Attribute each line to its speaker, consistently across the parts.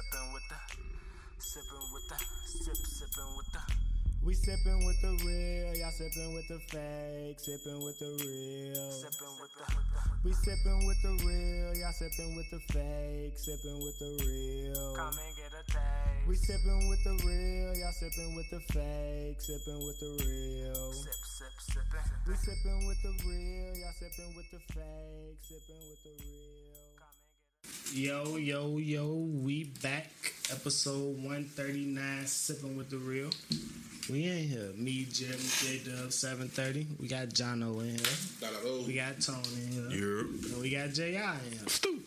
Speaker 1: sipping with the, sipping with the, sip, sipping with the.
Speaker 2: We sipping with the real, y'all sipping with the fake, sipping with the real.
Speaker 1: Sipping with the,
Speaker 2: We sipping with the real, y'all sipping with the fake, sipping with the real.
Speaker 1: come and get a taste.
Speaker 2: We sipping with the real, y'all sipping with the fake, sipping with the real.
Speaker 1: Sip, sip, sipping.
Speaker 2: We sipping with the real, y'all sipping with the fake, sipping with the real. Yo, yo, yo, we back. Episode 139, sipping with the real. We in here. Me, Jim, J Dub, 730. We got Jono in here. We got Tone in here. And we got J.I. in here.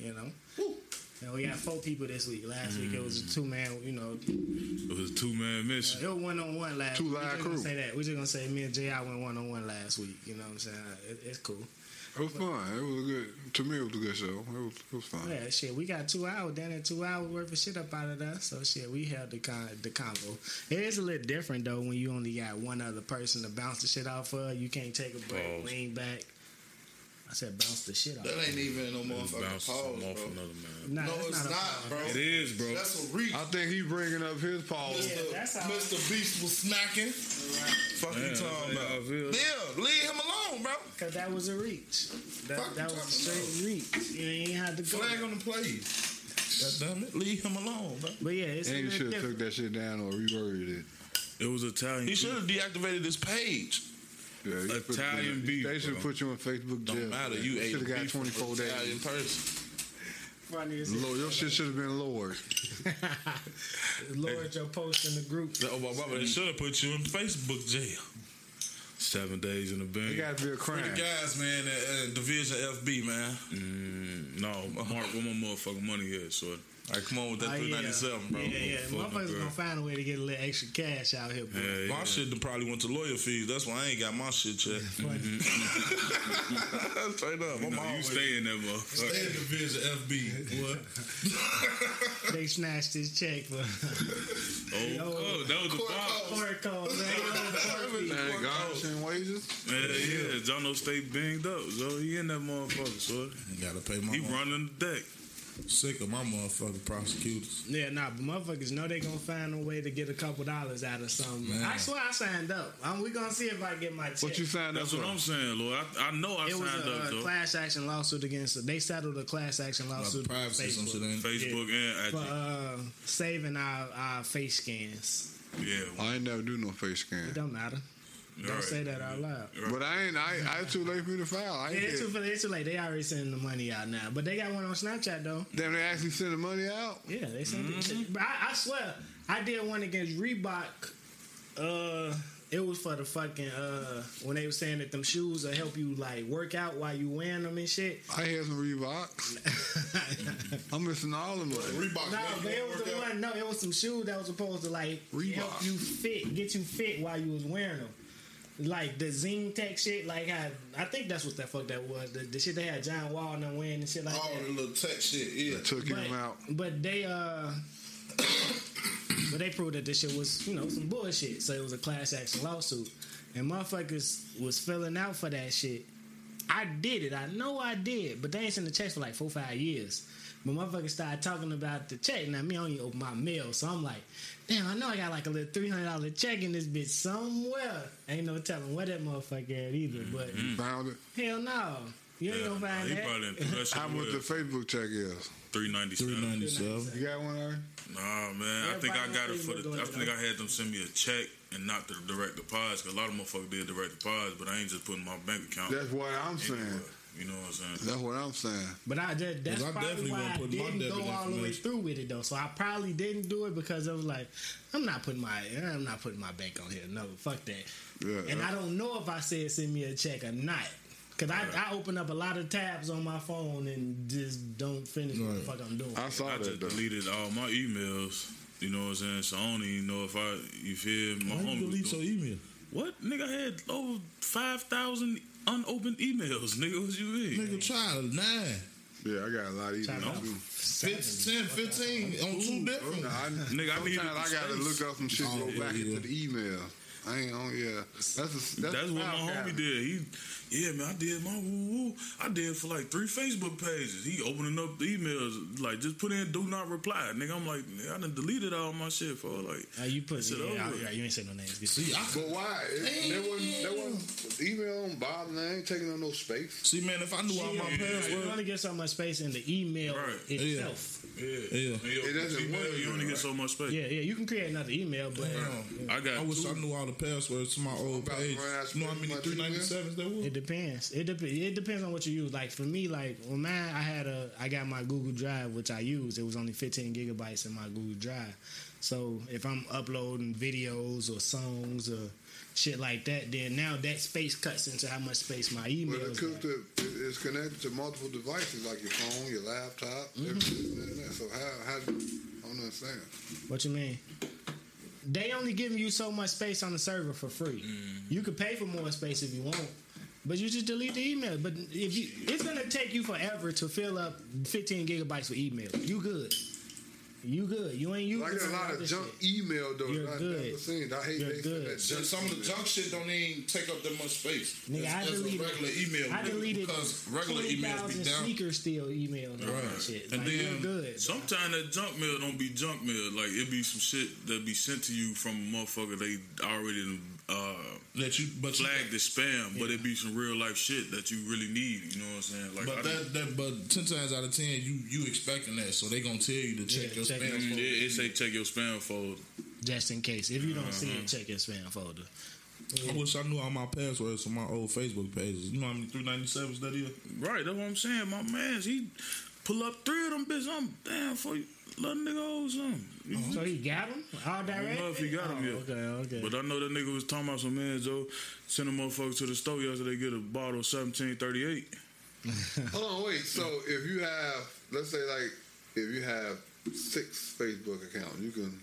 Speaker 2: You know? Woo. And we got four people this week. Last week it was a mm. two man, you know,
Speaker 3: It was a two man mission.
Speaker 2: it was one on one last
Speaker 4: Two
Speaker 2: week.
Speaker 4: live
Speaker 2: just gonna say that. We just gonna say me and J.I. went one on one last week. You know what I'm saying? It, it's cool.
Speaker 4: It was fun. It was a good. To me, it was a good show. It was, it was fun.
Speaker 2: Yeah, shit, we got two hours, down at two hours worth of shit up out of that. So shit, we held the con- the convo. It is a little different though when you only got one other person to bounce the shit off of. You can't take a break, lean back. I said bounce the shit off.
Speaker 5: That ain't even no
Speaker 3: It was
Speaker 5: motherfucking
Speaker 3: bouncing
Speaker 5: pause,
Speaker 3: something off
Speaker 5: bro.
Speaker 3: another man.
Speaker 2: Nah,
Speaker 5: no, it's
Speaker 2: a
Speaker 5: not, bro.
Speaker 3: It is, bro.
Speaker 5: That's a reach.
Speaker 4: I think he bringing up his pause.
Speaker 2: Yeah,
Speaker 5: Mr.
Speaker 2: that's how-
Speaker 5: Mr. Beast was smacking. Fuck you
Speaker 3: Man,
Speaker 5: talking
Speaker 3: that's
Speaker 5: about? Yeah, leave him alone, bro.
Speaker 2: Cause that was a reach. That,
Speaker 5: Fuck
Speaker 2: that was a
Speaker 5: talking
Speaker 2: straight reach. You ain't had to go.
Speaker 5: Flag on the play. God damn it, leave him alone, bro.
Speaker 2: But yeah, it's a
Speaker 4: And
Speaker 2: he
Speaker 4: should have took that shit down or reworded it.
Speaker 3: It was Italian.
Speaker 5: He should have deactivated his page.
Speaker 4: Yeah, you put-
Speaker 3: Italian beef,
Speaker 4: They should
Speaker 3: bro.
Speaker 4: put you on Facebook jail.
Speaker 5: Don't
Speaker 4: jail.
Speaker 5: matter. You ate
Speaker 4: should have got
Speaker 5: beef from
Speaker 4: 24
Speaker 5: an Italian
Speaker 4: days.
Speaker 5: person.
Speaker 2: Funny as
Speaker 4: Lord, your shit should have been lowered.
Speaker 2: Lord, your post in the group.
Speaker 5: Oh, my brother, they should have put you in Facebook jail.
Speaker 3: Seven days in the
Speaker 4: It
Speaker 3: bank.
Speaker 4: got to be a
Speaker 5: For the
Speaker 4: crime.
Speaker 5: guys, man, at, at Division FB, man.
Speaker 3: Mm, no, Mark, where my motherfucking money at, so
Speaker 5: All right, come on with that
Speaker 2: Oh,
Speaker 5: 397, bro.
Speaker 2: Yeah, yeah.
Speaker 3: Fucking
Speaker 2: Motherfuckers gonna find a way to get a little extra cash out here, bro.
Speaker 3: yeah,
Speaker 5: My shit probably went to lawyer fees. That's why I ain't got my shit checked.
Speaker 2: Funny.
Speaker 5: Straight up.
Speaker 3: You,
Speaker 5: I'm
Speaker 3: know, you
Speaker 5: always
Speaker 3: stay in that motherfucker.
Speaker 5: Stay in the Division FB. What?
Speaker 2: they snatched his check bro.
Speaker 3: Oh, oh, that was the
Speaker 5: Court
Speaker 3: bomb.
Speaker 2: court calls.
Speaker 4: Man, gosh, and wages.
Speaker 3: Yeah, yeah. Jono stay banged up, so he in that motherfucker, so
Speaker 5: You gotta pay my
Speaker 3: he
Speaker 5: money.
Speaker 3: running the deck.
Speaker 5: Sick of my motherfucking prosecutors.
Speaker 2: Yeah, nah, but motherfuckers know they gonna find a way to get a couple dollars out of something.
Speaker 5: Man.
Speaker 2: I swear I signed up. Um, we gonna see if I get my check.
Speaker 4: What you signed
Speaker 3: That's
Speaker 4: up
Speaker 3: what? I'm saying, Lord. I, know I know I
Speaker 2: it was
Speaker 3: signed
Speaker 2: a,
Speaker 3: up though.
Speaker 2: class action lawsuit against. They settled a class action lawsuit.
Speaker 5: Like
Speaker 2: against
Speaker 5: privacy, some shit
Speaker 2: Facebook
Speaker 5: ain't.
Speaker 3: Facebook and
Speaker 2: for uh, saving our, our face scans.
Speaker 3: yeah,
Speaker 4: I ain't never do no face
Speaker 2: scans.
Speaker 4: It
Speaker 2: don't matter. Don't
Speaker 3: right.
Speaker 2: say that out loud.
Speaker 4: But I ain't. I, I too late for me to file. I
Speaker 2: Yeah,
Speaker 4: ain't
Speaker 2: it's too,
Speaker 4: get,
Speaker 2: it's too late. They already sending the money out now, but they got one on Snapchat though.
Speaker 4: damn, they actually send the money out.
Speaker 2: Yeah, they sent it. But I, I swear, I did one against Reebok. Uh, it was for the fucking uh when they were saying that them shoes will help you like work out while you wearing them and shit.
Speaker 4: I had some Reeboks. I'm missing all of them.
Speaker 5: Reebok.
Speaker 2: No, but it was the
Speaker 5: workout.
Speaker 2: one. No, it was some shoes that was supposed to like
Speaker 4: Reebok.
Speaker 2: help you fit, get you fit while you was wearing them. Like the ZigTech shit, like how I think that's what that fuck that was. The, the shit they had John Wall and them wearing and shit like
Speaker 5: All
Speaker 2: that.
Speaker 5: the little tech shit, yeah.
Speaker 4: Took
Speaker 2: but,
Speaker 4: him out.
Speaker 2: But they uh but they proved that this shit was, you know, some bullshit. So it was a class action lawsuit. And motherfuckers was filling out for that shit. I did it. I know I did. But they ain't sent the checks for like four, five years. But motherfuckers started talking about the check. Now me I only open my mail. So I'm like, damn, I know I got like a little three hundred dollar check in this bitch somewhere. Ain't no telling where that motherfucker at either. But mm-hmm.
Speaker 4: you Found it.
Speaker 2: hell no. You ain't
Speaker 3: Yeah,
Speaker 2: gonna
Speaker 3: nah,
Speaker 2: find
Speaker 3: he
Speaker 2: that.
Speaker 3: probably didn't threw that shit
Speaker 4: How much the. Facebook check is?
Speaker 3: Three ninety seven.
Speaker 5: 397.
Speaker 4: You got one, Aaron?
Speaker 3: Nah, man. I think I got it for the. I think I had them send me a check and not the direct deposit. Cause a lot of motherfuckers did direct deposit, but I ain't just putting my bank account.
Speaker 4: That's what I'm saying.
Speaker 3: Anywhere. You know what I'm saying?
Speaker 4: That's what I'm saying.
Speaker 2: But I just, that's
Speaker 5: 'Cause I
Speaker 2: probably
Speaker 5: definitely
Speaker 2: why
Speaker 5: won't
Speaker 2: I
Speaker 5: put my
Speaker 2: didn't go all the way through with it though. So I probably didn't do it because I was like, I'm not putting my I'm not putting my bank on here. No, fuck that.
Speaker 4: Yeah,
Speaker 2: and
Speaker 4: yeah.
Speaker 2: I don't know if I said send me a check or not. Cause I, I open up a lot of tabs on my phone and just don't finish what the fuck I'm doing.
Speaker 4: I saw
Speaker 3: I
Speaker 4: that
Speaker 3: just
Speaker 4: though.
Speaker 3: deleted all my emails. You know what I'm saying? So I don't even know if I. You feel my
Speaker 5: Why you
Speaker 3: homie?
Speaker 5: delete
Speaker 3: was
Speaker 5: your email?
Speaker 3: What nigga I had over five thousand unopened emails? Nigga, what you mean?
Speaker 5: Nigga, try nine.
Speaker 4: Yeah, I got a lot of emails
Speaker 2: to-
Speaker 4: too.
Speaker 5: 15, 10, 15 on two different.
Speaker 4: I,
Speaker 3: Nigga, I needed
Speaker 4: sometimes I gotta look up some shit,
Speaker 5: Oh,
Speaker 4: go
Speaker 5: yeah,
Speaker 4: back
Speaker 5: yeah.
Speaker 4: into the email. I ain't on. Yeah, that's a, that's,
Speaker 3: That's what my homie did. He, yeah, man, I did my woo woo. I did for like three Facebook pages. He opening up the emails, like just put in do not reply, nigga. I'm like, nigga, I done deleted all my shit for like.
Speaker 2: Uh, you put
Speaker 3: Shit
Speaker 2: yeah,
Speaker 3: over.
Speaker 2: yeah, you ain't say no names. Good.
Speaker 5: See, I
Speaker 4: But why? It, there wasn't. There wasn't email on Bob. and I ain't taking up no space.
Speaker 5: see, man. If I knew all my passwords,
Speaker 2: You
Speaker 5: passwords,
Speaker 2: only get so much space in the email
Speaker 3: Right.
Speaker 2: itself.
Speaker 3: Yeah,
Speaker 5: Yeah.
Speaker 3: And your
Speaker 4: It doesn't
Speaker 3: Gmail,
Speaker 4: work,
Speaker 3: You only
Speaker 4: right?
Speaker 3: get so much space.
Speaker 2: Yeah, yeah, you can create another email, but
Speaker 5: Damn.
Speaker 3: I got
Speaker 5: I wish
Speaker 3: two.
Speaker 5: I knew all the passwords to my old
Speaker 4: about to
Speaker 5: page.
Speaker 4: run out
Speaker 5: You know how many
Speaker 4: space
Speaker 5: three
Speaker 4: in my
Speaker 5: ninety sevens there was?
Speaker 2: It depends. It dep- It depends on what you use. Like for me, like when mine, I had a, I got my Google Drive, which I use. It was only 15 gigabytes in my Google Drive. So if I'm uploading videos or songs or shit like that, then now that space cuts into how much space my email
Speaker 4: But it
Speaker 2: is.
Speaker 4: could to, it's connected to multiple devices like your phone, your laptop,
Speaker 2: Mm-hmm.
Speaker 4: everything. So how how I don't understand.
Speaker 2: What you mean? They only giving you so much space on the server for free. You could pay for more space if you want, but you just delete the email. But if you, it's gonna take you forever to fill up 15 gigabytes with email. You good? You good? You ain't using
Speaker 4: I get a lot of junk
Speaker 2: shit.
Speaker 4: email though.
Speaker 2: You're
Speaker 4: I've
Speaker 2: good.
Speaker 4: never seen. I hate
Speaker 2: You're
Speaker 4: they
Speaker 2: good.
Speaker 4: that
Speaker 5: So
Speaker 4: junk
Speaker 5: some of the junk shit don't even take up that much space.
Speaker 2: Nigga,
Speaker 5: as,
Speaker 2: I
Speaker 5: as a
Speaker 2: deleted-
Speaker 5: regular email.
Speaker 2: I
Speaker 5: would,
Speaker 2: deleted
Speaker 5: because regular emails
Speaker 2: 20,000
Speaker 5: be down.
Speaker 2: sneaker steal emails and all that
Speaker 5: Right.
Speaker 2: shit.
Speaker 5: And
Speaker 2: like,
Speaker 5: then
Speaker 2: you're good.
Speaker 3: Sometimes that junk mail don't be junk mail. Like it be some shit that be sent to you from a motherfucker they already done, uh,
Speaker 5: That you, but you,
Speaker 3: flagged as spam, but it be some real life shit that you really need. You know what I'm saying? Like,
Speaker 5: But
Speaker 3: I
Speaker 5: that, that, but ten times out of ten, you you expecting that, so they gonna tell you to check
Speaker 2: Yeah,
Speaker 5: your
Speaker 2: check
Speaker 5: spam.
Speaker 2: your
Speaker 3: Mm,
Speaker 5: folder.
Speaker 3: it, it say check your spam folder.
Speaker 2: Just in case, if you don't see
Speaker 5: Uh-huh.
Speaker 2: it, check your spam folder.
Speaker 5: I wish I knew all my passwords for my old Facebook pages. You know how many three ninety sevens that is?
Speaker 3: Right, that's what I'm saying. My man, he pull up three of them bitches. I'm damn for you. Let a nigga hold some. You- oh.
Speaker 2: So he got them all
Speaker 3: I
Speaker 2: direct.
Speaker 3: don't know if he got them
Speaker 2: Oh,
Speaker 3: yet.
Speaker 2: Okay, okay.
Speaker 3: But I know that nigga was talking about some man, Joe. Send a motherfucker to the store yesterday, they get a bottle of 1738.
Speaker 4: Hold on, wait. So if you have, let's say, like, if you have six Facebook accounts, you can,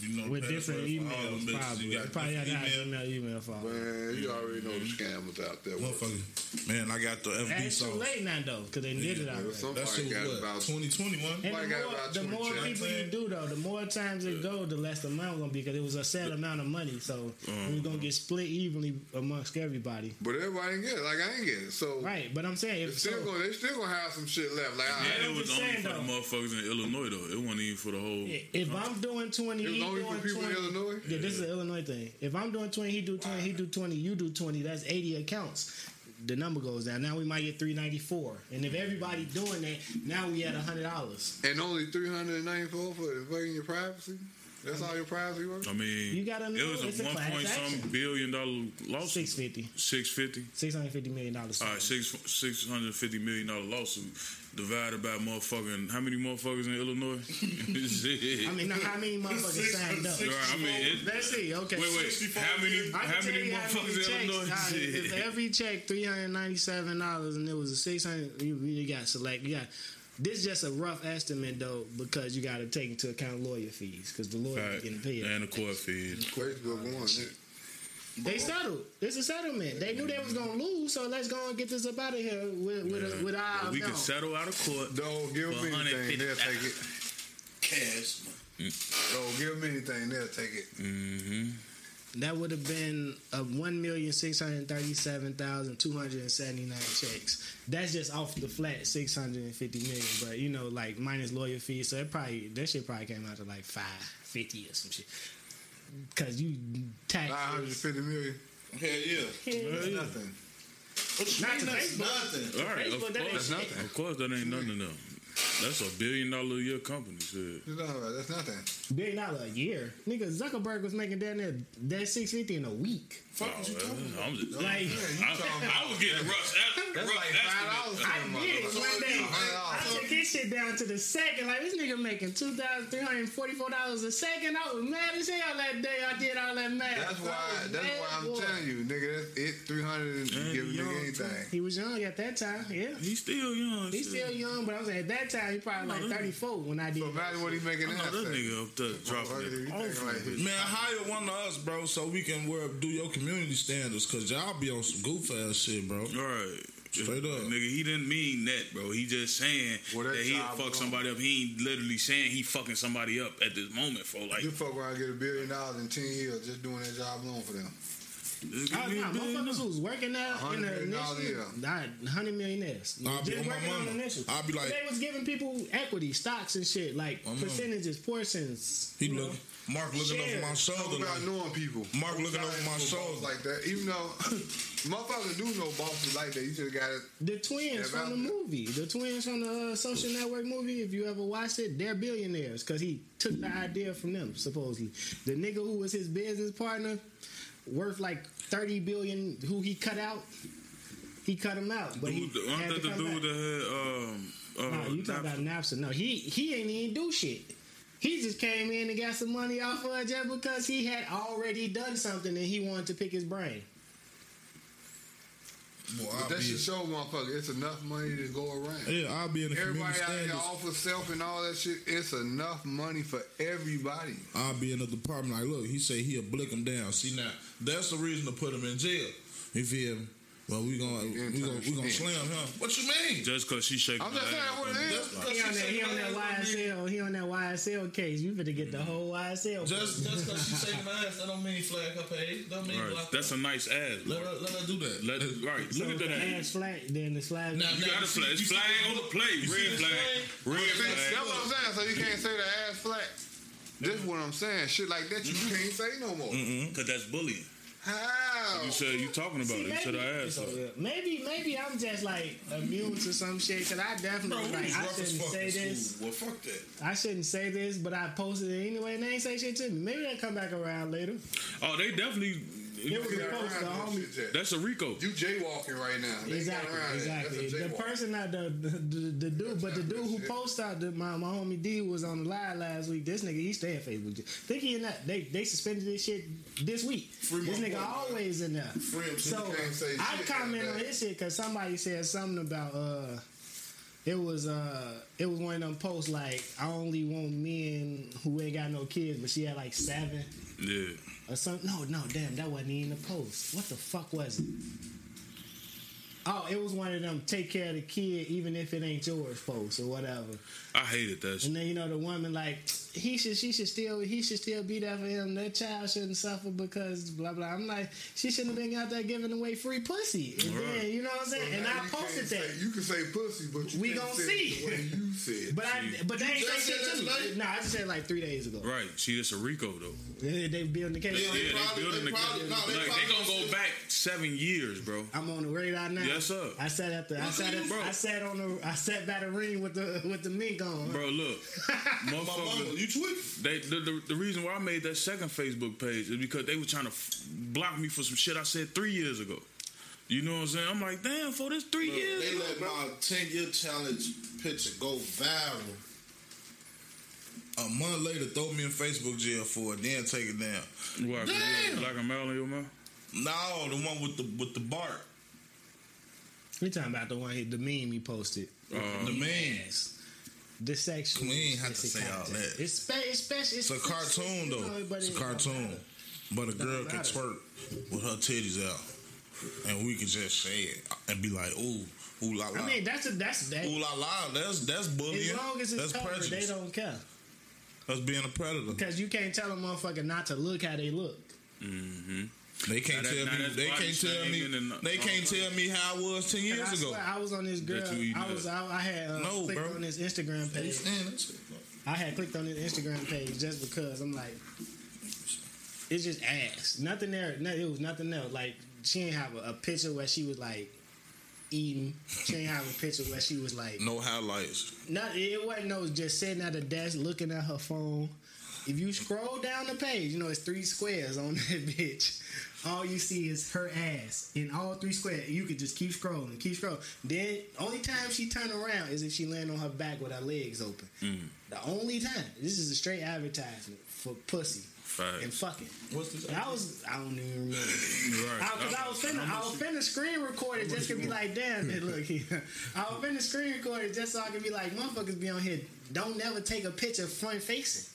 Speaker 5: you know,
Speaker 2: with different emails, probably.
Speaker 5: You got
Speaker 2: probably got email,
Speaker 5: email,
Speaker 2: email follow.
Speaker 4: Man, you already know the scammers out there.
Speaker 5: Motherfucker. Man, I got the FB
Speaker 2: That's too late now, though, because they did it already.
Speaker 4: Somebody
Speaker 5: That's
Speaker 4: got
Speaker 5: what,
Speaker 4: about
Speaker 5: 2021.
Speaker 2: And the more, the more people you do, though, the more times it go, the less the amount going to be, because it was a set amount of money. So we're uh-huh. going to get split evenly amongst everybody.
Speaker 4: But everybody get it. Like, I ain't get it. So
Speaker 2: Right, but I'm saying.
Speaker 4: Still
Speaker 2: so,
Speaker 4: gonna, they still going to have some shit left. Like, yeah,
Speaker 3: it was only for the motherfuckers in Illinois, though. It wasn't even for the whole.
Speaker 2: If I'm doing 20
Speaker 4: only for people
Speaker 2: 20,
Speaker 4: in Illinois.
Speaker 2: Yeah, this is an Illinois thing. If I'm doing twenty, he do twenty, wow. he do twenty, you do twenty. That's eighty accounts. The number goes down. Now we might get three ninety four. And if everybody doing that, now we at hundred dollars.
Speaker 4: And only three hundred ninety four for invading your privacy. That's all your privacy was.
Speaker 3: I mean,
Speaker 2: you got a
Speaker 3: It was
Speaker 2: a,
Speaker 3: one point some billion dollar lawsuit.
Speaker 2: Six fifty.
Speaker 3: Six fifty.
Speaker 2: Six hundred fifty million dollars.
Speaker 3: All right, six six hundred fifty million dollar lawsuit divided by motherfucking how many motherfuckers in Illinois? Shit.
Speaker 2: I mean, now how many motherfuckers signed up?
Speaker 3: Right, I mean, it,
Speaker 2: Let's see. Okay.
Speaker 3: wait, wait. How many? How many
Speaker 2: you how many
Speaker 3: motherfuckers in
Speaker 2: checks.
Speaker 3: Illinois?
Speaker 2: All right, if every check three hundred ninety seven dollars and it was a six hundred, you really got select. You got this is just a rough estimate though because you got to take into account lawyer fees because the lawyer
Speaker 3: Right.
Speaker 2: getting paid.
Speaker 3: And the court fees.
Speaker 4: Facebook one. It,
Speaker 2: They settled. It's a settlement. They knew they was gonna lose, so let's go and get this up out of here with with, a, with our
Speaker 3: we can settle out of court.
Speaker 4: don't give
Speaker 3: For
Speaker 4: them anything, they'll take it.
Speaker 5: Cash.
Speaker 4: Don't give them anything, they'll take it.
Speaker 3: Mm-hmm.
Speaker 2: That would have been a one million six hundred thirty-seven thousand two hundred and seventy-nine checks. That's just off the flat six hundred and fifty million. But you know, like minus lawyer fees, so it probably that shit probably came out to like five fifty or some shit. Cause you tax
Speaker 4: Five hundred fifty million.
Speaker 5: Hell yeah.
Speaker 4: That's nothing.
Speaker 2: not to
Speaker 5: That's nothing.
Speaker 3: All right, of
Speaker 2: Facebook, that ain't
Speaker 3: course,
Speaker 2: shit.
Speaker 3: of course, that ain't nothing to them. That's a billion dollar a year company. Shit.
Speaker 4: You That's nothing.
Speaker 2: Billion dollar a year. Nigga Zuckerberg was making down there that six fifty in a week.
Speaker 5: Fuck what you talking about?
Speaker 3: I'm just,
Speaker 2: Like
Speaker 3: I, I was getting rough.
Speaker 4: That's
Speaker 3: rough
Speaker 4: like five dollars.
Speaker 2: I get it one day. I took his shit down to the second. Like this nigga making two thousand three hundred forty four dollars a second. I was mad as hell that day. I did all that math.
Speaker 4: That's why. That's why I'm
Speaker 2: boy.
Speaker 4: telling you, nigga. That's it. Three hundred and
Speaker 3: Man,
Speaker 4: give a nigga anything.
Speaker 2: He was young at that time. Yeah,
Speaker 3: He's still young.
Speaker 2: he's
Speaker 3: shit.
Speaker 2: still young, but I was at that time. He probably like thirty four when I did.
Speaker 4: So imagine what he making
Speaker 3: I
Speaker 4: in that
Speaker 3: that nigga up there dropping
Speaker 4: Motherfucker, you
Speaker 3: it.
Speaker 4: thinking like this.
Speaker 5: Man, hire one of us, bro, so we can do your community standards, cause y'all be on some goof ass shit, bro.
Speaker 3: All right.
Speaker 5: Straight up.
Speaker 3: Nigga, he didn't mean that, bro. He just saying
Speaker 4: Well, that
Speaker 3: that he
Speaker 4: job
Speaker 3: fuck somebody up. He ain't literally saying he fucking somebody up at this moment for like.
Speaker 4: You fuck around and get a billion dollars in ten years just doing that job alone for them.
Speaker 3: Just
Speaker 2: Oh,
Speaker 3: give
Speaker 2: nah, motherfuckers who was working there in
Speaker 4: $100
Speaker 2: the
Speaker 4: million
Speaker 2: initial,
Speaker 4: year.
Speaker 2: died, hundred millionaires.
Speaker 5: I'll be
Speaker 2: Just
Speaker 5: on
Speaker 2: working on
Speaker 5: mama.
Speaker 2: the.
Speaker 5: I'll be like-
Speaker 2: they was giving people equity, stocks and shit, like percentages, portions.
Speaker 5: He
Speaker 2: you
Speaker 5: look, Mark looking
Speaker 2: Share.
Speaker 5: over my
Speaker 4: Talk
Speaker 5: shoulder.
Speaker 4: about
Speaker 5: Like,
Speaker 4: knowing people.
Speaker 5: Mark looking over my shoulder.
Speaker 4: like that. Even though motherfuckers do know bosses like that, you should have got it.
Speaker 2: The twins from the movie, the twins from the uh, Social Network movie. If you ever watched it, they're billionaires because he took the idea from them. Supposedly, the nigga who was his business partner, worth like thirty billion, who he cut out, he cut him out. But he
Speaker 3: Dude,
Speaker 2: had
Speaker 3: aren't
Speaker 2: to
Speaker 3: that the dude
Speaker 2: back.
Speaker 3: that had um? Uh,
Speaker 2: No, you talking about Napster? No, he he ain't even do shit. He just came in and got some money off of it just because he had already done something and he wanted to pick his brain.
Speaker 5: Boy,
Speaker 4: But
Speaker 5: I'll
Speaker 4: that
Speaker 5: be,
Speaker 4: should show motherfucker it's enough money to go around.
Speaker 5: yeah, I'll be in the department.
Speaker 4: Everybody
Speaker 5: community
Speaker 4: out here
Speaker 5: standards.
Speaker 4: off of self and all that shit. It's enough money for everybody.
Speaker 5: I'll be in the department like, look, he say he'll blick him down. See now, that's the reason to put him in jail. You feel me? Well, we gonna we gonna we gonna slam him. What you mean?
Speaker 3: just because she shaking
Speaker 4: I'm just saying
Speaker 3: ass
Speaker 4: what
Speaker 3: on
Speaker 4: it
Speaker 3: me.
Speaker 4: is.
Speaker 5: Just
Speaker 2: He on that, he on that YSL, he on that YSL case. You better get the mm-hmm. whole YSL.
Speaker 5: Just just because she's shaking her ass, that don't mean flag her page. Don't mean
Speaker 3: Right.
Speaker 5: block
Speaker 3: That's a nice ass.
Speaker 5: let
Speaker 3: bro.
Speaker 5: her let her do that.
Speaker 3: Let, right.
Speaker 2: so
Speaker 3: Look at that.
Speaker 2: ass flag, then the flag.
Speaker 5: Now,
Speaker 3: You
Speaker 5: now,
Speaker 3: got a
Speaker 5: see-
Speaker 3: flag.
Speaker 5: you
Speaker 3: It's flag on the
Speaker 5: look?
Speaker 3: plate. Red flag. Red flag.
Speaker 4: that's what I'm saying. So you can't say the ass flat. This is what I'm saying. Shit like that you mm-hmm. can't say no more. Mm-hmm.
Speaker 3: Because that's bullying.
Speaker 4: How?
Speaker 3: You said you talking about
Speaker 2: See,
Speaker 3: it. You said
Speaker 2: maybe,
Speaker 3: her ass.
Speaker 2: so,
Speaker 3: up.
Speaker 2: maybe, maybe I'm just like immune to some shit because I definitely
Speaker 5: we
Speaker 2: like I shouldn't say this.
Speaker 5: Well, fuck that.
Speaker 2: I shouldn't say this, but I posted it anyway, and they ain't say shit to me. Maybe they come back around later.
Speaker 3: Oh, they definitely.
Speaker 2: It was
Speaker 4: You
Speaker 2: a post, the homie.
Speaker 4: this shit, Jack.
Speaker 3: That's a Rico.
Speaker 4: You jaywalking right now. They
Speaker 2: Exactly, exactly. The person that the the, the, the dude, but the dude who
Speaker 4: Shit.
Speaker 2: posted out the, my my homie D was on the live last week. This nigga he stay in Facebook. Think he in that they they suspended this shit this week.
Speaker 5: Free
Speaker 2: this nigga
Speaker 5: boy, man.
Speaker 2: always in there.
Speaker 5: Free
Speaker 2: So
Speaker 4: can't say
Speaker 2: I
Speaker 4: shit
Speaker 2: comment on
Speaker 4: that.
Speaker 2: his shit because somebody said something about uh. It was uh, it was one of them posts like I only want men who ain't got no kids, but she had like seven
Speaker 3: Yeah.
Speaker 2: Or something. No, no, damn, that wasn't even the post. What the fuck was it? Oh, it was one of them take care of the kid even if it ain't yours posts or whatever.
Speaker 3: I hated that shit.
Speaker 2: And then you know the woman like he should she should still he should still be there for him. That child shouldn't suffer because blah blah. I'm like she shouldn't have been out there giving away free pussy. And
Speaker 3: Right.
Speaker 2: then you know what I'm saying? and I posted that.
Speaker 4: Say, you can say pussy, but you
Speaker 2: We
Speaker 4: can't
Speaker 2: gon'
Speaker 4: say
Speaker 2: see.
Speaker 4: it the way you said.
Speaker 2: But I but they ain't say shit to me. No, I just said like three days ago.
Speaker 3: Right. She it's a Rico though.
Speaker 2: They, they building the case.
Speaker 5: Yeah, they
Speaker 2: it.
Speaker 3: Yeah,
Speaker 5: probably-
Speaker 3: they building
Speaker 5: they
Speaker 3: the
Speaker 5: probably- no, they
Speaker 3: like, they gonna
Speaker 5: gonna
Speaker 3: go back seven years, bro.
Speaker 2: I'm on the radar now.
Speaker 3: Yes, sir.
Speaker 2: I sat at the I sat at, I sat on the I sat by the ring with the with the mink on.
Speaker 3: Bro, look,
Speaker 5: My mama,
Speaker 3: motherfucker.
Speaker 5: you tweet?
Speaker 3: They, the, the, the reason why I made that second Facebook page is because they were trying to f- block me for some shit I said three years ago. You know what I'm saying? I'm like, damn, for this three
Speaker 5: Bro,
Speaker 3: years.
Speaker 5: they
Speaker 3: ago,
Speaker 5: let
Speaker 3: bro.
Speaker 5: my 10 year challenge picture go viral. A month later, throw me in Facebook jail for it, then take it down.
Speaker 3: What,
Speaker 5: Damn.
Speaker 3: Like a mile in your mouth?
Speaker 5: No, the one with the with the bark,
Speaker 2: We talking about the one he, the meme he posted.
Speaker 3: Uh,
Speaker 5: the man.
Speaker 2: Yes. This section.
Speaker 5: We ain't have to say all that.
Speaker 2: It's spe- it's special.
Speaker 5: It's a cartoon though. It's a cartoon, but a girl can
Speaker 2: matter.
Speaker 5: twerk with her titties out, and we can just say it and be like, ooh, ooh la la,
Speaker 2: I mean, that's a that's that.
Speaker 5: ooh la la. That's that's bullying.
Speaker 2: As long as it's
Speaker 5: that's
Speaker 2: covered, they don't care
Speaker 5: That's being a predator.
Speaker 2: because you can't tell a motherfucker not to look how they look. Mm-hmm.
Speaker 5: They can't
Speaker 3: Now that-
Speaker 5: tell
Speaker 3: now
Speaker 5: me. They can't tell me.
Speaker 3: shaming and-
Speaker 5: They can't tell me how I was ten years
Speaker 2: I
Speaker 5: ago.
Speaker 2: I was on this girl. I was. I, I had uh,
Speaker 5: No,
Speaker 2: clicked
Speaker 5: bro.
Speaker 2: on his Instagram page.
Speaker 5: saying that shit.
Speaker 2: I had clicked on his Instagram page just because I'm like, it's just ass. Nothing there. No, it was nothing else. Like she didn't have a, a picture where she was like eating. She didn't have a picture where she was like.
Speaker 5: No highlights.
Speaker 2: Not. It wasn't no just sitting at a desk looking at her phone. If you scroll down the page, you know it's three squares on that bitch. All you see is her ass in all three squares. You could just keep scrolling, keep scrolling. Then only time she turn around is if she land on her back with her legs open. Mm. The only time. This is a straight advertisement for pussy
Speaker 3: Facts.
Speaker 2: and fucking.
Speaker 5: What's this?
Speaker 2: And I was I don't even remember.
Speaker 3: Right.
Speaker 2: Because I, was finna, I was finna screen record it just to be like, damn, man, look here. I was finna screen record it just so I could be like, motherfuckers be on here. Don't never take a picture front facing.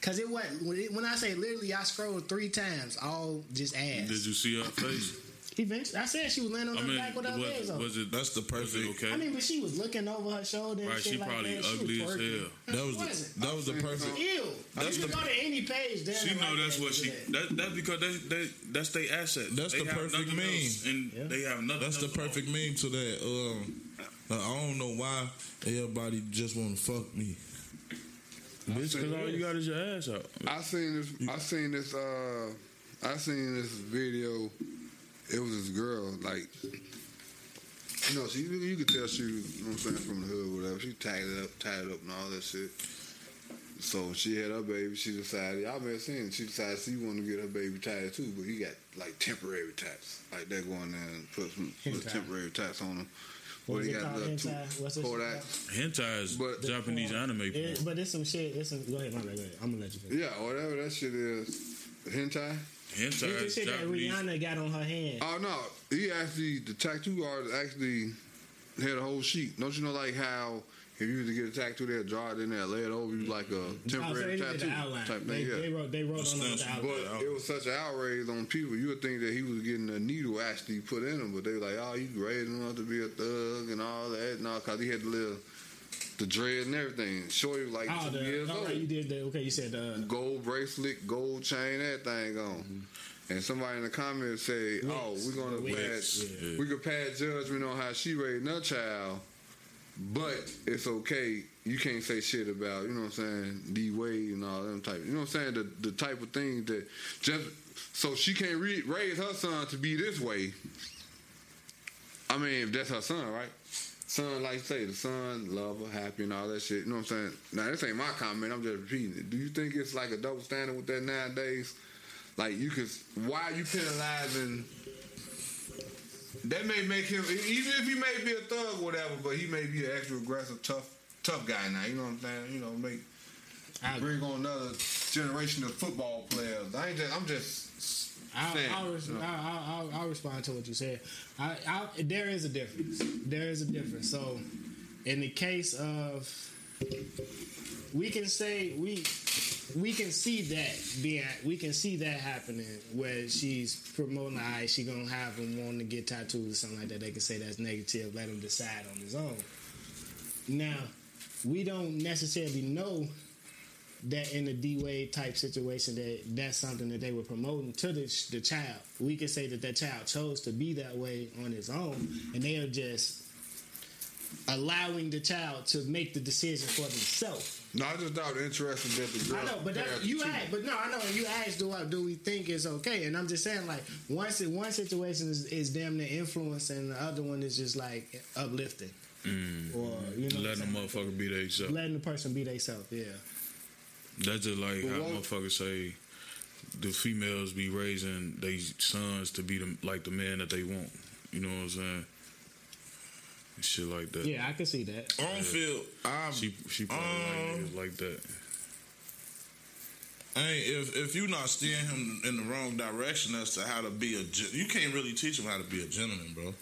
Speaker 2: Cause it wasn't when, it, when I say literally, I scrolled three times, all just ass.
Speaker 3: Did you see her face?
Speaker 2: Eventually, I said she was laying on
Speaker 3: I
Speaker 2: her
Speaker 3: mean,
Speaker 2: back with her legs
Speaker 3: was,
Speaker 2: open.
Speaker 3: was it
Speaker 5: That's the
Speaker 3: was it
Speaker 5: perfect.
Speaker 3: okay?
Speaker 2: I mean, but she was looking over her shoulder. And
Speaker 3: Right,
Speaker 2: shit
Speaker 3: she
Speaker 2: like
Speaker 3: probably
Speaker 2: that. She
Speaker 3: ugly as hell.
Speaker 5: That was
Speaker 2: wasn't.
Speaker 5: the, that was the
Speaker 4: I've
Speaker 5: perfect.
Speaker 4: some-
Speaker 2: Ew.
Speaker 5: That's
Speaker 2: you
Speaker 5: the-
Speaker 2: can go to any page. There
Speaker 3: She know that's what she. That, that's because they, they, that's their asset.
Speaker 5: That's
Speaker 3: they
Speaker 5: the perfect
Speaker 3: nothing
Speaker 5: meme.
Speaker 3: else, and
Speaker 2: Yeah.
Speaker 3: they have nothing.
Speaker 5: That's the
Speaker 3: else to
Speaker 5: perfect meme to that. Um, I don't know why everybody just want to fuck me.
Speaker 3: Bitch, because all you got is your ass out.
Speaker 4: I seen this. I seen this. Uh, I seen this video. It was this girl, like, you know, she you could tell she was, you know what I'm saying, from the hood, or whatever. She tied it up, tied it up, and all that shit. So she had her baby. She decided, y'all been seeing. She decided she wanted to get her baby tied too, but he got like temporary tats, like that going there and put some put
Speaker 2: Hentai.
Speaker 4: temporary tats on him.
Speaker 2: What
Speaker 4: But he
Speaker 2: it
Speaker 4: got
Speaker 2: called?
Speaker 4: the two-
Speaker 2: Hentai? What's this
Speaker 4: Kodak.
Speaker 3: Hentai is
Speaker 4: But-
Speaker 3: Japanese anime. porn.
Speaker 2: It, but it's some shit. It's some. Go ahead, my bad. Go ahead. I'm gonna let you. Finish.
Speaker 4: Yeah, whatever that shit is. Hentai.
Speaker 3: Hentai
Speaker 2: It's the
Speaker 3: is
Speaker 2: shit that Rihanna got on her hand.
Speaker 4: Oh no, he actually the tattoo artist actually had a whole sheet. Don't you know like how if you was to get a tattoo, they'll draw it in there, lay it over you like a
Speaker 2: so
Speaker 4: temporary
Speaker 2: they did
Speaker 4: tattoo
Speaker 2: the
Speaker 4: type
Speaker 2: They,
Speaker 4: thing.
Speaker 2: they
Speaker 4: Yeah.
Speaker 2: wrote. They wrote on
Speaker 5: That's
Speaker 2: the
Speaker 5: nice.
Speaker 2: outline.
Speaker 4: But it was such an outrage on people. You would think that he was getting a needle actually put in him, but they were like, "Oh, you raising him up to be a thug and all that." No, because he had the little the dread and everything. Shorty was like
Speaker 2: Oh,
Speaker 4: two
Speaker 2: the,
Speaker 4: years
Speaker 2: all
Speaker 4: old.
Speaker 2: right, you did the. Okay, you said uh,
Speaker 4: gold bracelet, gold chain, everything on.
Speaker 2: Mm-hmm.
Speaker 4: And somebody in the comments say, "Oh, we're gonna
Speaker 2: Wigs.
Speaker 4: pass,
Speaker 3: Yeah.
Speaker 4: we could pass judgment on how she raised her child, but it's okay. You can't say shit about you know what I'm saying, D Wade and all them type. You know what I'm saying? The the type of things that just so she can't re- raise her son to be this way. I mean, if that's her son, right? Son, like you say, the son, love her, happy, and all that shit. You know what I'm saying? Now, this ain't my comment. I'm just repeating it. Do you think it's like a double standard with that nowadays? Like, you could, why are you penalizing? That may make him, even if he may be a thug or whatever, but he may be an extra aggressive, tough, tough guy now. You know what I'm saying? You know, make
Speaker 2: I,
Speaker 4: bring on another generation of football players. I ain't just, I'm just
Speaker 2: I'll,
Speaker 4: saying.
Speaker 2: I'll,
Speaker 4: you know.
Speaker 2: I'll, I'll, I'll respond to what you said. I, I, there is a difference. There is a difference. So, in the case of, we can say we we can see that being we can see that happening where she's promoting the eye she gonna have him wanting to get tattoos or something like that they can say that's negative let him decide on his own now we don't necessarily know that in a D Wade type situation that that's something that they were promoting to the, the child. We can say that that child chose to be that way on his own, and they are just allowing the child to make the decision for themselves.
Speaker 4: No, I just thought it interesting that the girl.
Speaker 2: I know, but that, you
Speaker 4: the two.
Speaker 2: asked, but no, I know. You asked, do I, do we think it's okay? And I'm just saying, like, one si- one situation is, is damn near influence, and the other one is just like uplifting, mm. or you know,
Speaker 3: Letting
Speaker 2: the
Speaker 3: motherfucker be themselves.
Speaker 2: letting the person be themselves. Yeah.
Speaker 3: That's just like
Speaker 4: But
Speaker 3: how
Speaker 4: what-
Speaker 3: motherfuckers say the females be raising their sons to be them like the man that they want. You know what I'm saying? Shit like that.
Speaker 2: Yeah, I can see that.
Speaker 5: I don't feel. I
Speaker 3: She she probably
Speaker 5: Um,
Speaker 3: like niggas like that.
Speaker 5: I ain't, if if you're not steering him in the wrong direction as to how to be a, you can't really teach him how to be a gentleman, bro.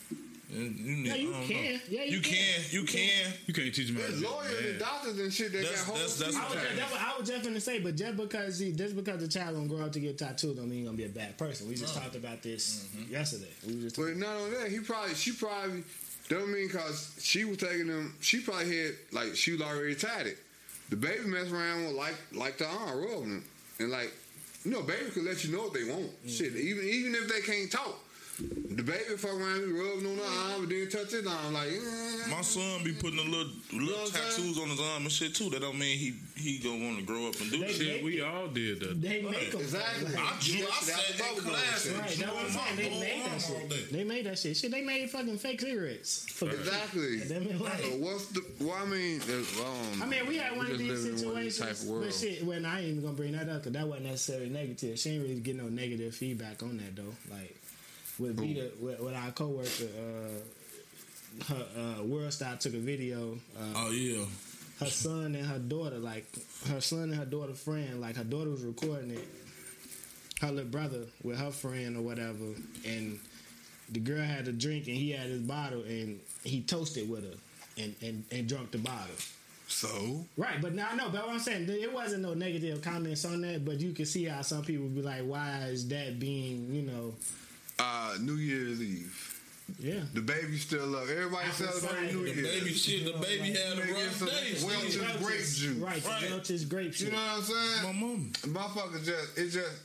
Speaker 5: You, you need,
Speaker 2: Yeah, you
Speaker 5: I don't
Speaker 2: can.
Speaker 5: Know.
Speaker 2: Yeah, you
Speaker 5: you
Speaker 2: can.
Speaker 5: can. You can.
Speaker 3: You can't teach them how to
Speaker 4: There's
Speaker 3: be a
Speaker 4: lawyers
Speaker 3: man.
Speaker 4: and doctors and shit that
Speaker 5: That's-
Speaker 4: got whole
Speaker 5: that's- that's-
Speaker 2: I was,
Speaker 4: teachers.
Speaker 2: that was, I was just gonna say, but just because he, just because the child gonna grow up to get tattooed, don't mean he gonna be a bad person. We just talked about this yesterday. We were just
Speaker 4: But not only that, he probably, she probably, don't mean because she was taking them. she probably had, like, she was already tied it. The baby mess around with, like, like the arm, rubbing him. And, like, you know, baby could let you know what they want. Mm. Shit, even even if they can't talk. The baby fuck around, be rubbing on the arm, and then touch his arm, like, eh.
Speaker 5: My son be putting a little little
Speaker 4: what I'm
Speaker 5: tattoos on his arm and shit too. That don't mean he he gonna want to grow up and do
Speaker 2: They-
Speaker 5: shit.
Speaker 3: Shit, we all did that.
Speaker 2: they make them
Speaker 4: Exactly.
Speaker 5: I drew. I sat in class and
Speaker 2: Right,
Speaker 5: drew
Speaker 2: that's what
Speaker 5: on my
Speaker 2: They
Speaker 5: whole
Speaker 2: made that shit.
Speaker 5: day.
Speaker 2: They made that shit. Shit, they made fucking fake cigarettes. For
Speaker 4: Exactly.
Speaker 2: Them in life.
Speaker 4: So what's the, well, I mean, there's, well, I don't
Speaker 2: I mean, we had one of these
Speaker 4: living in one of
Speaker 2: situations,
Speaker 4: type of
Speaker 2: but shit, when I ain't even gonna bring that up because that wasn't necessarily negative. She ain't really get no negative feedback on that though. Like with Vita, with, with our coworker, uh, her uh, World Star took a video. Uh,
Speaker 5: Oh yeah.
Speaker 2: her son and her daughter, like her son and her daughter friend, like her daughter was recording it, her little brother with her friend or whatever, and the girl had a drink and he had his bottle and he toasted with her and, and, and drunk the bottle.
Speaker 4: So
Speaker 2: Right, but now I know, but what I'm saying, it wasn't no negative comments on that, but you can see how some people be like, why is that being, you know,
Speaker 4: uh, New Year's Eve.
Speaker 2: Yeah.
Speaker 4: The baby's still up. Everybody celebrating New
Speaker 2: cider.
Speaker 5: The baby shit, the baby had a rough day.
Speaker 4: Welch's grape juice.
Speaker 2: Right,
Speaker 5: Right.
Speaker 2: Welch's grape shit.
Speaker 4: You know what I'm saying?
Speaker 5: My mom.
Speaker 4: Motherfuckers just it just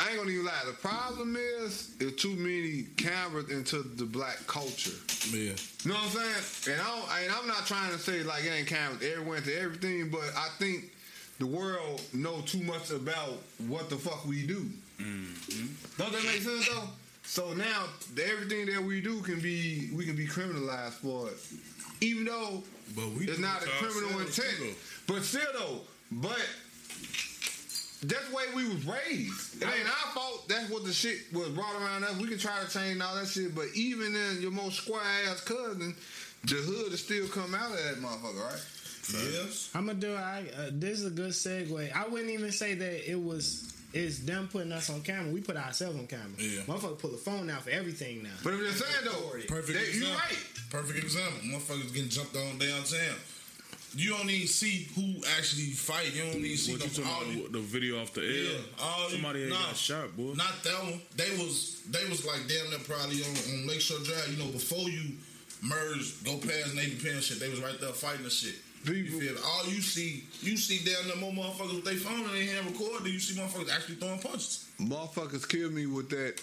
Speaker 4: I ain't gonna even lie. The problem is there's too many cameras into the black culture.
Speaker 5: Yeah.
Speaker 4: You know what I'm saying? And, I don't, and I'm not trying to say like it ain't cameras everywhere to everything, but I think the world know too much about what the fuck we do. Don't that make sense though? So now the, everything that we do can be we can be criminalized for it, even though
Speaker 3: But we
Speaker 4: it's not a criminal
Speaker 3: ourselves,
Speaker 4: intent.
Speaker 3: too,
Speaker 4: But still though, but that's the way we was raised. It ain't our fault. That's what the shit was brought around us. We can try to change all that shit, but even in your most square ass cousin, the hood will still come out of that motherfucker, right?
Speaker 5: Yes.
Speaker 2: I'm gonna do. I uh, this is a good segue. I wouldn't even say that it was. It's them putting us on camera. We put ourselves on camera.
Speaker 5: Yeah.
Speaker 2: Motherfucker pull the phone out for everything now.
Speaker 4: But I'm just saying though,
Speaker 5: Perfect
Speaker 4: that, you
Speaker 5: example.
Speaker 4: right.
Speaker 5: Perfect example. Motherfuckers getting jumped on downtown. You don't even see who actually fight. You don't even see
Speaker 3: What you
Speaker 5: them.
Speaker 3: talking
Speaker 5: all
Speaker 3: about? The video off the air?
Speaker 5: Yeah, all
Speaker 3: Somebody
Speaker 5: you,
Speaker 3: had
Speaker 5: nah,
Speaker 3: got shot, boy.
Speaker 5: Not that one. They was they was like damn near probably on, on Lakeshore Drive. You know, before you merge, go past Navy Pier and shit. They was right there fighting the shit.
Speaker 4: People-
Speaker 5: you feel? All you see, you see down there more motherfuckers with their phone in their hand recording. You see motherfuckers actually throwing punches.
Speaker 4: Motherfuckers kill me with that.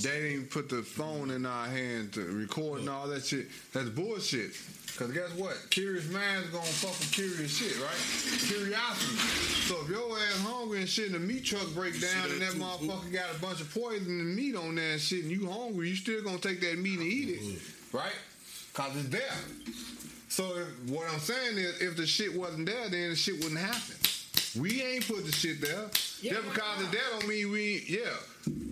Speaker 4: They didn't put the phone in our hand to record and all that shit. That's bullshit. Cause guess what? Curious minds gonna fuck with curious shit, right? Curiosity. So if your ass hungry and shit and the meat truck break down and that
Speaker 5: that too,
Speaker 4: motherfucker got a bunch of poison and meat on there and shit and you hungry, you still gonna take that meat and eat it, right? Cause it's there. So if, what I'm saying is, if the shit wasn't there, then the shit wouldn't happen. We ain't put the shit there.
Speaker 2: Yeah,
Speaker 4: Just because it's there don't mean we yeah.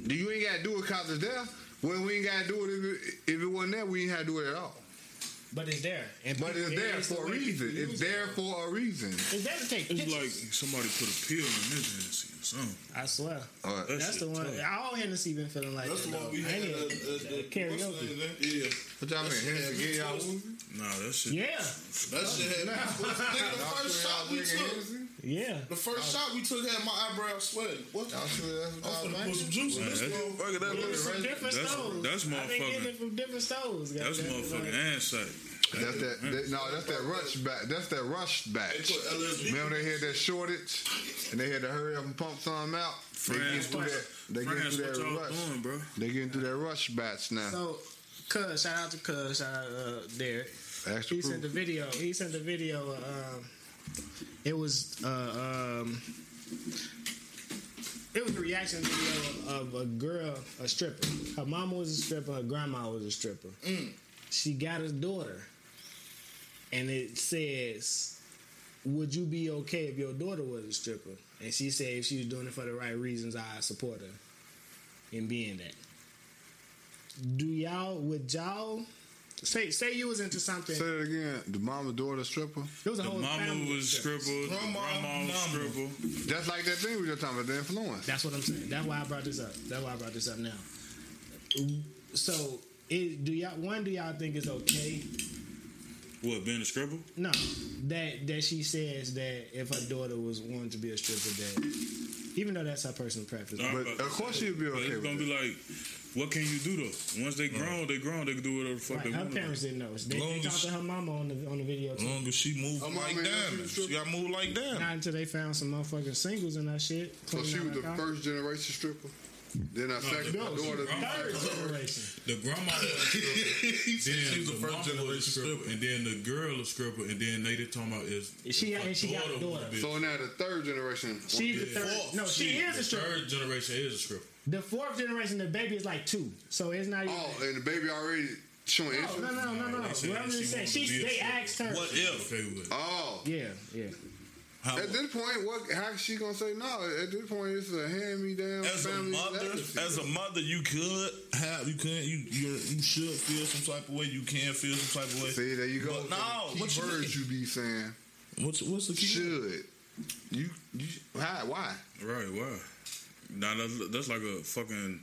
Speaker 4: You ain't gotta do it cause it's there. Well, we ain't gotta do it if it, if it wasn't there, we ain't had to do it at all.
Speaker 2: But it's there. And
Speaker 4: But it's there
Speaker 2: the
Speaker 4: for a reason. It's there
Speaker 2: it.
Speaker 4: for a reason.
Speaker 2: It's there to take
Speaker 3: It's like somebody put a pill in this Hennessy or something.
Speaker 2: I swear.
Speaker 4: All right.
Speaker 3: That
Speaker 2: That's the one.
Speaker 3: tough.
Speaker 2: All Hennessy been feeling like
Speaker 5: That's
Speaker 2: that.
Speaker 5: the one
Speaker 2: though.
Speaker 5: we had. Uh, uh,
Speaker 2: karaoke.
Speaker 5: the name? Yeah.
Speaker 4: What y'all mean? Hennessy
Speaker 5: had
Speaker 4: y'all
Speaker 5: me?
Speaker 3: Nah, that shit.
Speaker 2: Yeah,
Speaker 5: That shit had nigga, the first shot we took.
Speaker 4: Hennessy?
Speaker 2: yeah.
Speaker 5: The first shot we took had my eyebrows sweating. What?
Speaker 4: Y'all sure that's
Speaker 5: I'm
Speaker 4: what y'all
Speaker 5: put some juice in this
Speaker 3: Man, that-
Speaker 5: motherfucker. That
Speaker 2: It's
Speaker 5: looks
Speaker 2: from different
Speaker 3: That's-
Speaker 2: stores.
Speaker 3: that's
Speaker 2: I've been getting it from different stores.
Speaker 3: That's
Speaker 2: goddamn
Speaker 3: motherfucking
Speaker 2: like-
Speaker 3: insight.
Speaker 4: That's that, that. No, that's that rush back. That's that rush batch.
Speaker 5: They.
Speaker 4: Remember they had that shortage and they had to hurry up and pump some out. They getting through that. They getting through that rush.
Speaker 3: doing, bro?
Speaker 4: They getting through that rush batch now.
Speaker 2: So, Cuz, shout out to Cuz, shout out uh, Derek.
Speaker 4: Extra
Speaker 2: He sent the video. He sent the video. Um, it was uh, um, it was a reaction video of a girl, a stripper. Her mama was a stripper. Her grandma was a stripper. She got a daughter, and it says, "Would you be okay if your daughter was a stripper?" And she said, "If she was doing it for the right reasons, I support her in being that." Do y'all would y'all say say you was into something?
Speaker 4: Say it again. The mama daughter stripper.
Speaker 2: It was a
Speaker 3: The
Speaker 2: whole
Speaker 3: mama
Speaker 2: family
Speaker 3: was
Speaker 2: of strippers.
Speaker 3: stripper.
Speaker 5: Grandma,
Speaker 3: Grandma was
Speaker 5: mama.
Speaker 3: stripper.
Speaker 4: That's like that thing we were talking about, the influence.
Speaker 2: That's what I'm saying. That's why I brought this up. That's why I brought this up now. So, it, do y'all one? Do y'all think it's okay?
Speaker 3: What, being a stripper?
Speaker 2: No, that that she says that if her daughter was wanting to be a stripper, that even though that's her personal preference,
Speaker 3: Nah,
Speaker 4: But of course she'd be
Speaker 3: but
Speaker 4: okay
Speaker 3: It's
Speaker 4: with
Speaker 3: gonna
Speaker 4: it.
Speaker 3: be like, what can you do though? Once they grown, they grown. They can do whatever the fuck
Speaker 2: right,
Speaker 3: they
Speaker 2: her
Speaker 3: want.
Speaker 2: parents didn't know. They,
Speaker 5: Long
Speaker 2: they
Speaker 5: as-
Speaker 2: talked to her mama on the on the video
Speaker 5: As
Speaker 2: too.
Speaker 5: long as she move
Speaker 4: Her
Speaker 5: like
Speaker 4: mama ain't
Speaker 5: diamonds.
Speaker 4: stripper?
Speaker 5: She got move like diamonds.
Speaker 2: Not until they found some motherfucking singles in that shit.
Speaker 4: So she was
Speaker 2: her
Speaker 4: the
Speaker 2: car.
Speaker 4: first generation stripper. Then her second
Speaker 3: no, she
Speaker 4: daughter.
Speaker 2: Third generation.
Speaker 6: The grandma was a stripper.
Speaker 5: he
Speaker 6: then
Speaker 5: she was the
Speaker 6: the
Speaker 5: first
Speaker 6: mama was a
Speaker 5: generation
Speaker 6: stripper,
Speaker 5: stripper.
Speaker 6: and then the girl a stripper, and then they just talking about is
Speaker 2: She- and she got a daughter.
Speaker 4: So now the third generation.
Speaker 2: She's the third.
Speaker 5: Fourth.
Speaker 2: No, she,
Speaker 6: She-
Speaker 2: is a
Speaker 6: the
Speaker 2: stripper.
Speaker 6: Third generation is a stripper.
Speaker 2: The fourth generation, the baby is like two, so it's not even.
Speaker 4: Oh, and the baby already showing
Speaker 2: No,
Speaker 4: interest.
Speaker 2: no, no, no, no.
Speaker 6: They said
Speaker 2: What I'm just saying,
Speaker 6: wanted
Speaker 2: she, they asked her.
Speaker 5: What if?
Speaker 6: Okay.
Speaker 4: Oh.
Speaker 2: Yeah, yeah.
Speaker 5: How,
Speaker 4: At this point, what? How she gonna say no? At this point, it's a hand me down
Speaker 5: as a mother,
Speaker 4: legacy.
Speaker 5: as a mother, you could have, you could, you you you should feel some type of way. You can feel some type of way.
Speaker 4: See, there you go.
Speaker 5: But no,
Speaker 4: Key
Speaker 5: what you
Speaker 4: words you be saying.
Speaker 5: What's what's the key? word?
Speaker 4: Should you? You how? Why?
Speaker 3: Right? Why? Now that's, that's like a fucking.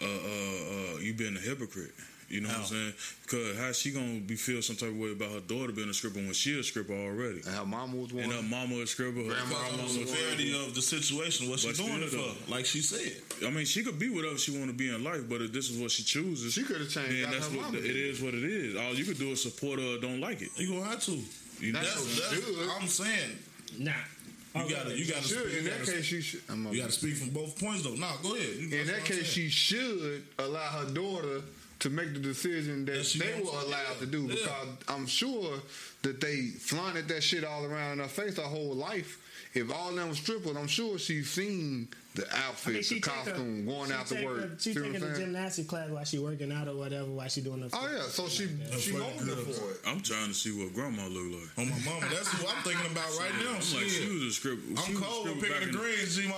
Speaker 3: Uh, uh, uh, you being a hypocrite. You know what I'm saying? Because how she gonna be feel some type of way about her daughter being a stripper when she a stripper already?
Speaker 4: And her mama was one.
Speaker 3: And her mama a stripper, her
Speaker 4: Grandma
Speaker 3: grandma was
Speaker 5: the
Speaker 3: a
Speaker 5: severity
Speaker 3: stripper.
Speaker 5: of the situation, what she
Speaker 3: But
Speaker 5: doing it for, like she said.
Speaker 3: I mean, she could be whatever she want to be in life, but if this is what she chooses,
Speaker 4: She coulda changed
Speaker 3: Then that's
Speaker 4: her
Speaker 3: what
Speaker 4: mama
Speaker 3: it
Speaker 4: did.
Speaker 3: is. What it is. All you could do is support her or don't like it.
Speaker 5: You gonna have to.
Speaker 3: You
Speaker 4: That's
Speaker 3: know?
Speaker 5: That's, that's
Speaker 4: you.
Speaker 5: I'm saying.
Speaker 2: Nah.
Speaker 5: You gotta, you gotta,
Speaker 4: Should,
Speaker 5: speak,
Speaker 4: in
Speaker 5: you
Speaker 4: that
Speaker 5: gotta,
Speaker 4: case, she should.
Speaker 5: You gotta speak from both points though. Nah, go ahead. You-
Speaker 4: in that case, she should allow her daughter to make the decision that
Speaker 5: That
Speaker 4: they were allowed to do
Speaker 5: Yeah.
Speaker 4: because I'm sure that they flaunted that shit all around her face her whole life. If all them was strippers, I'm sure she's seen the outfit,
Speaker 2: I mean, she
Speaker 4: the costume,
Speaker 2: a,
Speaker 4: going
Speaker 2: she
Speaker 4: out to work.
Speaker 2: A, she
Speaker 4: See what
Speaker 2: taking
Speaker 4: I'm
Speaker 2: a
Speaker 4: saying?
Speaker 2: gymnastics class while she working out or whatever while she doing the.
Speaker 4: Oh yeah, so she she
Speaker 5: funny
Speaker 4: older for it.
Speaker 3: I'm trying to see what grandma look like.
Speaker 5: On my mama, that's who I'm thinking about right now.
Speaker 3: I'm like,
Speaker 5: Shit.
Speaker 3: she was a script.
Speaker 5: I'm cold with
Speaker 3: stripper
Speaker 5: picking the greens, G Ma.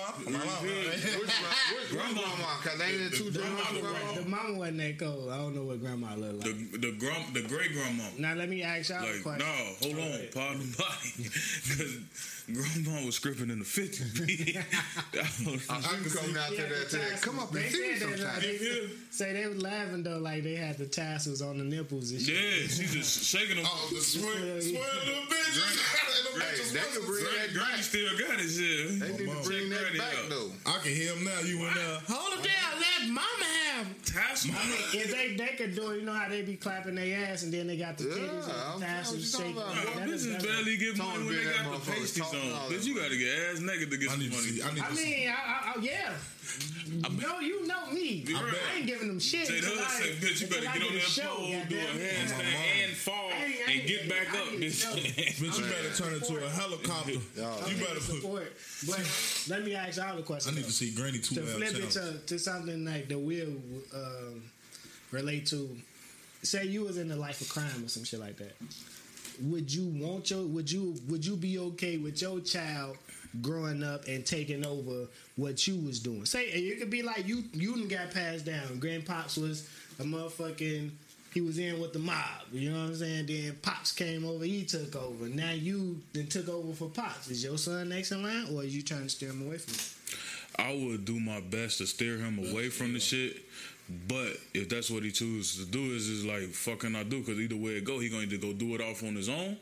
Speaker 4: Grandma? Cause they ain't the two grandma.
Speaker 2: The mama wasn't that cold. I don't know what grandma look like.
Speaker 3: The the grand the great grandma.
Speaker 2: now let me ask y'all a question.
Speaker 3: no, hold on, pardon body. Because grandma was scripting in the 50s.
Speaker 4: I should come out to that
Speaker 2: the.
Speaker 4: Come up and see me
Speaker 2: said that, uh, they
Speaker 3: Yeah.
Speaker 2: say they was laughing though, like they had the tassels on the nipples and shit.
Speaker 3: yeah, she just shaking them.
Speaker 5: Oh, the swear, swear the bitches.
Speaker 4: Hey, they can bring
Speaker 3: Granny,
Speaker 4: that
Speaker 3: Granny still got it, shit.
Speaker 4: They need to bring that back though.
Speaker 5: I can hear him now. You in there?
Speaker 2: Hold it down, let mama have.
Speaker 3: Tassel.
Speaker 2: I mean, if they they could do it, you know how they be clapping their ass and then they got the
Speaker 4: Yeah,
Speaker 2: titties
Speaker 4: I'm-
Speaker 2: and the tassels
Speaker 4: I'm
Speaker 2: shaking.
Speaker 4: talking about-
Speaker 2: That is-
Speaker 3: Bitches
Speaker 2: that's-
Speaker 3: barely get
Speaker 4: Tony
Speaker 3: money when they got the pasties on.
Speaker 4: that
Speaker 3: Bitch, you gotta get ass naked to get
Speaker 5: I
Speaker 3: some money.
Speaker 5: see. I
Speaker 2: I mean, I, I, I, yeah. No, you know me.
Speaker 3: I.
Speaker 2: I ain't giving them shit.
Speaker 3: Say,
Speaker 2: until I-
Speaker 3: say, bitch, you better get on that
Speaker 2: show,
Speaker 3: pole, do a handstand and fall
Speaker 2: I I
Speaker 3: and
Speaker 2: ain't-
Speaker 3: get back
Speaker 2: I
Speaker 3: up,
Speaker 2: ain't-
Speaker 3: bitch.
Speaker 5: Bitch, you better turn into a helicopter.
Speaker 4: Y'all-
Speaker 5: better put.
Speaker 2: support. But let me ask y'all a
Speaker 5: I
Speaker 2: question.
Speaker 5: I need to see Granny two
Speaker 2: to
Speaker 5: hours
Speaker 2: flip it to, to something like that will um, relate to say you was in the life of crime or some shit like that would you want your would you would you be okay with your child growing up and taking over what you was doing. Say it could be like you you got passed down. Grandpops was a motherfucking he was in with the mob you know what i'm saying? Then pops came over he took over. Now you then took over for pops. Is your son next in line or are you trying to steer him away from it
Speaker 3: I would do my best to steer him away from the shit. But if that's what he chooses to do, is is like fucking I do? Because either way it go, he going to go do it off on his own.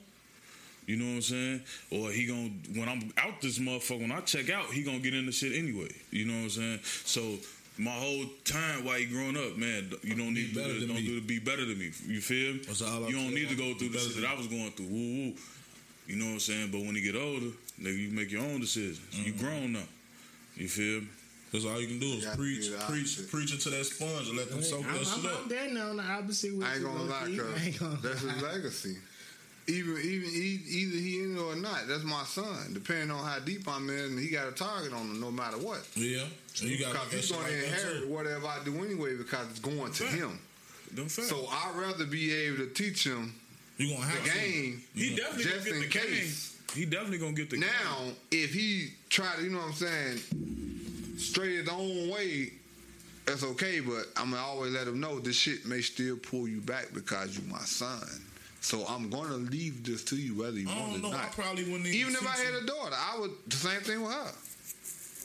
Speaker 3: You know what I'm saying? Or he gonna when I'm out this motherfucker, when I check out, he gonna get into shit anyway. You know what I'm saying? So my whole time while he growing up, man, you don't need to
Speaker 5: better
Speaker 3: do this,
Speaker 5: than
Speaker 3: don't
Speaker 5: me.
Speaker 3: do to be better than me. You feel? me?
Speaker 5: All
Speaker 3: you don't need to go through
Speaker 5: Be
Speaker 3: the shit
Speaker 5: than
Speaker 3: that I was going through. Woo woo. You know what I'm saying? But when you get older, nigga, you make your own decisions. You
Speaker 5: Mm-hmm.
Speaker 3: grown now. You feel me?
Speaker 5: That's all you can do is
Speaker 4: You got to
Speaker 5: preach,
Speaker 4: do
Speaker 5: preach,
Speaker 4: opposite.
Speaker 5: preach into that sponge and let them soak
Speaker 2: I'm,
Speaker 5: that
Speaker 2: I'm,
Speaker 5: up.
Speaker 2: I'm there now on the opposite with
Speaker 4: I ain't gonna lie,
Speaker 2: low-key. Ain't gonna
Speaker 4: cuz that's his legacy. Even even either he in it or not, that's my son. Depending on how deep I'm in, he got a target on him no matter what.
Speaker 5: Yeah, so you got
Speaker 4: Because
Speaker 5: to
Speaker 4: he's gonna inherit whatever I do anyway because it's going to
Speaker 3: Fact.
Speaker 4: him.
Speaker 3: Them.
Speaker 4: So I'd rather be able to teach him
Speaker 5: You gonna have
Speaker 4: the game
Speaker 3: he definitely
Speaker 4: just
Speaker 3: gonna
Speaker 4: in
Speaker 3: get the game.
Speaker 4: case.
Speaker 3: He definitely gonna get the game.
Speaker 4: Now, if he try to, you know what I'm saying, straight his own way, that's okay. But I'm gonna always let him know this shit may still pull you back because you my son. So I'm gonna leave this to you whether you
Speaker 5: I
Speaker 4: want it or.
Speaker 5: I
Speaker 4: not.
Speaker 5: probably wouldn't
Speaker 4: Even if I had a daughter, I would the same thing with her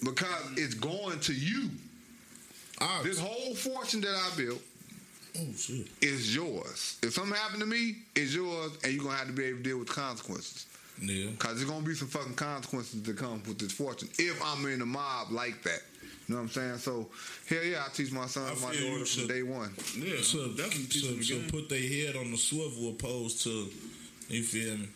Speaker 4: because it's going to you.
Speaker 5: I-
Speaker 4: This whole fortune that I built
Speaker 5: oh shit.
Speaker 4: is yours. If something happened to me, it's yours, and you're gonna have to be able to deal with the consequences.
Speaker 5: Yeah.
Speaker 4: Cause there's gonna be some fucking consequences that come with this fortune if I'm in a mob like that. You know what I'm saying? So hell yeah, I teach my son and my
Speaker 5: feel you
Speaker 4: daughter from
Speaker 5: should.
Speaker 4: day one.
Speaker 3: Yeah,
Speaker 5: So,
Speaker 3: definitely teach
Speaker 5: so,
Speaker 3: him the
Speaker 5: so put their head on the swivel opposed to, you feel me?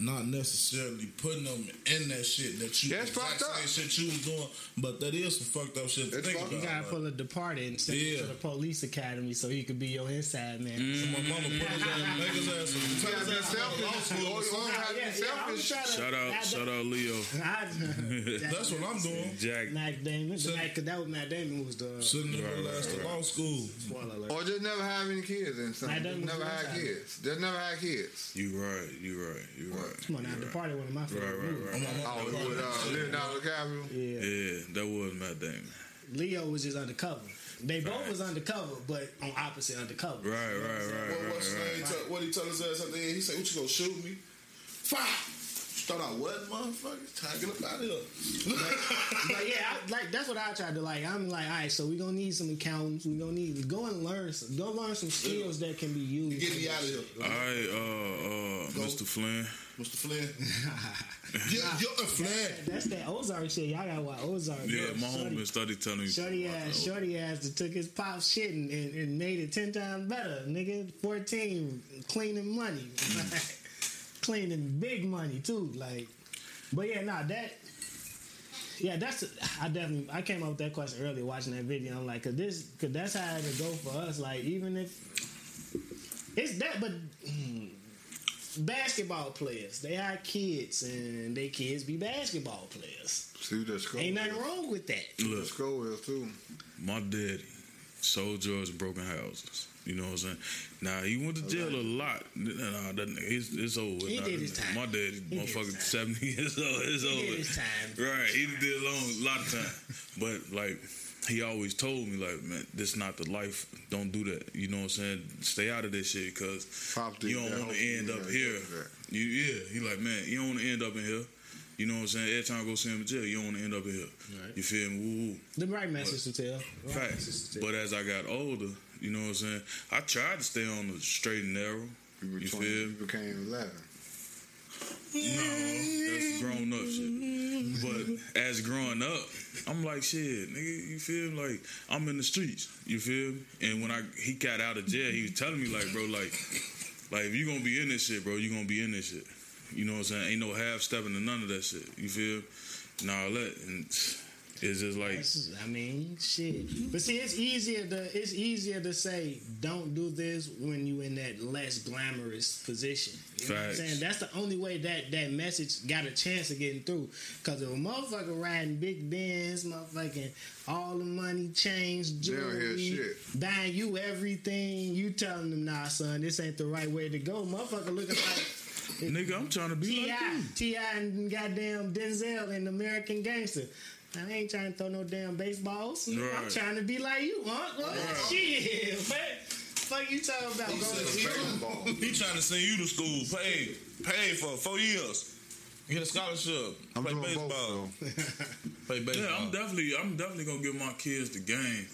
Speaker 5: Not necessarily putting them in that shit that you
Speaker 4: Yeah, it's
Speaker 5: exact
Speaker 4: fucked up.
Speaker 5: shit you was doing, but that is some fucked up shit to
Speaker 4: It's
Speaker 5: think
Speaker 4: fucked
Speaker 2: You gotta pull a departed and send him to the police academy so he could be your inside man. Mm-hmm.
Speaker 5: So my mama put his ass, make his ass,
Speaker 4: You
Speaker 5: tell
Speaker 4: gotta
Speaker 5: his
Speaker 4: be
Speaker 5: ass to go to law
Speaker 4: selfish.
Speaker 5: school
Speaker 4: Or
Speaker 5: or
Speaker 4: you
Speaker 5: something.
Speaker 4: gotta be selfish.
Speaker 3: Shout out, shout out, Leo.
Speaker 5: That's what I'm doing.
Speaker 3: Jack.
Speaker 2: Matt Damon.
Speaker 5: So-
Speaker 2: Matt, cause that was Matt Damon was the uh,
Speaker 5: Sitting in
Speaker 3: Right,
Speaker 5: last
Speaker 3: right,
Speaker 5: of law school.
Speaker 4: Or just never have any kids and
Speaker 2: Nah,
Speaker 4: something.
Speaker 2: that
Speaker 4: Just
Speaker 2: was
Speaker 4: never
Speaker 2: one
Speaker 4: had
Speaker 2: time.
Speaker 4: kids. Just never had kids.
Speaker 3: You right, you right, you right.
Speaker 2: Come on now,
Speaker 3: you right.
Speaker 2: Departed one of my favorite
Speaker 3: Right, right,
Speaker 2: movies.
Speaker 3: right.
Speaker 5: I'm on my
Speaker 4: Oh, with uh, Leonardo DiCaprio.
Speaker 2: Yeah.
Speaker 3: Yeah, that was my thing.
Speaker 2: Leo was just undercover. They both was undercover, but on opposite undercover.
Speaker 3: Right, right, right,
Speaker 5: What, what's his
Speaker 3: right.
Speaker 5: name? Tell- What he tell us ass at the end? He said, "What you gonna shoot me?" Fire. Start out what, motherfuckers? Trying to get up out of here.
Speaker 2: But yeah, I, like that's what I try to like. I'm like, all right, so we're gonna need some accountants. We're gonna need go and learn some, go learn some skills that can be used.
Speaker 5: Get me out of here.
Speaker 3: All right, uh, uh, Mr. Flynn.
Speaker 5: Mr. Flynn. Get your Flynn.
Speaker 2: That's that Ozark shit. Y'all gotta watch Ozark.
Speaker 3: Yeah,
Speaker 2: bro.
Speaker 3: my
Speaker 2: Shorty-
Speaker 3: homie started telling me.
Speaker 2: Shorty ass,
Speaker 3: that.
Speaker 2: shorty ass that took his pop shit and, and, and made it ten times better. Nigga, fourteen cleaning money, cleaning big money too. Like, but yeah, nah, that. Yeah, that's. I definitely. I came up with that question earlier watching that video. I'm like, cause this, cause that's how it'll go for us. Like, even if it's that, but mm, basketball players, they are kids, and they kids be basketball players.
Speaker 4: See that skull.
Speaker 2: Ain't nothing wrong with that.
Speaker 3: Look,
Speaker 4: Skull is too.
Speaker 3: my daddy sold drugs in broken houses. You know what I'm saying? Now he went to jail a lot. Nah, that it's, it's over.
Speaker 2: He
Speaker 3: Nah,
Speaker 2: did his time.
Speaker 3: My daddy,
Speaker 2: He
Speaker 3: motherfucker, seventy years old. It's
Speaker 2: He
Speaker 3: over.
Speaker 2: did his time.
Speaker 3: Right, he did a long lot of time. but like, he always told me like, man, this not the life. Don't do that. You know what I'm saying? Stay out of this shit because you don't want to end up
Speaker 4: yeah,
Speaker 3: here. You, yeah, he like, man, you don't want to end up in here. You know what I'm saying? Every time I go see him in jail, you don't want to end up in here.
Speaker 2: Right.
Speaker 3: You feel me? Woo, woo.
Speaker 2: The right message to tell. Right
Speaker 3: Facts.
Speaker 2: message to tell.
Speaker 3: But as I got older, you know what I'm saying? I tried to stay on the straight and narrow.
Speaker 4: You, were
Speaker 3: You
Speaker 4: 20,
Speaker 3: feel?
Speaker 4: you became 11.
Speaker 3: No, that's grown up shit. But as growing up, I'm like, shit, nigga, you feel? Like I'm in the streets. You feel? And when I he got out of jail, he was telling me like, bro, like, like if you gonna be in this shit, bro, you gonna be in this shit. You know what I'm saying? Ain't no half stepping to none of that shit. You feel? Nah, let and it's just like
Speaker 2: That's- I mean, shit. But see, it's easier to it's easier to say don't do this when you in that less glamorous position. You know what I'm saying? That's the only way that that message got a chance of getting through. Cause if a motherfucker riding big Benz, motherfucking all the money, chains, jewelry,
Speaker 4: shit.
Speaker 2: buying you everything, you telling them, nah, son, this ain't the right way to go. Motherfucker looking like.
Speaker 3: nigga, I'm trying to be
Speaker 2: Ti,
Speaker 3: like.
Speaker 2: Ti, and goddamn Denzel in American Gangster. I ain't trying to throw no damn baseballs. I'm
Speaker 3: Right.
Speaker 2: trying to be like you, huh? Well, Shit, man. Fuck you talking about? Go to
Speaker 4: Baseball.
Speaker 5: He trying to send you to school, paid, paid for four years. Get a scholarship.
Speaker 4: I'm
Speaker 5: play baseball.
Speaker 4: both, though.
Speaker 5: Play baseball.
Speaker 3: Yeah, I'm definitely, I'm definitely gonna give my kids the game.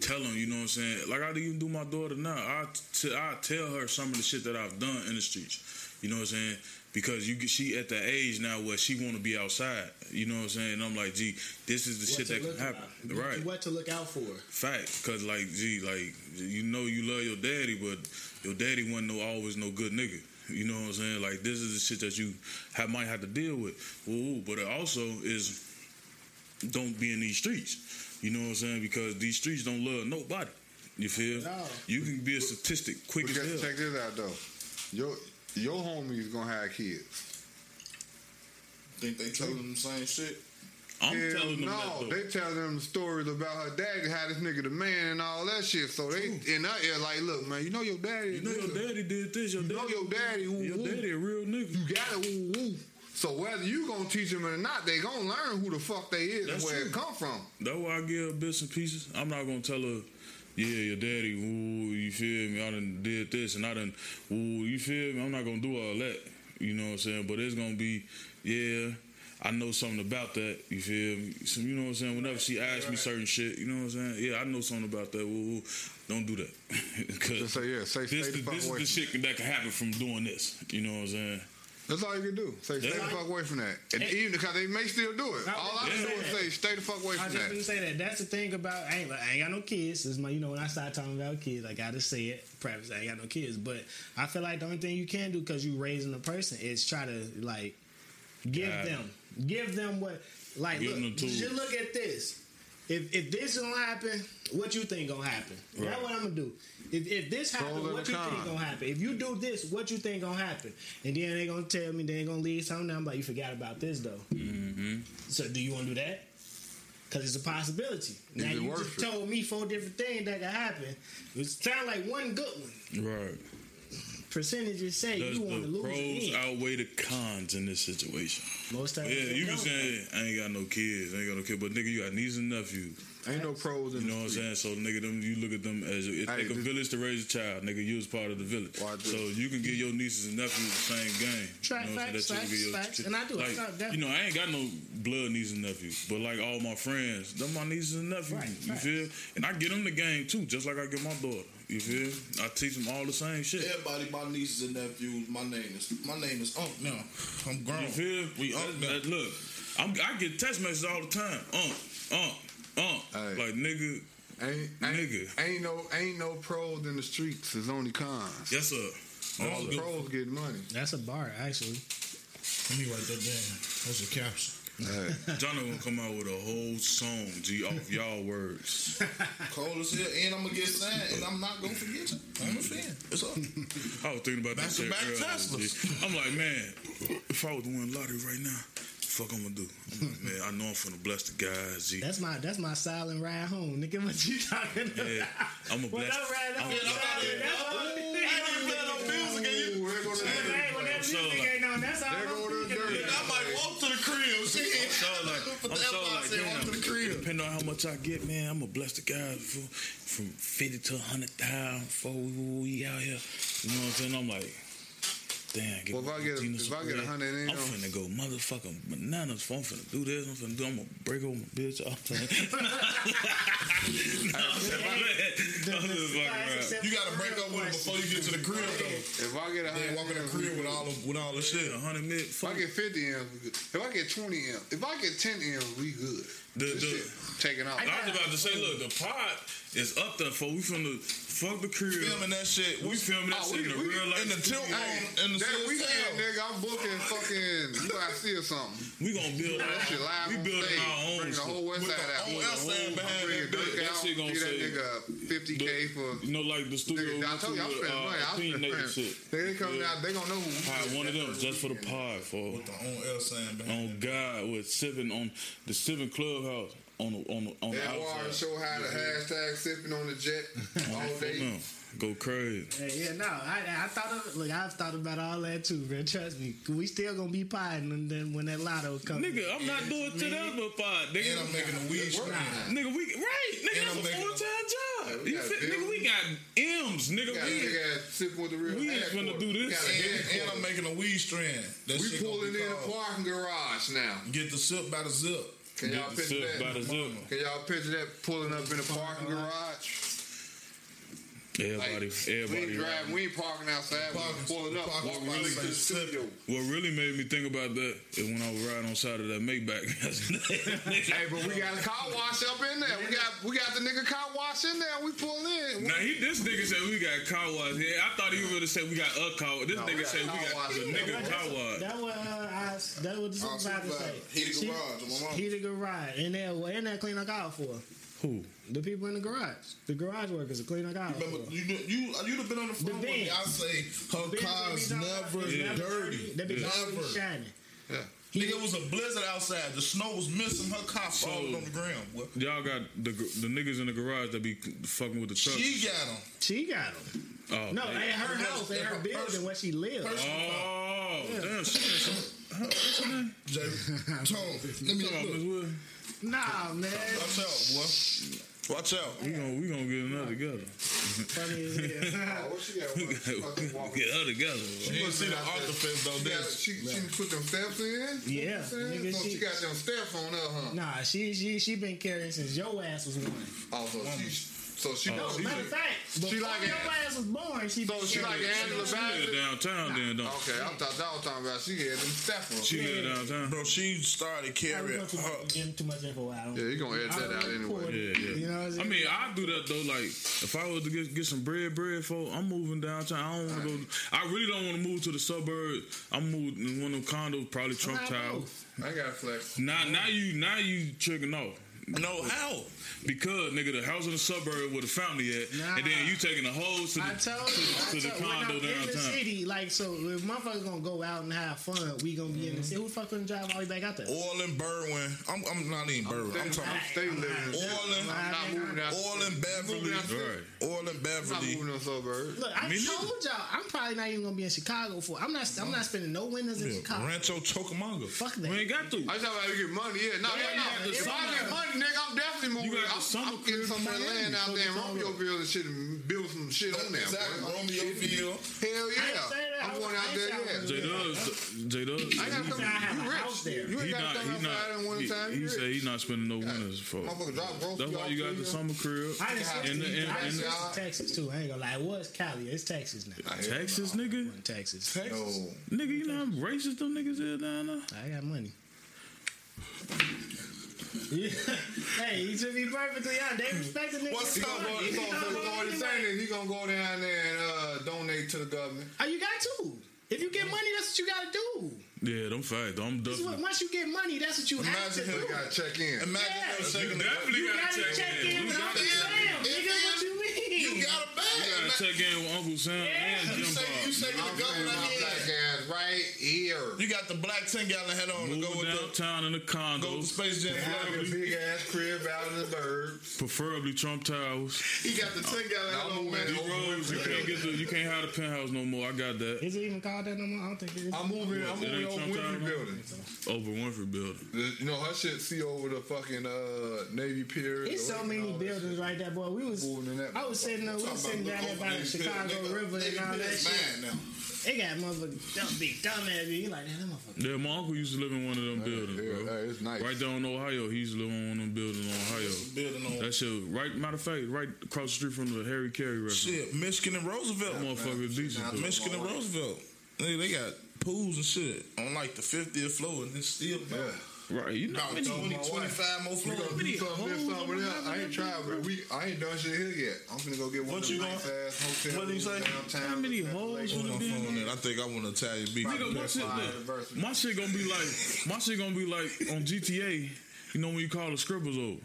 Speaker 3: Tell them, you know what I'm saying. Like I even do my daughter now. I, t- I tell her some of the shit that I've done in the streets. You know what I'm saying? Because you, she at the age now where she want to be outside. You know what I'm saying? And I'm like, gee, this is the
Speaker 2: What
Speaker 3: shit that can happen.
Speaker 2: out.
Speaker 3: Right.
Speaker 2: What to look out for?
Speaker 3: Fact, cause like, gee, like you know you love your daddy, but your daddy wasn't no always no good nigga. You know what I'm saying? Like this is the shit that you have, might have to deal with. Ooh, but it also is don't be in these streets. You know what I'm saying? Because these streets don't love nobody. You feel?
Speaker 2: No.
Speaker 3: You can be a statistic quick
Speaker 4: But
Speaker 3: as
Speaker 4: check,
Speaker 3: hell.
Speaker 4: check this out, though. Your, your homies gonna have kids.
Speaker 5: Think they telling them the same shit?
Speaker 3: I'm
Speaker 4: Hell
Speaker 3: telling them
Speaker 4: no,
Speaker 3: that though.
Speaker 4: they tell them stories about her daddy, how this nigga the man and all that shit. So they in that ear like, look, man, you know your daddy.
Speaker 3: you know your
Speaker 4: nigga.
Speaker 3: daddy did this. Your
Speaker 4: You
Speaker 3: daddy,
Speaker 4: know your daddy. Woo,
Speaker 3: your
Speaker 4: woo.
Speaker 3: daddy a real nigga.
Speaker 4: You got it. Woo, woo. So whether you gonna teach them or not, they gonna learn who the fuck they is
Speaker 3: That's
Speaker 4: and where
Speaker 3: true.
Speaker 4: it come from.
Speaker 3: That's why I give her bits and pieces. I'm not gonna tell her, yeah, your daddy, ooh, you feel me? I done did this and I done, ooh, you feel me? I'm not gonna do all that. You know what I'm saying? But it's gonna be, yeah, I know something about that. You feel me? So, you know what I'm saying? Whenever she asks me certain shit, you know what I'm saying? Yeah, I know something about that. Woo, woo. Don't do that. Cause
Speaker 4: Just say yeah, say
Speaker 3: this, the this is the shit that can happen from doing this. You know what I'm saying?
Speaker 4: That's all you can do. Say stay
Speaker 3: Yeah.
Speaker 4: the fuck away from that. And even because they may still do it.
Speaker 2: I-
Speaker 4: All I can do is say stay the fuck away
Speaker 2: I
Speaker 4: from
Speaker 2: just didn't say that. That's the thing about I ain't, I ain't got no kids. This is my, you know, when I start talking about kids, I gotta say it. Preface, I ain't got no kids, but I feel like the only thing you can do because you raising a person is try to like give
Speaker 3: Guide
Speaker 2: them, give them what, like,
Speaker 3: Give
Speaker 2: look,
Speaker 3: them
Speaker 2: just look at this. If if this gonna happen, what you think gonna happen? That's what I'm gonna do. If, if this
Speaker 4: happens,
Speaker 2: what you
Speaker 4: cons.
Speaker 2: think gonna happen? If you do this, what you think gonna happen? And then they gonna tell me they gonna leave something. I'm like, you forgot about this though.
Speaker 3: Mm-hmm.
Speaker 2: So do you want to do that? Because it's a possibility. Now you just
Speaker 4: it?
Speaker 2: told me four different things that could happen. It sound like one good one.
Speaker 3: Right.
Speaker 2: Percentages say
Speaker 3: Does
Speaker 2: you want to lose
Speaker 3: pros outweigh the cons in this situation?
Speaker 2: Most times,
Speaker 3: Yeah, you can say I ain't got no kids, I ain't got no kids, but nigga, you got nieces and nephews.
Speaker 4: Ain't no pros in
Speaker 3: You know
Speaker 4: the
Speaker 3: what I'm saying? So nigga, them you look at them as it
Speaker 4: Hey,
Speaker 3: take a village to raise a child. Nigga, you was part of the village.
Speaker 4: Watch this.
Speaker 3: So you can get your nieces and nephews the same game.
Speaker 2: Track
Speaker 3: you know what
Speaker 2: facts,
Speaker 3: saying? That you can
Speaker 2: facts,
Speaker 3: get
Speaker 2: facts. And I do.
Speaker 3: Like,
Speaker 2: thought
Speaker 3: you know, I ain't got no blood nieces and nephews, but like all my friends, them my nieces and nephews.
Speaker 2: Right,
Speaker 3: you
Speaker 2: facts.
Speaker 3: feel? And I get them the game too, just like I get my daughter. You feel? I teach them all the same shit.
Speaker 5: Everybody, my nieces and nephews, my name is my name is Unc now. I'm grown.
Speaker 3: You feel?
Speaker 5: We Unc now.
Speaker 3: look, I'm, I get text messages all the time. Unk, unk, unk.
Speaker 4: Hey.
Speaker 3: Like nigga,
Speaker 4: Ain't, ain't,
Speaker 3: Nigga.
Speaker 4: ain't no ain't no pros in the streets. It's only cons.
Speaker 3: yes sir.
Speaker 4: All the
Speaker 3: sir.
Speaker 4: pros get money.
Speaker 2: That's a bar, actually.
Speaker 5: Let me write that down. That's a caption.
Speaker 4: Hey.
Speaker 3: John gonna come out with a whole song, G, off y'all words.
Speaker 5: Cold as hell, and I'm gonna get signed, and I'm not gonna forget you. I'm a fan. It's up.
Speaker 3: I was thinking about that shit
Speaker 5: Back-to-back
Speaker 3: earlier,
Speaker 5: Teslas.
Speaker 3: G. I'm like, man, if I was to win lottery right now, fuck I'm gonna do? I'm like, man, I know I'm finna bless the guys, G.
Speaker 2: That's my that's my silent ride home, nigga. What you talking about?
Speaker 3: Yeah, I'm a
Speaker 2: When
Speaker 3: bless.
Speaker 2: I'm riding home,
Speaker 3: I'm-
Speaker 2: silent, that's all-
Speaker 4: Ooh, there go the
Speaker 2: Hey, when that
Speaker 3: So,
Speaker 2: music
Speaker 3: like-
Speaker 2: ain't on, that's all
Speaker 4: There
Speaker 2: I'm
Speaker 4: go the
Speaker 2: thinking
Speaker 5: I might walk to the crib. See,
Speaker 3: I'm so like, I'm so like,
Speaker 5: said, walk to the crib.
Speaker 3: depending on how much I get, man, I'm gonna bless the guys for, from 50 to 100,000 before we, we out here. You know what I'm saying? I'm like, damn, give
Speaker 4: Well, if I
Speaker 3: me
Speaker 4: get a-
Speaker 3: Gina
Speaker 4: if
Speaker 3: some
Speaker 4: I get a
Speaker 3: bread.
Speaker 4: hundred in,
Speaker 3: I'm finna go motherfucking bananas. I'm finna do this. I'm finna do. I'm gonna break over my bitch. I'm finna.
Speaker 5: You gotta break up with him before you get to the crib, though.
Speaker 4: If I get a
Speaker 5: Then
Speaker 4: hundred
Speaker 5: walk in the crib with all the with all the shit.
Speaker 3: A hundred mil.
Speaker 4: If I get 50 M's, we good. if I get 20 M's, if I get 10 M's, we good.
Speaker 3: The-
Speaker 4: This
Speaker 3: the-
Speaker 4: shit taking off.
Speaker 3: I was about to say, look, the pot is up there for we finna fuck the crib.
Speaker 5: Filming that shit.
Speaker 3: We filming that
Speaker 4: Oh,
Speaker 3: shit
Speaker 4: we-
Speaker 3: in the real life.
Speaker 5: in the tilt room in the
Speaker 4: that
Speaker 5: cell.
Speaker 4: weekend, nigga, I'm booking fucking. You gotta see or something.
Speaker 3: We gonna build.
Speaker 4: That shit live
Speaker 3: we building our own.
Speaker 4: Bring the whole West
Speaker 5: With
Speaker 4: Side
Speaker 5: the
Speaker 4: out.
Speaker 5: whole
Speaker 4: With the
Speaker 5: outside
Speaker 4: whole-
Speaker 5: behind
Speaker 4: bring
Speaker 5: that bitch.
Speaker 3: That shit gonna
Speaker 4: Give that nigga 50K for.
Speaker 3: You know, like the studio.
Speaker 4: Nigga, I told you, I'm spending money. I'm
Speaker 3: uh, opinionated
Speaker 4: spending
Speaker 3: shit.
Speaker 4: They coming out, they gonna know who. we
Speaker 3: Hire one of them just for the pod for
Speaker 5: With the own L sign behind.
Speaker 3: on God with sipping on the sipping clubhouse on the on the on the
Speaker 4: That water
Speaker 3: outside.
Speaker 4: show how the hashtag sipping on the jet all day.
Speaker 3: them. Go crazy.
Speaker 2: Hey, yeah, no, I, I thought of look, I've thought about all that too, man. Trust me, we still gonna be potting and then when that lotto comes.
Speaker 3: Nigga, I'm not doing to that but pod.
Speaker 5: And I'm making a weed
Speaker 4: Work.
Speaker 3: nigga, we right. Nigga,
Speaker 5: And I'm
Speaker 3: a full time job.
Speaker 4: we
Speaker 3: You
Speaker 4: got
Speaker 3: nigga, we got M's, nigga.
Speaker 4: We got
Speaker 3: We,
Speaker 4: big ass sipping with the real
Speaker 3: we ain't
Speaker 4: headquarters.
Speaker 3: finna do this.
Speaker 4: We got a
Speaker 5: And, and. I'm making a weed strand. That
Speaker 4: We pulling in the parking garage now.
Speaker 5: Get the sip by the zip.
Speaker 4: Can y'all picture
Speaker 3: sip by the
Speaker 4: that? Can y'all picture that pulling up in the parking garage?
Speaker 3: Everybody,
Speaker 4: we
Speaker 3: everybody.
Speaker 4: We ain't driving, we ain't parking outside. We
Speaker 5: Parking-
Speaker 4: pulling up,
Speaker 5: parking
Speaker 4: walking really
Speaker 5: spot
Speaker 4: to the
Speaker 5: say
Speaker 4: studio.
Speaker 3: What really made me think about that is when I was riding on side of that Maybach yesterday.
Speaker 4: Hey, but we got a car wash up in there. We got we got the nigga car wash in there. We pull in.
Speaker 3: Now he, this nigga said we got car wash here. I thought he would have said we got a car. This
Speaker 4: No,
Speaker 3: nigga
Speaker 4: got
Speaker 3: said we got
Speaker 4: wash
Speaker 3: the
Speaker 4: here.
Speaker 3: nigga car wash.
Speaker 2: That what uh, I, that what the
Speaker 5: Our
Speaker 2: supervisor say.
Speaker 5: supervisor. Heated
Speaker 2: She-
Speaker 5: garage, my mom.
Speaker 2: Heated garage, and they and they clean a car for
Speaker 3: Who?
Speaker 2: the people in the garage. The garage workers are cleaning a car for.
Speaker 5: Remember, you you you you'd have been on the phone with me. I say her
Speaker 2: Benz
Speaker 5: car's
Speaker 2: be
Speaker 5: never
Speaker 2: dirty.
Speaker 5: dirty.
Speaker 2: They be
Speaker 5: Never.
Speaker 2: shining.
Speaker 4: Yeah.
Speaker 5: Nigga, it was a blizzard outside. The snow was missing. Her car falling on the ground. Boy.
Speaker 3: Y'all got the the niggas in the garage that be fucking with the truck.
Speaker 5: She got him.
Speaker 2: She got them.
Speaker 3: oh,
Speaker 2: No,
Speaker 3: man.
Speaker 2: they her
Speaker 5: Her
Speaker 2: house, they her
Speaker 5: personal-
Speaker 2: building where she lives.
Speaker 5: personal-
Speaker 3: Oh, damn. She got some. What's her name?
Speaker 5: Jay, Tone, let me
Speaker 3: Come on, Miss
Speaker 5: look.
Speaker 3: Wood.
Speaker 2: Nah, man.
Speaker 5: Watch out, boy. Watch out.
Speaker 3: We gonna we gonna get another together.
Speaker 2: Funny as hell.
Speaker 4: Oh, what she got? Fucking walking.
Speaker 3: get other together.
Speaker 5: You didn't see the artifice though,
Speaker 4: She, got, she, she put them steps in.
Speaker 2: Yeah,
Speaker 4: You know what I'm saying?
Speaker 2: nigga,
Speaker 4: so she,
Speaker 2: she-
Speaker 4: got them steps on her, huh?
Speaker 2: Nah, she she she been carrying since your ass was born.
Speaker 4: Oh, so she, so she,
Speaker 2: No,
Speaker 4: she,
Speaker 2: matter of fact, before
Speaker 4: like
Speaker 2: your
Speaker 4: it.
Speaker 2: ass was born, she
Speaker 4: so she like
Speaker 2: carrying-
Speaker 4: Angela
Speaker 3: She live
Speaker 4: Bassett.
Speaker 3: downtown then, don't
Speaker 4: Okay, I'm that was talking about she had them steps
Speaker 3: she? live downtown.
Speaker 5: Bro, she started carrying
Speaker 2: was going
Speaker 5: her.
Speaker 2: too much info out.
Speaker 4: Yeah, you gonna edit that out anyway.
Speaker 3: Yeah, yeah.
Speaker 2: You know what I'm
Speaker 3: I mean, I do that though. Like, if I was to get, get some bread, bread for, I'm moving downtown. I don't want to go. I really don't want to move to the suburbs. I'm moving in one of them condos, probably Trump
Speaker 2: I
Speaker 3: Tower.
Speaker 4: I got flex.
Speaker 3: Now, now you, now you tricking off.
Speaker 5: No, how?
Speaker 3: Because nigga, the house in the suburb where the family at,
Speaker 2: Nah.
Speaker 3: and then you taking the hose to the
Speaker 2: I told you, I
Speaker 3: to the
Speaker 2: told, when
Speaker 3: condo
Speaker 2: I'm in the city, like so, if motherfuckers gonna go out and have fun, we gonna be in the mhm. city. Who the fuck gonna drive all the way back out there?
Speaker 5: Oil and Berwyn. I'm, I'm not even Berwyn. I'm talking
Speaker 4: Stay living. in the
Speaker 5: Oil and-
Speaker 4: I'm not moving out.
Speaker 5: Oil and Beverly.
Speaker 4: Moving out the-
Speaker 5: Oil and
Speaker 4: I'm not moving in the suburbs.
Speaker 2: Look, I
Speaker 3: Me neither.
Speaker 2: told y'all, I'm probably not even gonna be in Chicago for. I'm not. I'm not spending no winters in
Speaker 5: Yeah,
Speaker 2: Chicago.
Speaker 5: Rancho Cucamonga.
Speaker 2: Fuck that.
Speaker 3: We ain't got to.
Speaker 4: I just about to get money. Yeah, no,
Speaker 2: Yeah,
Speaker 4: no. If I get money, nigga, I'm definitely moving.
Speaker 3: Got the
Speaker 4: I'm,
Speaker 3: summer
Speaker 4: I'm getting
Speaker 3: crib
Speaker 4: some of that
Speaker 3: in
Speaker 4: land
Speaker 3: Miami.
Speaker 4: out there in
Speaker 3: Fuck it's all
Speaker 4: Romeoville and shit and build some shit on there.
Speaker 5: Exactly.
Speaker 4: boy.
Speaker 5: Romeoville.
Speaker 4: Hell yeah. I'm going out there, yeah.
Speaker 2: was
Speaker 3: J
Speaker 2: Yeah.
Speaker 3: Dubs, J Dubs.
Speaker 4: I ain't
Speaker 2: He
Speaker 4: got
Speaker 2: said I have
Speaker 4: you rich.
Speaker 2: there.
Speaker 4: You
Speaker 3: He
Speaker 4: ain't got
Speaker 3: not.
Speaker 4: to
Speaker 3: He
Speaker 4: come outside in
Speaker 3: not.
Speaker 4: one
Speaker 3: He,
Speaker 4: time.
Speaker 3: he said he's not spending no winters for.
Speaker 4: Motherfucker drop grocery
Speaker 3: That's why you got the summer crib.
Speaker 2: I done switched
Speaker 3: And the-
Speaker 2: to-
Speaker 3: and-
Speaker 2: I done
Speaker 3: and-
Speaker 2: switched to Texas too. I ain't gonna lie. It was Cali. It's Texas now.
Speaker 3: Texas, nigga.
Speaker 2: In Texas.
Speaker 4: No.
Speaker 3: Nigga, you know how racist them niggas is down there?
Speaker 2: I got money. Yeah. hey, he should be perfectly honest. They respect the nigga.
Speaker 5: What's
Speaker 4: up?
Speaker 2: with
Speaker 4: gonna go,
Speaker 2: money.
Speaker 4: he
Speaker 2: You
Speaker 4: gonna,
Speaker 2: know
Speaker 4: so, so what he's
Speaker 2: saying?
Speaker 4: saying is he gonna go down there and uh, donate to the government.
Speaker 2: Oh, you got to. If you get money, that's what you gotta do.
Speaker 3: Yeah, them facts. I'm
Speaker 2: This is what,
Speaker 3: definitely.
Speaker 2: once you get money, that's what you have to
Speaker 5: Imagine
Speaker 2: do.
Speaker 4: You gotta check in.
Speaker 5: Imagine
Speaker 2: Yeah.
Speaker 5: him shaking the
Speaker 3: definitely
Speaker 2: You
Speaker 3: gotta
Speaker 2: gotta check in,
Speaker 3: You
Speaker 2: but I'm
Speaker 3: gotta check
Speaker 5: in.
Speaker 2: nigga, what you mean?
Speaker 5: You got a
Speaker 3: You
Speaker 5: bag.
Speaker 3: gotta check in with Uncle Sam and
Speaker 5: You
Speaker 3: Jim
Speaker 5: say you
Speaker 3: Bob.
Speaker 5: shaking
Speaker 4: I'm
Speaker 5: the
Speaker 4: saying
Speaker 5: government
Speaker 4: my
Speaker 5: hand.
Speaker 4: black ass right here.
Speaker 5: You got the black ten gallon head on to go
Speaker 3: Move
Speaker 5: with the
Speaker 3: downtown in the
Speaker 5: go with the
Speaker 3: condos,
Speaker 5: Space Jam.
Speaker 4: Having a big ass crib out in the burbs.
Speaker 3: preferably Trump Towers.
Speaker 5: He got the ten gallon head
Speaker 4: I'm
Speaker 5: on, man.
Speaker 4: moving
Speaker 3: D Rose, you can't get the, you can't have the penthouse no more. I got that.
Speaker 2: Is it even called that no more? I don't think it is.
Speaker 4: I'm moving. I'm moving over
Speaker 3: Trump Tower,
Speaker 4: Winfrey
Speaker 3: no?
Speaker 4: Building.
Speaker 3: Over Winfrey Building.
Speaker 4: The- You know her shit see over the fucking uh, Navy Pier.
Speaker 2: It's so many buildings right there, boy. We was,
Speaker 4: Moving in that
Speaker 2: I was sitting there, we was sitting down there by the Chicago River and all that shit.
Speaker 5: now.
Speaker 2: They got motherfuckers, dumb big dumb ass. You like that motherfucker.
Speaker 3: Yeah, my uncle used to live in one of them buildings,
Speaker 4: Yeah,
Speaker 3: bro.
Speaker 4: hey, it's nice.
Speaker 3: Right down in Ohio, he used to live in one of them buildings in Ohio.
Speaker 5: Building on
Speaker 3: That shit, right? Matter of fact, right across the street from the Harry Caray restaurant.
Speaker 5: shit. Michigan and Roosevelt.
Speaker 3: That motherfucker decent. though.
Speaker 5: Michigan and Roosevelt. Nigga, they got pools and shit on like the 50th floor and it's still
Speaker 4: Yeah.
Speaker 3: Right, you know how
Speaker 5: about
Speaker 3: many
Speaker 5: 20,
Speaker 4: my
Speaker 5: 25 more
Speaker 4: We
Speaker 5: floors.
Speaker 4: gonna do something
Speaker 3: hoes
Speaker 4: this summer.
Speaker 3: I'm
Speaker 4: there.
Speaker 3: having
Speaker 4: I ain't tried,
Speaker 3: that
Speaker 4: but we I ain't done shit here yet. I'm finna go get one
Speaker 5: What
Speaker 4: of
Speaker 5: you
Speaker 4: them
Speaker 5: gonna-
Speaker 4: nice ass hotels.
Speaker 5: what did he say?
Speaker 4: downtown.
Speaker 3: How many
Speaker 4: Looking at the
Speaker 3: hoes would it be?
Speaker 5: phone on that. I think I want to Italian beef.
Speaker 3: Nigga, my shit, look, my shit gonna be like, my shit gonna be like on GTA. You know when you call the scribbles over.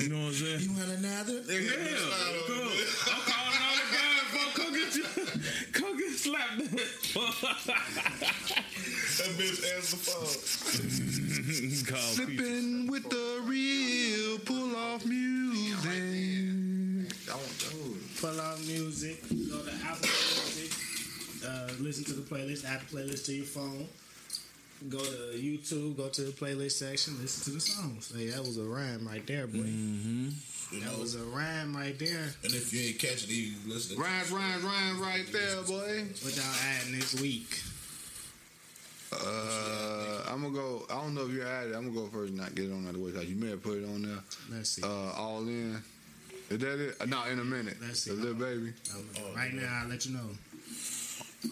Speaker 3: You know what I'm saying?
Speaker 5: You want another?
Speaker 3: Yeah, go. I'm calling all the guys for come get you, come get slapped.
Speaker 5: That bitch answer the phone.
Speaker 3: Call Pete.
Speaker 4: Sipping with the real pull off music. I want.
Speaker 2: pull off music, go to Apple Music, uh, listen to the playlist, add the playlist to your phone. Go to YouTube, go to the playlist section, listen to the songs. Hey, that was a rhyme right there, boy.
Speaker 5: You
Speaker 2: That
Speaker 5: know,
Speaker 2: was a rhyme right there.
Speaker 5: and if you ain't catch it, you listen. to
Speaker 4: Ryan, Ryan, Ryan, right there, boy.
Speaker 2: What y'all adding this week?
Speaker 4: Uh, I'm gonna go. I don't know if you're at it. I'm gonna go first and not get it on the way. Cause you may have put it on there.
Speaker 2: Let's see.
Speaker 4: Uh, all in. Is that it? Uh, no, in a minute.
Speaker 2: Let's see.
Speaker 4: The little baby.
Speaker 2: right now, I'll let you know.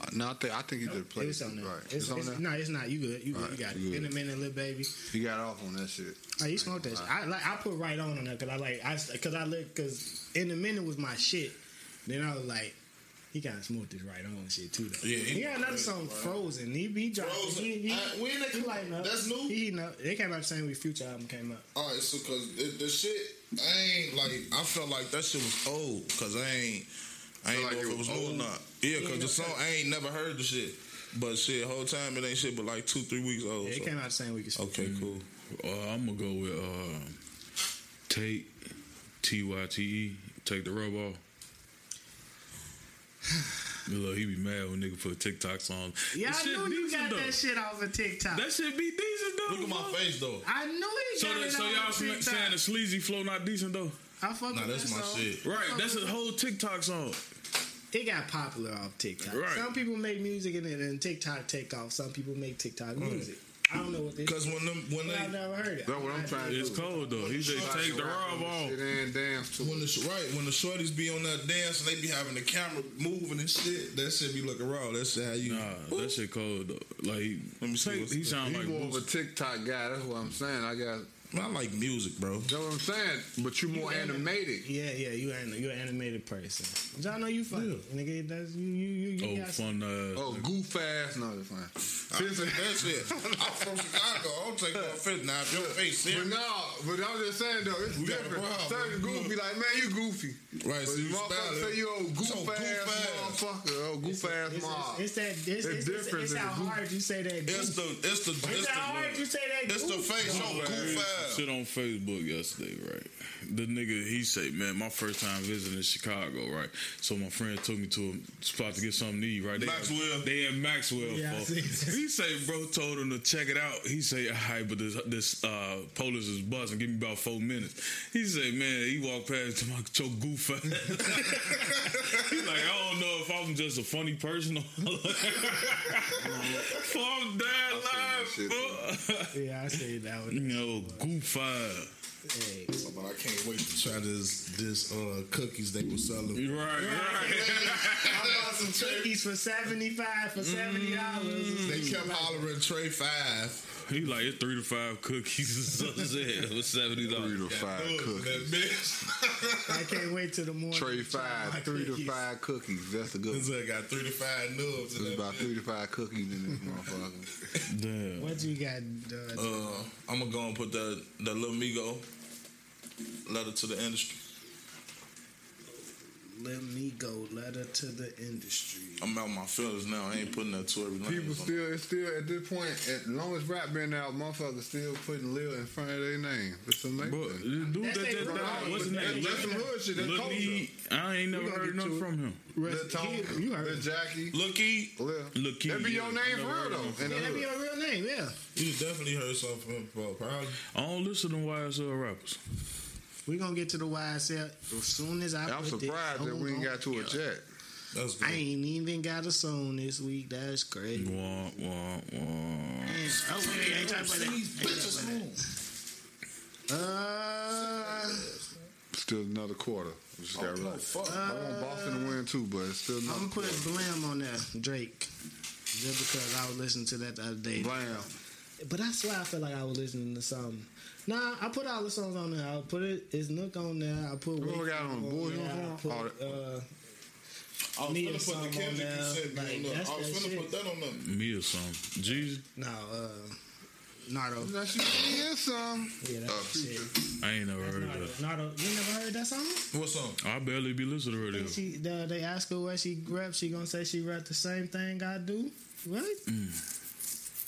Speaker 4: Uh, no, I think I think he did play.
Speaker 2: It's on there.
Speaker 4: Right.
Speaker 2: It's,
Speaker 4: It's, on
Speaker 2: it's-
Speaker 4: there.
Speaker 2: No, it's not. You good. You good.
Speaker 4: Alright,
Speaker 2: you got it.
Speaker 4: good.
Speaker 2: In a minute, little baby.
Speaker 4: He got off on that shit.
Speaker 2: Oh, you smoked that shit. I like. I put right on on that because I like. I because I look because in the minute was my shit. Then I was like, he kind of smoked this right on shit too. Though.
Speaker 5: Yeah,
Speaker 2: he,
Speaker 5: he-
Speaker 2: got another song, Frozen. He he dropped.
Speaker 5: Frozen.
Speaker 2: He, he,
Speaker 5: Uh, when they
Speaker 2: he
Speaker 5: come-
Speaker 2: lighting up.
Speaker 5: that's new?
Speaker 2: He heating up. They came out the same week Future album came out.
Speaker 5: All right, so cause the, the shit, I ain't like I felt like that shit was old, cause I ain't, I ain't
Speaker 4: like
Speaker 5: know if
Speaker 4: it
Speaker 5: it was
Speaker 4: was
Speaker 5: new or not. Yeah, cause
Speaker 2: Yeah,
Speaker 5: the song I ain't never heard the shit, but shit, whole time it ain't shit but like two, three weeks old.
Speaker 2: Yeah, it
Speaker 5: so-
Speaker 2: came out the same week as
Speaker 5: Okay, cool.
Speaker 3: Uh, I'm gonna go with uh, Tate, T Y T E. Take the rub off. Look, he be mad when nigga put TikToks on.
Speaker 2: Yeah,
Speaker 3: That
Speaker 2: I
Speaker 3: shit
Speaker 2: knew you got
Speaker 3: though.
Speaker 2: that shit off of TikTok.
Speaker 3: That shit be decent though.
Speaker 5: Look at my face though.
Speaker 2: I knew he
Speaker 3: So,
Speaker 2: got
Speaker 3: that,
Speaker 2: it
Speaker 3: so y'all sm-
Speaker 2: TikTok.
Speaker 3: saying the sleazy flow not decent though?
Speaker 2: I fuck
Speaker 5: Nah,
Speaker 2: with
Speaker 5: that's my
Speaker 2: song.
Speaker 5: shit.
Speaker 3: Right, that's a whole TikTok song.
Speaker 2: It got popular off TikTok.
Speaker 3: Right.
Speaker 2: Some people make music and then TikTok take off. Some people make TikTok music. I don't know what this.
Speaker 5: Cause when them when
Speaker 2: I've
Speaker 5: they
Speaker 2: never heard it.
Speaker 4: That's what I'm trying to
Speaker 3: It's
Speaker 4: do.
Speaker 3: cold though. He just take the rub off.
Speaker 4: Shit and dance to.
Speaker 5: when the sh- right when the shorties be on that dance and they be having the camera moving and shit, that shit be looking raw. That's how you.
Speaker 3: Nah, that shit cold though. Like,
Speaker 5: Let me see
Speaker 3: take- he
Speaker 5: the-
Speaker 3: sound
Speaker 4: He
Speaker 3: like
Speaker 4: more of a
Speaker 3: Boosie.
Speaker 4: TikTok guy. That's what I'm saying. I got.
Speaker 5: Man, I like music, bro.
Speaker 4: That's you know what I'm saying. But you're more
Speaker 2: anim-
Speaker 4: animated.
Speaker 2: Yeah, yeah, you an you're an animated person. Y'all know you funny, nigga. That's you, you, you, you
Speaker 3: Oh,
Speaker 2: got
Speaker 3: fun. Uh,
Speaker 4: Oh, goof ass. No, that's fine.
Speaker 5: I think that's it. I'm from Chicago. I don't take no offense. Now, if your face
Speaker 4: But
Speaker 5: serious,
Speaker 4: no, but I'm just saying though, it's
Speaker 5: We got a
Speaker 4: different.
Speaker 5: problem.
Speaker 4: Certain goofy, like man, you goofy.
Speaker 5: Right,
Speaker 4: But
Speaker 5: so you
Speaker 4: motherfucker
Speaker 5: spell it.
Speaker 4: say you old goof
Speaker 5: So
Speaker 4: ass
Speaker 5: goof ass.
Speaker 4: motherfucker, oh goof ass
Speaker 2: It's,
Speaker 4: mob.
Speaker 2: it's, it's that. It's,
Speaker 4: There's
Speaker 2: it's, it's,
Speaker 4: difference
Speaker 2: it's how
Speaker 4: the goof-
Speaker 2: hard you say that.
Speaker 5: it's the it's the
Speaker 2: It's
Speaker 5: it's
Speaker 2: how hard you
Speaker 5: the
Speaker 2: say that.
Speaker 5: it's the face. Yo, goof ass.
Speaker 3: Shit on Facebook yesterday, right? The nigga, he say, man, my first time visiting Chicago, right? So my friend took me to a spot to get something to eat, right? They
Speaker 5: Maxwell.
Speaker 3: they in Maxwell.
Speaker 2: Yeah, I
Speaker 3: folks.
Speaker 2: see that.
Speaker 3: he say, bro, told him to check it out. He say, all right, but this this uh, police is buzzing. Give me about four minutes. He say, man, he walked past to my choke goof ass. He like, I don't know if I'm just a funny person or if
Speaker 4: that
Speaker 3: live,
Speaker 4: shit,
Speaker 3: bro.
Speaker 2: Yeah, I say that one.
Speaker 3: You know, goof ass.
Speaker 2: Hey,
Speaker 5: But I can't wait to try this this uh, cookies they were selling.
Speaker 3: Right, right.
Speaker 2: I bought some cookies for seventy five for seventy dollars.
Speaker 5: They kept hollering Trey Five.
Speaker 3: He like it's three to five cookies or something for seventy
Speaker 4: Three
Speaker 3: dollars.
Speaker 4: Three to five
Speaker 5: Look,
Speaker 4: cookies.
Speaker 5: that bitch.
Speaker 2: I can't wait till the morning.
Speaker 4: Trade
Speaker 2: to try
Speaker 4: five,
Speaker 2: my
Speaker 4: three to five cookies. That's a good
Speaker 5: This
Speaker 4: one.
Speaker 5: nigga got three to five nubs in
Speaker 4: There's about three to five cookies in this motherfucker.
Speaker 3: Damn.
Speaker 2: What you got? Uh,
Speaker 5: Uh, I'm gonna go and put that that little Migo letter to the industry.
Speaker 2: Let me go. Letter to the industry.
Speaker 5: I'm out my feelings now. I ain't putting that to every.
Speaker 4: People still, it's still at this point, as long as rap been out, motherfuckers still putting Lil in front of their name. It's amazing.
Speaker 3: Bro, the dude that,
Speaker 2: That's
Speaker 3: that,
Speaker 2: they
Speaker 3: that,
Speaker 2: wrong.
Speaker 3: what's his
Speaker 4: That's-
Speaker 3: name?
Speaker 4: that's some hood shit. That's culture.
Speaker 3: I ain't never heard nothing from him.
Speaker 4: Lil Tony,
Speaker 2: He- you heard
Speaker 4: Lil
Speaker 2: it.
Speaker 4: Jackie,
Speaker 5: Looky,
Speaker 4: Lil.
Speaker 3: Lil Key,
Speaker 4: That be your name for real though.
Speaker 3: nothing
Speaker 2: Yeah, that be your real name. Yeah.
Speaker 5: you definitely heard something from him. Probably.
Speaker 3: I don't listen to YSL rappers.
Speaker 2: We gonna get to the YSL as soon as I.
Speaker 4: I'm
Speaker 2: put this
Speaker 4: surprised that
Speaker 2: song
Speaker 4: we ain't got to a jet.
Speaker 5: That's good.
Speaker 2: I ain't even got a song this week. That's crazy.
Speaker 3: Wah, wah, wah.
Speaker 2: Oh wait, I ain't trying to play that. Ain't trying to
Speaker 5: bitches
Speaker 2: play
Speaker 5: home.
Speaker 2: that. Uh,
Speaker 4: Still another quarter. We just got
Speaker 5: Oh, no,
Speaker 4: right.
Speaker 5: fuck.
Speaker 4: I want Boston to win too, but it's still not.
Speaker 2: I'm
Speaker 4: another
Speaker 2: gonna put
Speaker 4: quarter.
Speaker 2: Blam on there, Drake, just because I was listening to that the other day.
Speaker 4: Blam.
Speaker 2: But that's why I feel like I was listening to something. Nah, I put all the songs on there. I put it. It's Nook on there. I put.
Speaker 4: What we got on the
Speaker 2: Up there. I put, uh,
Speaker 5: I was
Speaker 2: Me
Speaker 5: finna
Speaker 2: or
Speaker 5: put the
Speaker 2: on
Speaker 5: Kendrick you
Speaker 2: there.
Speaker 5: sent
Speaker 2: Like, that's
Speaker 5: I was
Speaker 2: that
Speaker 5: finna put that on the.
Speaker 3: Me or something. Jeezy.
Speaker 2: no, uh, Nardo.
Speaker 4: That shit is some.
Speaker 2: Yeah, that's
Speaker 4: Uh,
Speaker 2: shit.
Speaker 3: I ain't never heard
Speaker 2: Nardo.
Speaker 3: that.
Speaker 2: Nardo. You never heard that song?
Speaker 5: What song?
Speaker 3: I barely be listening to radio.
Speaker 2: She, the, they ask her where she rap. She gonna say she rap the same thing I do. Really?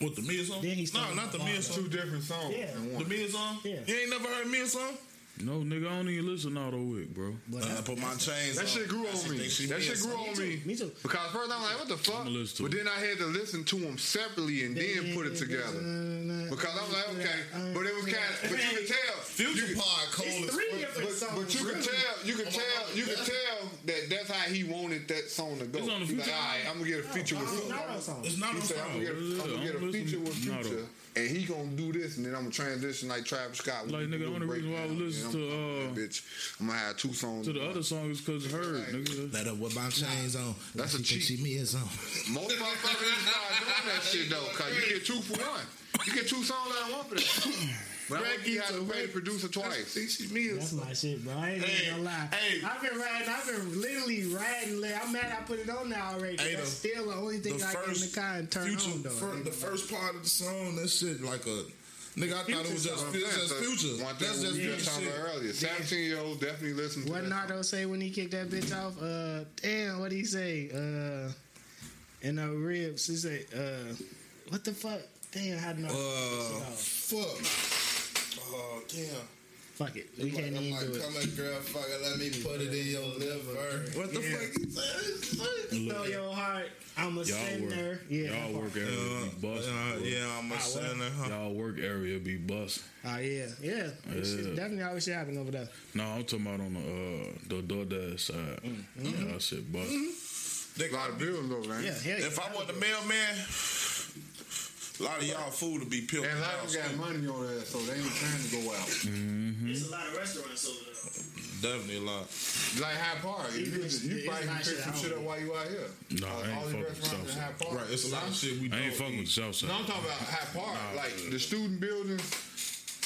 Speaker 5: What the Mia song?
Speaker 2: Then he
Speaker 5: no, not the
Speaker 2: with
Speaker 5: Mia
Speaker 2: Bob.
Speaker 5: song.
Speaker 4: Two different songs.
Speaker 2: Yeah.
Speaker 5: The. Mia song?
Speaker 2: Yeah.
Speaker 5: You ain't never heard Mia song?
Speaker 3: No, nigga, I don't even listen to Nardo Wick, bro.
Speaker 2: But
Speaker 5: Uh, I put my chains
Speaker 4: That
Speaker 5: on.
Speaker 4: shit grew
Speaker 5: I
Speaker 4: on me.
Speaker 5: think she
Speaker 4: That shit grew on me.
Speaker 2: Me too.
Speaker 4: Because first I'm like, what the fuck?
Speaker 3: I'ma listen to
Speaker 4: But then I had to listen to them separately and then put it together. Because I'm like, okay. But it was kind of, but you could tell.
Speaker 5: Future
Speaker 4: you could-
Speaker 5: Pod cold as
Speaker 2: three
Speaker 5: fuck.
Speaker 2: different
Speaker 4: But,
Speaker 2: songs.
Speaker 4: but you could tell, you could tell, you could tell that that's how he wanted that song to go.
Speaker 3: It's on the
Speaker 4: He's like,
Speaker 3: Future
Speaker 4: all right, I'm gonna get a feature with.
Speaker 2: It's Nardo song.
Speaker 5: It's not
Speaker 4: He
Speaker 5: on
Speaker 4: said, I'm
Speaker 5: song.
Speaker 4: gonna get, I'm gonna get a feature with
Speaker 3: listening
Speaker 4: Future,
Speaker 3: Nardo.
Speaker 4: And he gonna do this, and then I'm gonna transition like Travis Scott.
Speaker 3: Like, nigga, the only reason why I would listen to, uh,
Speaker 4: bitch, I'm gonna have two songs.
Speaker 3: To the other song is because heard, nigga.
Speaker 5: Let her whip my chains on.
Speaker 4: That's a
Speaker 5: She think
Speaker 4: cheat.
Speaker 5: She Mia song.
Speaker 4: Most motherfuckers need to start doing that shit though, cause you get two for one. You get two songs out of one for that. But I want you to have to pay the producer twice.
Speaker 5: Think she Mia
Speaker 2: That's my shit, bro. I ain't
Speaker 5: Hey,
Speaker 2: gonna lie.
Speaker 5: hey.
Speaker 2: I've been riding. I've been literally riding. like, I'm mad I put it on now already.
Speaker 5: Hey,
Speaker 2: That's
Speaker 5: the-
Speaker 2: still the only thing
Speaker 5: The
Speaker 2: I get in the car and turn
Speaker 5: Future,
Speaker 2: on though.
Speaker 5: fir- the first part of the song, that shit like a nigga. I thought it was just
Speaker 4: That's
Speaker 5: that's just future.
Speaker 4: One thing
Speaker 5: That's just
Speaker 4: we were
Speaker 5: future
Speaker 4: talking
Speaker 5: shit.
Speaker 4: about earlier. Seventeen year old definitely listen to
Speaker 2: What
Speaker 4: that.
Speaker 2: Nardo say when he kicked that bitch off? Uh, damn, what he say? Uh, in the ribs, he say, uh, what the fuck? Damn, how did I?
Speaker 5: Uh, fuck. Oh damn.
Speaker 2: fuck it, we can't
Speaker 5: I'm
Speaker 2: even
Speaker 5: like,
Speaker 2: do it.
Speaker 5: come on, girl, fuck it, let me put it in your liver. What the
Speaker 2: Yeah.
Speaker 5: fuck you saying?
Speaker 2: Know your heart. I'm a
Speaker 3: Y'all
Speaker 2: sinner.
Speaker 3: work,
Speaker 2: Yeah.
Speaker 3: y'all work area
Speaker 5: Uh,
Speaker 3: be busting.
Speaker 5: uh, yeah, I'm a sinner. huh?
Speaker 3: Y'all work area be busting.
Speaker 2: Oh yeah, yeah.
Speaker 3: Yeah.
Speaker 2: definitely always shit happening over there.
Speaker 3: No, I'm talking about on the uh, the DoorDash side.
Speaker 2: Mm-hmm.
Speaker 3: Y'all shit busting.
Speaker 5: They
Speaker 4: A lot of bills over there.
Speaker 2: Yeah, hell yeah.
Speaker 5: If I want the mailman, a lot of y'all food to be peeled.
Speaker 4: And a lot of them got money on there, so they ain't trying to go out.
Speaker 2: There's a lot of restaurants over there.
Speaker 5: Definitely a lot.
Speaker 4: Like Hyde Park. You,
Speaker 2: Even-
Speaker 4: could- you
Speaker 2: it's
Speaker 4: probably can pick
Speaker 2: shit
Speaker 4: some shit up while you out here.
Speaker 3: Nah, I
Speaker 4: Uh,
Speaker 3: ain't
Speaker 4: all
Speaker 3: fucking
Speaker 4: these
Speaker 3: with
Speaker 4: restaurants in
Speaker 3: Southside.
Speaker 4: Hyde Park.
Speaker 5: Right, it's a lot of shit we
Speaker 3: I
Speaker 5: don't
Speaker 3: ain't fucking
Speaker 5: eat.
Speaker 3: with Southside.
Speaker 4: No, I'm talking about Hyde Park, like the student buildings.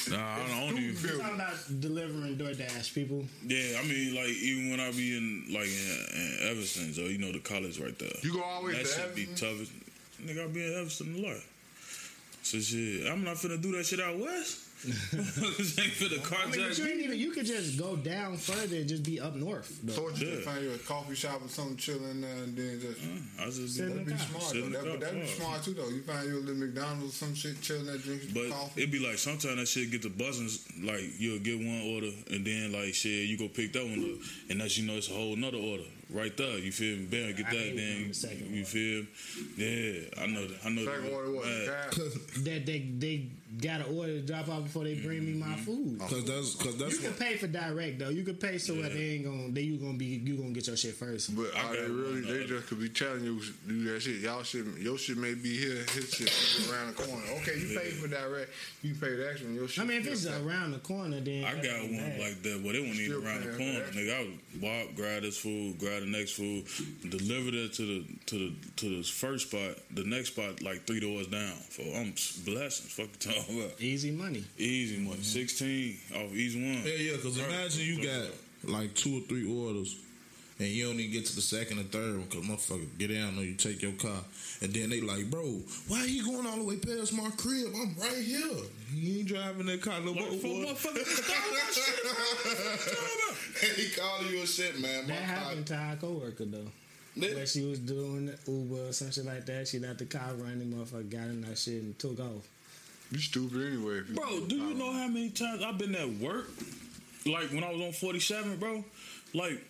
Speaker 3: Nah, I don't, I don't even.
Speaker 4: Student
Speaker 2: We're talking about delivering DoorDash, people.
Speaker 3: Yeah, I mean, like even when I be in like in, in Evanston, so you know the college right there.
Speaker 4: You go all the way
Speaker 3: that
Speaker 4: to
Speaker 3: shit be
Speaker 4: Evanston?
Speaker 3: tough. as- Nigga, I be in Evanston a lot. So shit, I'm not finna do that shit out west. this ain't for the
Speaker 2: I mean, you ain't even. You could just go down further and just be up north. though.
Speaker 4: So you
Speaker 3: Yeah.
Speaker 4: find you a coffee shop or something chilling there and then just uh,
Speaker 3: I just
Speaker 2: Sit in
Speaker 4: that'd be
Speaker 2: car.
Speaker 4: smart
Speaker 3: Sit
Speaker 4: though. That,
Speaker 3: car,
Speaker 4: but that'd be smart too though. You find you a little McDonald's or some shit chilling there drinking
Speaker 3: But
Speaker 4: some coffee.
Speaker 3: It'd be like sometimes that shit get the buzzings. Like you'll get one order and then like shit, you go pick that one up, and that's you know it's a whole nother order right there. You feel me? Bam, get
Speaker 2: I
Speaker 3: that.
Speaker 2: hate when
Speaker 3: Then you
Speaker 2: order.
Speaker 3: feel? me? Yeah, I know. that- I know.
Speaker 4: Second
Speaker 3: that.
Speaker 4: order was
Speaker 2: That they they got an order to drop off before they bring me my mm-hmm. food.
Speaker 5: Cause that's cause that's
Speaker 2: You
Speaker 5: that's
Speaker 2: can pay for direct though. You can pay so that they ain't gonna they you gonna be you gonna get your shit first.
Speaker 4: But
Speaker 3: I
Speaker 4: are they really? They just could be telling you do that shit. Y'all shit, your shit may be here, his shit around the corner. Okay, you pay for direct, you pay the extra, your shit.
Speaker 2: I mean, if it's
Speaker 4: still-
Speaker 2: around the corner, then
Speaker 3: I got one
Speaker 2: bad.
Speaker 3: like that, Well, it won't even around the corner,
Speaker 4: that.
Speaker 3: nigga. I would walk, grab this food, grab the next food, deliver that to the to the to the first spot, the next spot like three doors down. For I'm blessed. Fuck you talking about
Speaker 2: easy money.
Speaker 3: easy one, mm-hmm. sixteen off each one.
Speaker 5: Yeah, yeah. Cause imagine you got like two or three orders. And you don't even get to the second or third one because motherfucker get down or you take your car. And then they like, bro, why you going all the way past my crib? I'm right here. You ain't driving that car no more.
Speaker 3: Like, for motherfucker, shit,
Speaker 5: and he calling you a shit, man.
Speaker 2: That
Speaker 5: My car-
Speaker 2: happened to our coworker though.
Speaker 5: That-
Speaker 2: Where she was doing Uber or some shit like that. She let the car run, and motherfucker got in that shit and took off.
Speaker 4: You stupid anyway. You
Speaker 3: Bro, do you know how many times I've been at work? Like when I was on 47, bro. Like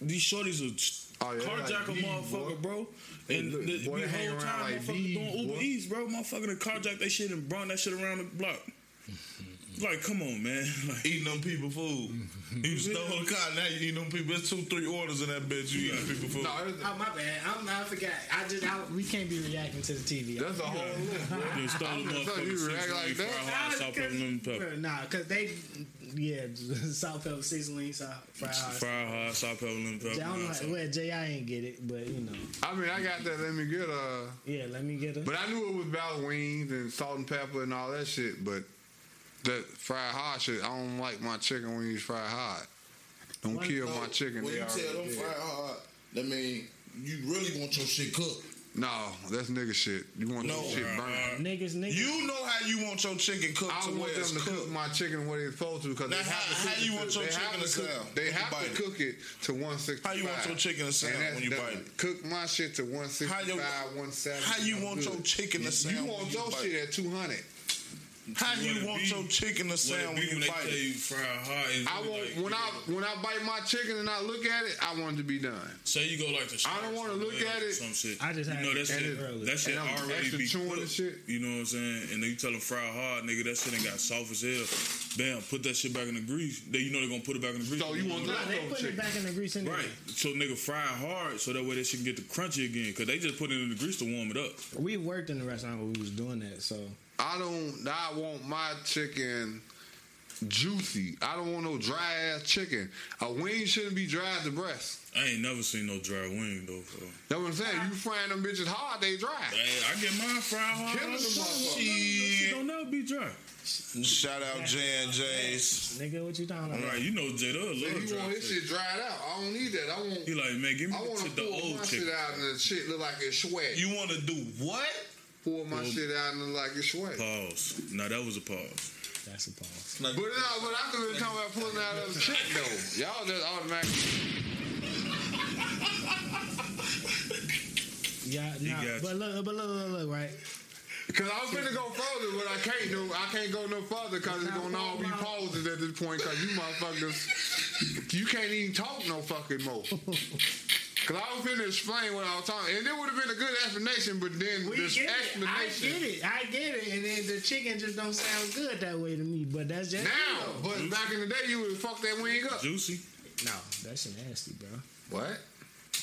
Speaker 3: these shorties are
Speaker 4: Oh, yeah,
Speaker 3: carjack
Speaker 4: like
Speaker 3: a motherfucker,
Speaker 4: boy.
Speaker 3: bro. And
Speaker 4: look,
Speaker 3: the,
Speaker 4: boy,
Speaker 3: the whole time,
Speaker 4: like
Speaker 3: motherfucker
Speaker 4: these,
Speaker 3: doing Uber
Speaker 4: boy.
Speaker 3: Eats, bro. Motherfucker done carjack that shit and brought that shit around the block. Like, come on, man. Like,
Speaker 5: eating them people food. You stole the car, now you eating them people. There's two, three orders in that bitch. You eating people food.
Speaker 4: No,
Speaker 2: Oh my bad. I'm, I forgot. I just I, we can't be reacting to the TV.
Speaker 4: that's a whole list. bro.
Speaker 3: you stole
Speaker 4: I was gonna say,
Speaker 3: motherfucker
Speaker 4: you react
Speaker 3: seasoning,
Speaker 4: like that.
Speaker 3: hot, salt, pepper, lemon pepper.
Speaker 2: Nah, cause they yeah salt pepper seasoning salt fried hot.
Speaker 3: Fry hot, salt, pepper, lemon pepper.
Speaker 2: I don't know.
Speaker 3: hot sauce.
Speaker 2: Well, Jay, I ain't get it, but you know,
Speaker 4: I mean, I got that. Let me get a.
Speaker 2: yeah. Let me get a.
Speaker 4: But I knew it was about wings and salt and pepper and all that shit. But that fried hot shit, I don't like my chicken wings fried hot. Don't
Speaker 2: Why-
Speaker 4: kill my chicken.
Speaker 5: When
Speaker 4: they
Speaker 5: you tell them
Speaker 4: dead.
Speaker 5: fried hard, that mean you really want your shit cooked.
Speaker 4: No, that's nigga shit. You want
Speaker 5: No.
Speaker 4: your shit burned.
Speaker 2: niggas, niggas.
Speaker 5: You know how you want your chicken cooked
Speaker 4: I
Speaker 5: to
Speaker 4: want
Speaker 5: where
Speaker 4: them
Speaker 5: it's
Speaker 4: to cook
Speaker 5: cooked.
Speaker 4: my chicken where they're supposed to because they have
Speaker 5: how-
Speaker 4: to cook
Speaker 5: how
Speaker 4: it
Speaker 5: you
Speaker 4: to-
Speaker 5: want your
Speaker 4: they
Speaker 5: chicken
Speaker 4: have
Speaker 5: to
Speaker 4: to cook- They have to
Speaker 5: it?
Speaker 4: cook it to 165.
Speaker 5: How you want your chicken to sound when you bite it?
Speaker 4: Cook my shit to 165,
Speaker 5: How you-
Speaker 4: 170.
Speaker 5: how you want
Speaker 4: good.
Speaker 5: your chicken to
Speaker 4: You-
Speaker 5: sound
Speaker 4: You
Speaker 5: when
Speaker 4: want
Speaker 5: you
Speaker 4: your
Speaker 5: bite
Speaker 4: shit at 200.
Speaker 5: How
Speaker 3: What
Speaker 5: you want
Speaker 3: be-
Speaker 5: your chicken to sound
Speaker 3: it
Speaker 5: when you
Speaker 3: when
Speaker 5: bite
Speaker 3: tell
Speaker 5: it?
Speaker 3: you fry hot?
Speaker 4: I want
Speaker 3: like,
Speaker 4: when I
Speaker 3: know,
Speaker 4: when I bite my chicken and I look at it, I want it to be done.
Speaker 3: Say you go like the
Speaker 4: I don't wanna look at it.
Speaker 3: Some shit.
Speaker 2: I just
Speaker 3: you
Speaker 2: had
Speaker 3: know that
Speaker 2: it
Speaker 3: shit.
Speaker 2: early.
Speaker 3: That shit already be
Speaker 4: chewing
Speaker 3: cooked.
Speaker 4: shit.
Speaker 3: You know what I'm saying? And then you tell them fry hard, nigga. That shit ain't got soft as hell. Bam, put that shit back in the grease. They, you know they're gonna put it back in the grease.
Speaker 4: So you want
Speaker 2: Nah,
Speaker 4: that
Speaker 2: they
Speaker 4: leftover
Speaker 2: putting it back in the grease anyway.
Speaker 3: Right. So nigga fry hard so that way they should get the crunchy again. Cause they just put it in the grease to warm it up.
Speaker 2: We worked in the restaurant where we was doing that, so
Speaker 4: I don't. I want my chicken juicy. I don't want no dry ass chicken. A wing shouldn't be dry as the breast.
Speaker 3: I ain't never seen no dry wing though. So.
Speaker 4: That's what I'm saying. You frying them bitches hard, they dry.
Speaker 3: Hey, I get mine fried hard.
Speaker 4: Killing
Speaker 3: all the
Speaker 4: them
Speaker 3: time.
Speaker 4: motherfuckers.
Speaker 3: Shit don't never be dry.
Speaker 5: Shout out J and J's.
Speaker 2: nigga, what you talking
Speaker 3: All
Speaker 2: about?
Speaker 3: right, you know Jada love
Speaker 4: Say you
Speaker 3: dry.
Speaker 4: want his
Speaker 3: shit.
Speaker 4: shit dried out. I don't need that. I want.
Speaker 3: He like, man, give me
Speaker 4: I want
Speaker 3: the,
Speaker 4: to
Speaker 3: the
Speaker 4: pull
Speaker 3: old chicken.
Speaker 4: shit out and the shit look like it's sweat.
Speaker 5: You want to do what?
Speaker 4: Pull my shit out and look like it's sweat.
Speaker 3: Pause. Now that was a pause.
Speaker 2: That's a pause.
Speaker 4: But no, but I could be talking about pulling out of the chick though. Y'all just automatically.
Speaker 2: Yeah, nah,
Speaker 3: got
Speaker 2: but look, but look, look, look, right?
Speaker 4: Cause I was gonna go further, but I can't do. I can't go no further because it's gonna all be pauses at this point. Cause you motherfuckers, you can't even talk no fucking more. Cause I was finna explain what I was talking, and it would have been a good explanation, but then
Speaker 2: We
Speaker 4: this
Speaker 2: get it. I
Speaker 4: explanation
Speaker 2: get it. I get it. And then the chicken just don't sound good that way to me. But that's just
Speaker 4: now. But back in the day, you would fuck that wing up.
Speaker 3: Juicy.
Speaker 2: no, that's nasty, bro.
Speaker 4: What?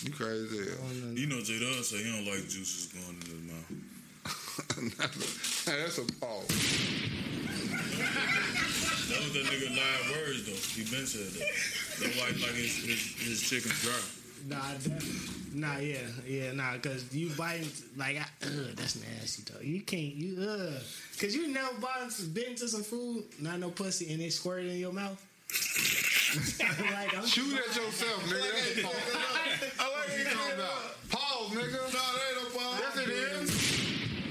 Speaker 4: You crazy as hell.
Speaker 2: Oh, On the-
Speaker 3: You know Jada say he don't like juices going in his mouth.
Speaker 4: That's a pause.
Speaker 3: That was that nigga live words though. He been said that. That's why he like his, his, his chicken dry.
Speaker 2: Nah, nah, yeah, yeah, nah, cause you biting like, I, ugh, that's nasty though. You can't, you ugh, cause you never bought, been to some food, not no pussy, and it squirted in your mouth. like, I'm,
Speaker 4: Shoot at yourself, nigga. That's.
Speaker 5: I like
Speaker 4: What you talking about? Pause, nigga.
Speaker 5: No, that ain't no problem.
Speaker 4: Yes, it is.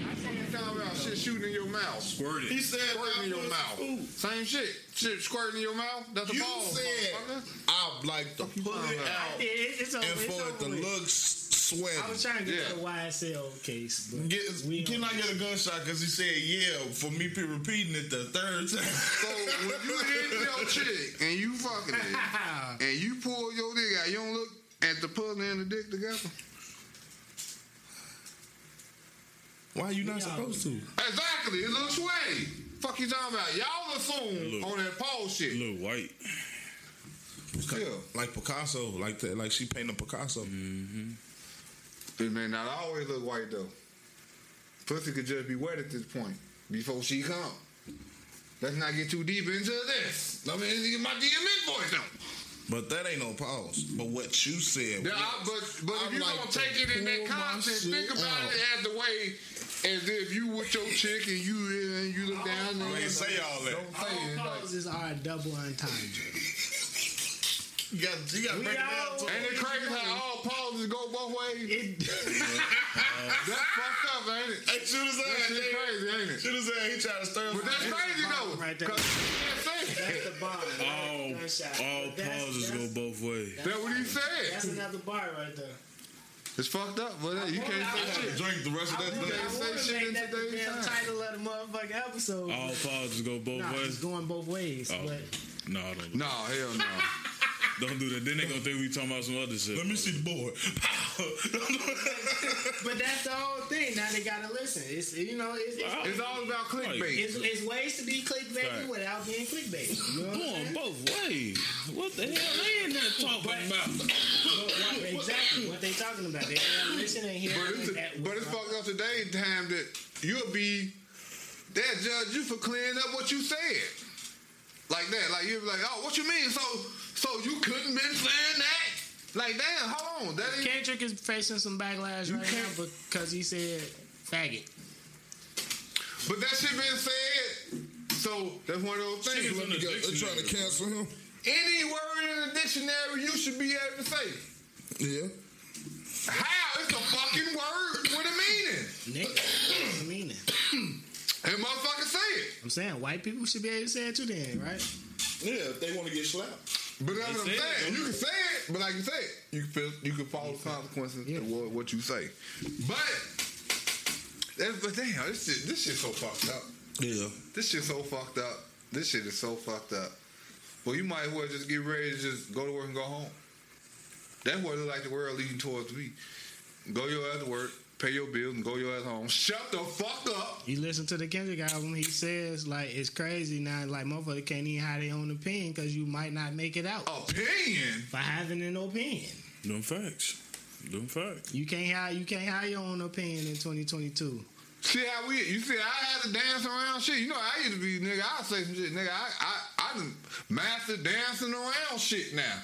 Speaker 4: I ain't talking about shit. Shoot shooting in your mouth.
Speaker 3: Squirt it.
Speaker 5: He said
Speaker 4: Squirting in your mouth.
Speaker 5: food.
Speaker 4: Same shit. Shit squirting in your mouth. That's a
Speaker 5: You
Speaker 4: pause.
Speaker 5: said
Speaker 4: motherfucker.
Speaker 5: I like to pull it out
Speaker 2: it- it's over.
Speaker 5: and
Speaker 2: it's
Speaker 5: for it to
Speaker 2: over with.
Speaker 5: look sweaty.
Speaker 2: I was trying to get
Speaker 4: Yeah.
Speaker 2: to the YSL case, but
Speaker 5: Get,
Speaker 2: we
Speaker 5: can I get a gunshot? Because he said, yeah, for me be repeating it the third time.
Speaker 4: So when you hit your chick and you fucking it, and you pull your dick out, you don't look at the pussy and the dick together.
Speaker 5: Why are you not supposed to?
Speaker 4: Exactly. It looks sweaty. Fuck you talking about? Y'all assume
Speaker 3: Look.
Speaker 4: on that pause shit.
Speaker 3: Little white.
Speaker 4: Still,
Speaker 5: Like Picasso, like that, like she painted Picasso. Mm-hmm.
Speaker 4: it may not always look white though. Pussy could just be wet at this point before she come. Let's not get too deep into this. Let me get my DMN voice now.
Speaker 5: But that ain't no pause. But what you said,
Speaker 4: Yeah,
Speaker 5: was-
Speaker 4: but but if
Speaker 5: I'm
Speaker 4: you
Speaker 5: like
Speaker 4: gonna
Speaker 5: to
Speaker 4: take it in that
Speaker 5: pull my
Speaker 4: context,
Speaker 5: shit
Speaker 4: think about
Speaker 5: out.
Speaker 4: it as the way as if you with your chick and you and you look down and
Speaker 5: I ain't say all that.
Speaker 4: Don't say it.
Speaker 2: All
Speaker 4: Like,
Speaker 2: pauses are double entendre.
Speaker 5: You got, you got to
Speaker 2: We
Speaker 5: break it down. To
Speaker 4: ain't it crazy how all pauses go both ways?
Speaker 2: It,
Speaker 4: That's fucked up, ain't it?
Speaker 5: Hey, shoot his
Speaker 4: That
Speaker 5: ass,
Speaker 4: shit crazy, ain't it?
Speaker 5: Shoot his ass. He trying to stir
Speaker 4: But that's crazy though.
Speaker 2: right there.
Speaker 4: Cause you can't say
Speaker 2: that's the bar.
Speaker 3: All, all
Speaker 2: That's-
Speaker 3: pauses go both ways.
Speaker 4: That's what he said.
Speaker 2: That's
Speaker 4: said.
Speaker 2: another bar right there.
Speaker 4: It's fucked up, but you can't
Speaker 2: I
Speaker 4: say shit.
Speaker 5: Drink the rest of
Speaker 2: I
Speaker 5: that
Speaker 2: wanna,
Speaker 5: thing.
Speaker 2: I
Speaker 4: say shit in today's
Speaker 2: damn
Speaker 4: time.
Speaker 2: title of the motherfucking episode.
Speaker 3: All pauses go both
Speaker 2: nah,
Speaker 3: ways.
Speaker 2: it's going both ways.
Speaker 3: Oh.
Speaker 2: But
Speaker 3: No, I don't.
Speaker 4: No, hell no.
Speaker 3: Don't do that. Then they gonna think we talking about some other shit.
Speaker 5: Let me see the board.
Speaker 2: but that's the whole thing. Now they gotta listen. It's you know it's it's,
Speaker 4: It's all about clickbait.
Speaker 2: it's, it's ways to be clickbait
Speaker 3: Right.
Speaker 2: without being clickbait. You know
Speaker 3: Going both ways. What the hell they in there talking about?
Speaker 2: But what- exactly what they talking about. They gotta listen.
Speaker 4: But it's,
Speaker 2: that-
Speaker 4: but it's fucked up today time that you'll be they'll judge you for clearing up what you said. Like that. Like you'll be like, oh, what you mean? So so you couldn't been saying that? Like damn, hold on. That ain't
Speaker 2: Kendrick is facing some backlash
Speaker 4: You
Speaker 2: right now
Speaker 4: can't-
Speaker 2: because he said faggot.
Speaker 4: but that shit been said. So that's one of those things.
Speaker 3: Shit is in
Speaker 5: They're trying to cancel him.
Speaker 4: Any word in the dictionary you should be able to say.
Speaker 5: Yeah.
Speaker 4: How? It's a fucking word with a meaning.
Speaker 2: Nigga, what's the meaning?
Speaker 4: And motherfuckers say it.
Speaker 2: I'm saying white people should be able to say it too, then, right?
Speaker 5: Yeah, if they want to get slapped.
Speaker 4: But that's what I'm
Speaker 3: say it,
Speaker 4: saying.
Speaker 3: don't
Speaker 4: You can say it, but like you say, you can feel, you can follow the consequences
Speaker 2: Yeah.
Speaker 4: of what, what you say. But but damn, this shit this shit so fucked up.
Speaker 5: Yeah.
Speaker 4: This shit so fucked up. This shit is so fucked up. Well, you might as well just get ready to just go to work and go home. That's what it look like the world leading towards me. Go your ass to work, pay your bills, and go your ass home. Shut the fuck up.
Speaker 2: You listen to the Kendrick album, he says like it's crazy now. Like motherfucker can't even have their own opinion because you might not make it out
Speaker 4: Opinion.
Speaker 2: for having an opinion.
Speaker 3: Them facts. Them facts.
Speaker 2: You can't have you can't have your own opinion in 2022.
Speaker 4: See how we? You see, I had to dance around shit. You know, I used to be nigga. I say some shit, nigga. I I I done mastered dancing around shit now.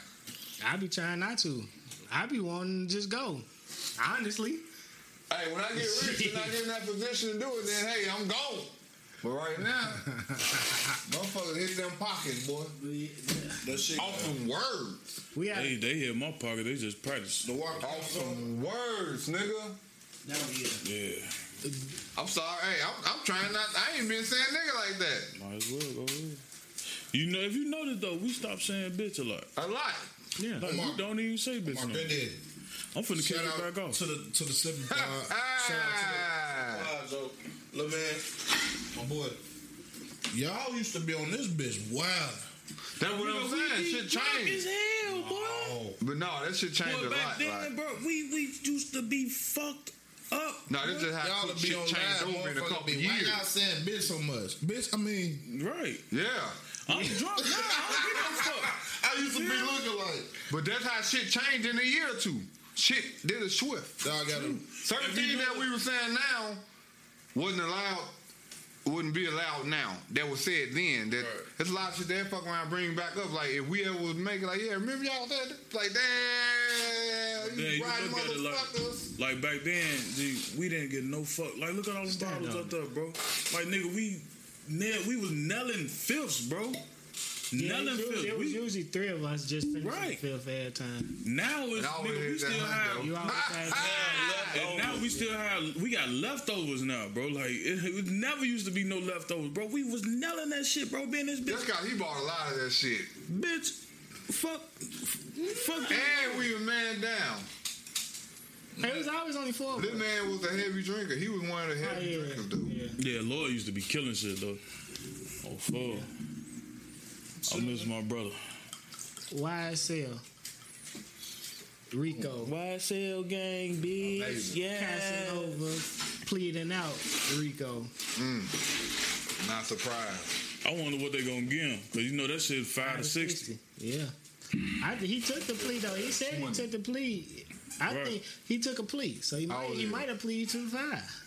Speaker 2: I be trying not to. I be wanting to just go. Honestly,
Speaker 4: Hey, when I get rich and I get in that position to do it, then hey, I'm gone. But right now, motherfuckers hit them pockets, boy.
Speaker 5: That shit.
Speaker 4: Off some words.
Speaker 2: we have.
Speaker 3: They they hit my pocket. They just practice.
Speaker 5: The walk
Speaker 4: Off some words, nigga.
Speaker 3: Now yeah.
Speaker 4: I'm sorry. Hey, I'm, I'm trying not. I ain't been saying nigga like that
Speaker 3: Might as well go ahead. You know, if you notice though, we stopped saying bitch a lot.
Speaker 4: a lot.
Speaker 2: Yeah.
Speaker 3: Like, we don't even say bitch
Speaker 5: My
Speaker 3: no more.
Speaker 5: granddaddy.
Speaker 3: I'm finna kick
Speaker 5: Shout
Speaker 3: it back off.
Speaker 5: to the to the slipping pod. Shout out to the
Speaker 4: Ah.
Speaker 5: pod, Joe. Look, man, my boy. Y'all used to be on this bitch. Wow.
Speaker 4: That's what I'm saying. Shit changed.
Speaker 3: As hell, boy.
Speaker 4: But no, that shit changed
Speaker 3: Boy,
Speaker 4: a
Speaker 3: back
Speaker 4: lot.
Speaker 3: then,
Speaker 4: like,
Speaker 3: bro, we we used to be fucked up.
Speaker 4: no, this just how
Speaker 5: y'all to be
Speaker 4: shit
Speaker 5: on
Speaker 4: changed
Speaker 5: live,
Speaker 4: over in a
Speaker 5: motherfucker.
Speaker 4: couple
Speaker 5: Be, why
Speaker 4: years.
Speaker 5: y'all saying bitch so much? Bitch, I mean,
Speaker 3: Right.
Speaker 4: Yeah.
Speaker 3: I'm drunk now. I don't give no fuck.
Speaker 5: I used to be looking like.
Speaker 4: But that's how shit changed in a year or two. Shit did a swift.
Speaker 5: Y'all gotta.
Speaker 4: Certain
Speaker 3: If
Speaker 4: things that we were saying now wasn't allowed, wouldn't be allowed now. That was said then. That there's a lot of shit they fuck around bring back up. Like if we ever was making like, yeah, remember y'all said that? Like damn,
Speaker 3: Yeah,
Speaker 4: you
Speaker 3: you
Speaker 4: right
Speaker 3: look at like, like back then, G, we didn't get no fuck. Like, look at all the bottles
Speaker 2: up.
Speaker 3: up there, bro. Like, nigga, we nail, we was nailing fifths, bro.
Speaker 2: Yeah,
Speaker 3: Nailing
Speaker 2: it, was, it was usually three of us just finishing
Speaker 3: Right.
Speaker 2: the fifth every time.
Speaker 3: now it's
Speaker 4: And
Speaker 3: nigga, we still have.
Speaker 2: You always had
Speaker 3: And now we still have we got leftovers now, bro. Like it, it never used to be no leftovers, bro. We was nailing that shit, bro. Being this bitch,
Speaker 4: This guy, he bought a lot of that shit.
Speaker 3: bitch, fuck, fuck.
Speaker 4: And we were man down.
Speaker 2: It was always only four. of
Speaker 4: This man was a heavy drinker. He was one of the
Speaker 2: Oh,
Speaker 4: heavy
Speaker 2: yeah,
Speaker 4: drinkers, dude.
Speaker 2: yeah.
Speaker 3: Yeah, Lloyd used to be killing shit though. Oh fuck. I miss my brother.
Speaker 2: YSL. RICO.
Speaker 3: YSL gang, oh, bitch.
Speaker 4: Amazing.
Speaker 2: Casanova pleading out RICO. Mm.
Speaker 4: Not surprised.
Speaker 3: I wonder what they're gonna give him because you know that shit five to sixty.
Speaker 2: Yeah. I he took the plea though. He said he took the plea. I
Speaker 3: Right.
Speaker 2: think he took a plea, so he might he might have pleaded to the five.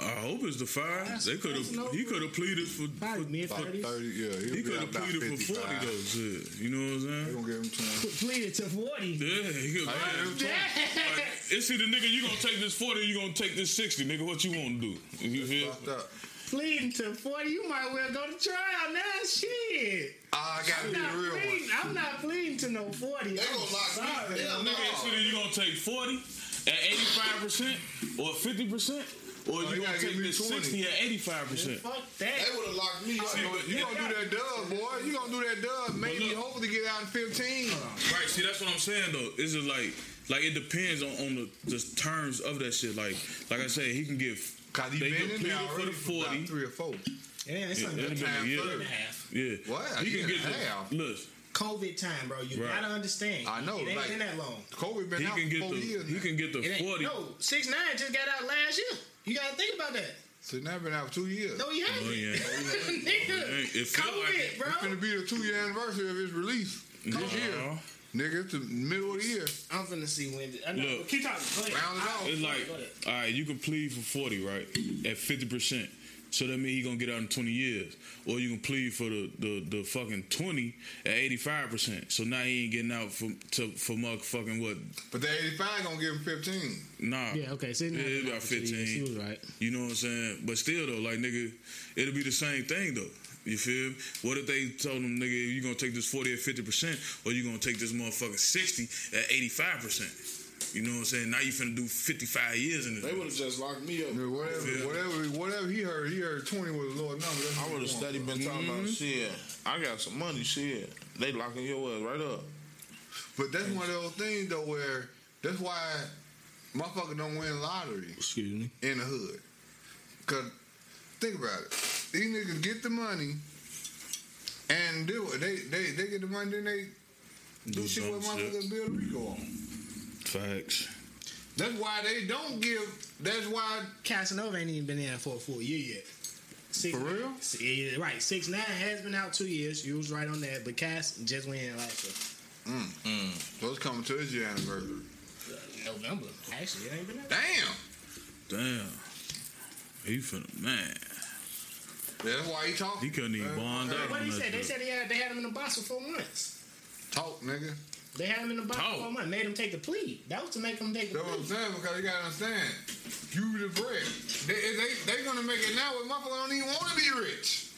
Speaker 3: I hope it's the five.
Speaker 2: That's-
Speaker 3: They could
Speaker 2: that's no-
Speaker 3: have. He could have pleaded for. For
Speaker 2: mid thirties.
Speaker 4: 30, yeah. He'll
Speaker 3: he
Speaker 4: be
Speaker 3: could have
Speaker 4: about
Speaker 3: pleaded for forty though. Shit, you know what I'm saying?
Speaker 4: They
Speaker 3: saying?
Speaker 4: gonna give him 20.
Speaker 2: Pleaded to forty.
Speaker 3: Yeah, he could.
Speaker 4: I ain't even
Speaker 3: Like, it's either nigga, you gonna take this forty, or you gonna take this sixty, nigga. What you want to do? You feel?
Speaker 2: Pleading to forty, you might well go to trial now. Shit.
Speaker 4: Ah, I gotta
Speaker 2: I'm
Speaker 4: be
Speaker 2: not
Speaker 4: the real
Speaker 2: pleading.
Speaker 4: one.
Speaker 2: I'm not pleading to no forty.
Speaker 5: They
Speaker 2: I'm
Speaker 5: gonna lock me.
Speaker 2: sorry.
Speaker 5: Hell
Speaker 3: Nigga, it's either you gonna take forty at eighty five percent, or fifty percent, or
Speaker 4: Oh,
Speaker 3: you
Speaker 4: you
Speaker 3: gonna
Speaker 4: gotta
Speaker 3: take
Speaker 4: me
Speaker 3: this
Speaker 4: 20.
Speaker 3: sixty at eighty five percent.
Speaker 2: Fuck that.
Speaker 5: They would have locked me up.
Speaker 4: You gonna, you gonna do that dub, boy. You gonna do that dub. Maybe
Speaker 3: look.
Speaker 4: hopefully get out in 15.
Speaker 3: Uh, right. See, that's what I'm saying though. It's just like, like it depends on, on the, the terms of that shit. Like, like I said, he can give.
Speaker 4: Cause he
Speaker 3: They
Speaker 4: been
Speaker 3: could
Speaker 4: in
Speaker 3: plead
Speaker 4: there
Speaker 3: for the 40.
Speaker 4: about three or four.
Speaker 2: Yeah, it's
Speaker 3: Yeah,
Speaker 2: something
Speaker 3: it'd
Speaker 2: like
Speaker 3: been a
Speaker 2: a
Speaker 3: year.
Speaker 2: year and a half.
Speaker 3: Yeah.
Speaker 4: What?
Speaker 3: He can get
Speaker 4: and
Speaker 3: the
Speaker 4: half?
Speaker 3: look.
Speaker 2: COVID time, bro. You
Speaker 3: Right.
Speaker 2: gotta understand.
Speaker 4: I know,
Speaker 2: It ain't
Speaker 4: like-
Speaker 2: been that long.
Speaker 4: COVID been
Speaker 3: He
Speaker 4: out
Speaker 3: can
Speaker 4: for
Speaker 3: get
Speaker 4: four
Speaker 3: the.
Speaker 4: years.
Speaker 3: He
Speaker 4: now.
Speaker 3: can get the
Speaker 2: It
Speaker 3: forty.
Speaker 2: no, six nine just got out last year. You gotta think about that.
Speaker 4: So now been out for two years.
Speaker 2: No, he hasn't.
Speaker 3: No, he ain't.
Speaker 2: Nigga,
Speaker 3: It feel
Speaker 2: COVID,
Speaker 3: like it.
Speaker 2: bro.
Speaker 4: It's gonna be the two year anniversary of his release this year. Nigga, it's the middle of the year.
Speaker 2: I'm finna see when. I know.
Speaker 3: Look.
Speaker 2: keep talking.
Speaker 4: Round it off.
Speaker 3: It's like, all right, you can plead for 40, right? At 50%. So that means he gonna get out in 20 years. Or you can plead for the, the, the fucking 20 at 85%. So now he ain't getting out for to, for motherfucking what?
Speaker 4: But the 85 gonna give him 15.
Speaker 3: Nah.
Speaker 2: Yeah, okay. So
Speaker 3: Yeah, it's about 15.
Speaker 2: He was right.
Speaker 3: You know what I'm saying? But still though, like nigga, it'll be the same thing though. You feel me? What if they told him, nigga, you gonna take this 40 at 50%, or you gonna take this motherfucking 60 at 85%? You know what I'm saying? Now you finna do 55 years in this.
Speaker 5: They would have just locked me up.
Speaker 4: I mean, whatever,
Speaker 3: Yeah.
Speaker 4: whatever, whatever he heard, he heard 20 was a lower number. That's
Speaker 5: I would have
Speaker 4: want.
Speaker 5: steady been talking about mm-hmm. shit. I got some money, shit. They locking your ass right up.
Speaker 4: But that's one of those things though where that's why motherfucker don't win lottery
Speaker 5: Excuse me.
Speaker 4: in the hood. Cause think about it. These niggas get the money and do it. They they they get the money, then they do,
Speaker 3: Do
Speaker 4: shit with motherfuckers build RICO on.
Speaker 3: Facts.
Speaker 4: That's why they don't give that's why
Speaker 2: Casanova ain't even been in for a full year yet. Six,
Speaker 4: For real?
Speaker 2: Yeah, right. Six nine has been out two years. You was right on that. But Cass just went in last year. Mm, mm.
Speaker 4: so it's coming to his year anniversary.
Speaker 2: November. Actually, it ain't been out.
Speaker 4: Damn.
Speaker 3: Damn. He finna man.
Speaker 4: That's why he talking.
Speaker 3: He couldn't even bond out.
Speaker 2: What
Speaker 3: on
Speaker 2: he
Speaker 3: that
Speaker 2: said? They said he had, they had him in the box for four months.
Speaker 4: Talk, nigga.
Speaker 2: They had him in the box
Speaker 3: Talk.
Speaker 2: for four months. Made him take the plea. That was to make him take the plea.
Speaker 4: That's what I'm saying because you gotta understand. You the bread. They they they gonna make it now where motherfucker don't even want to be rich.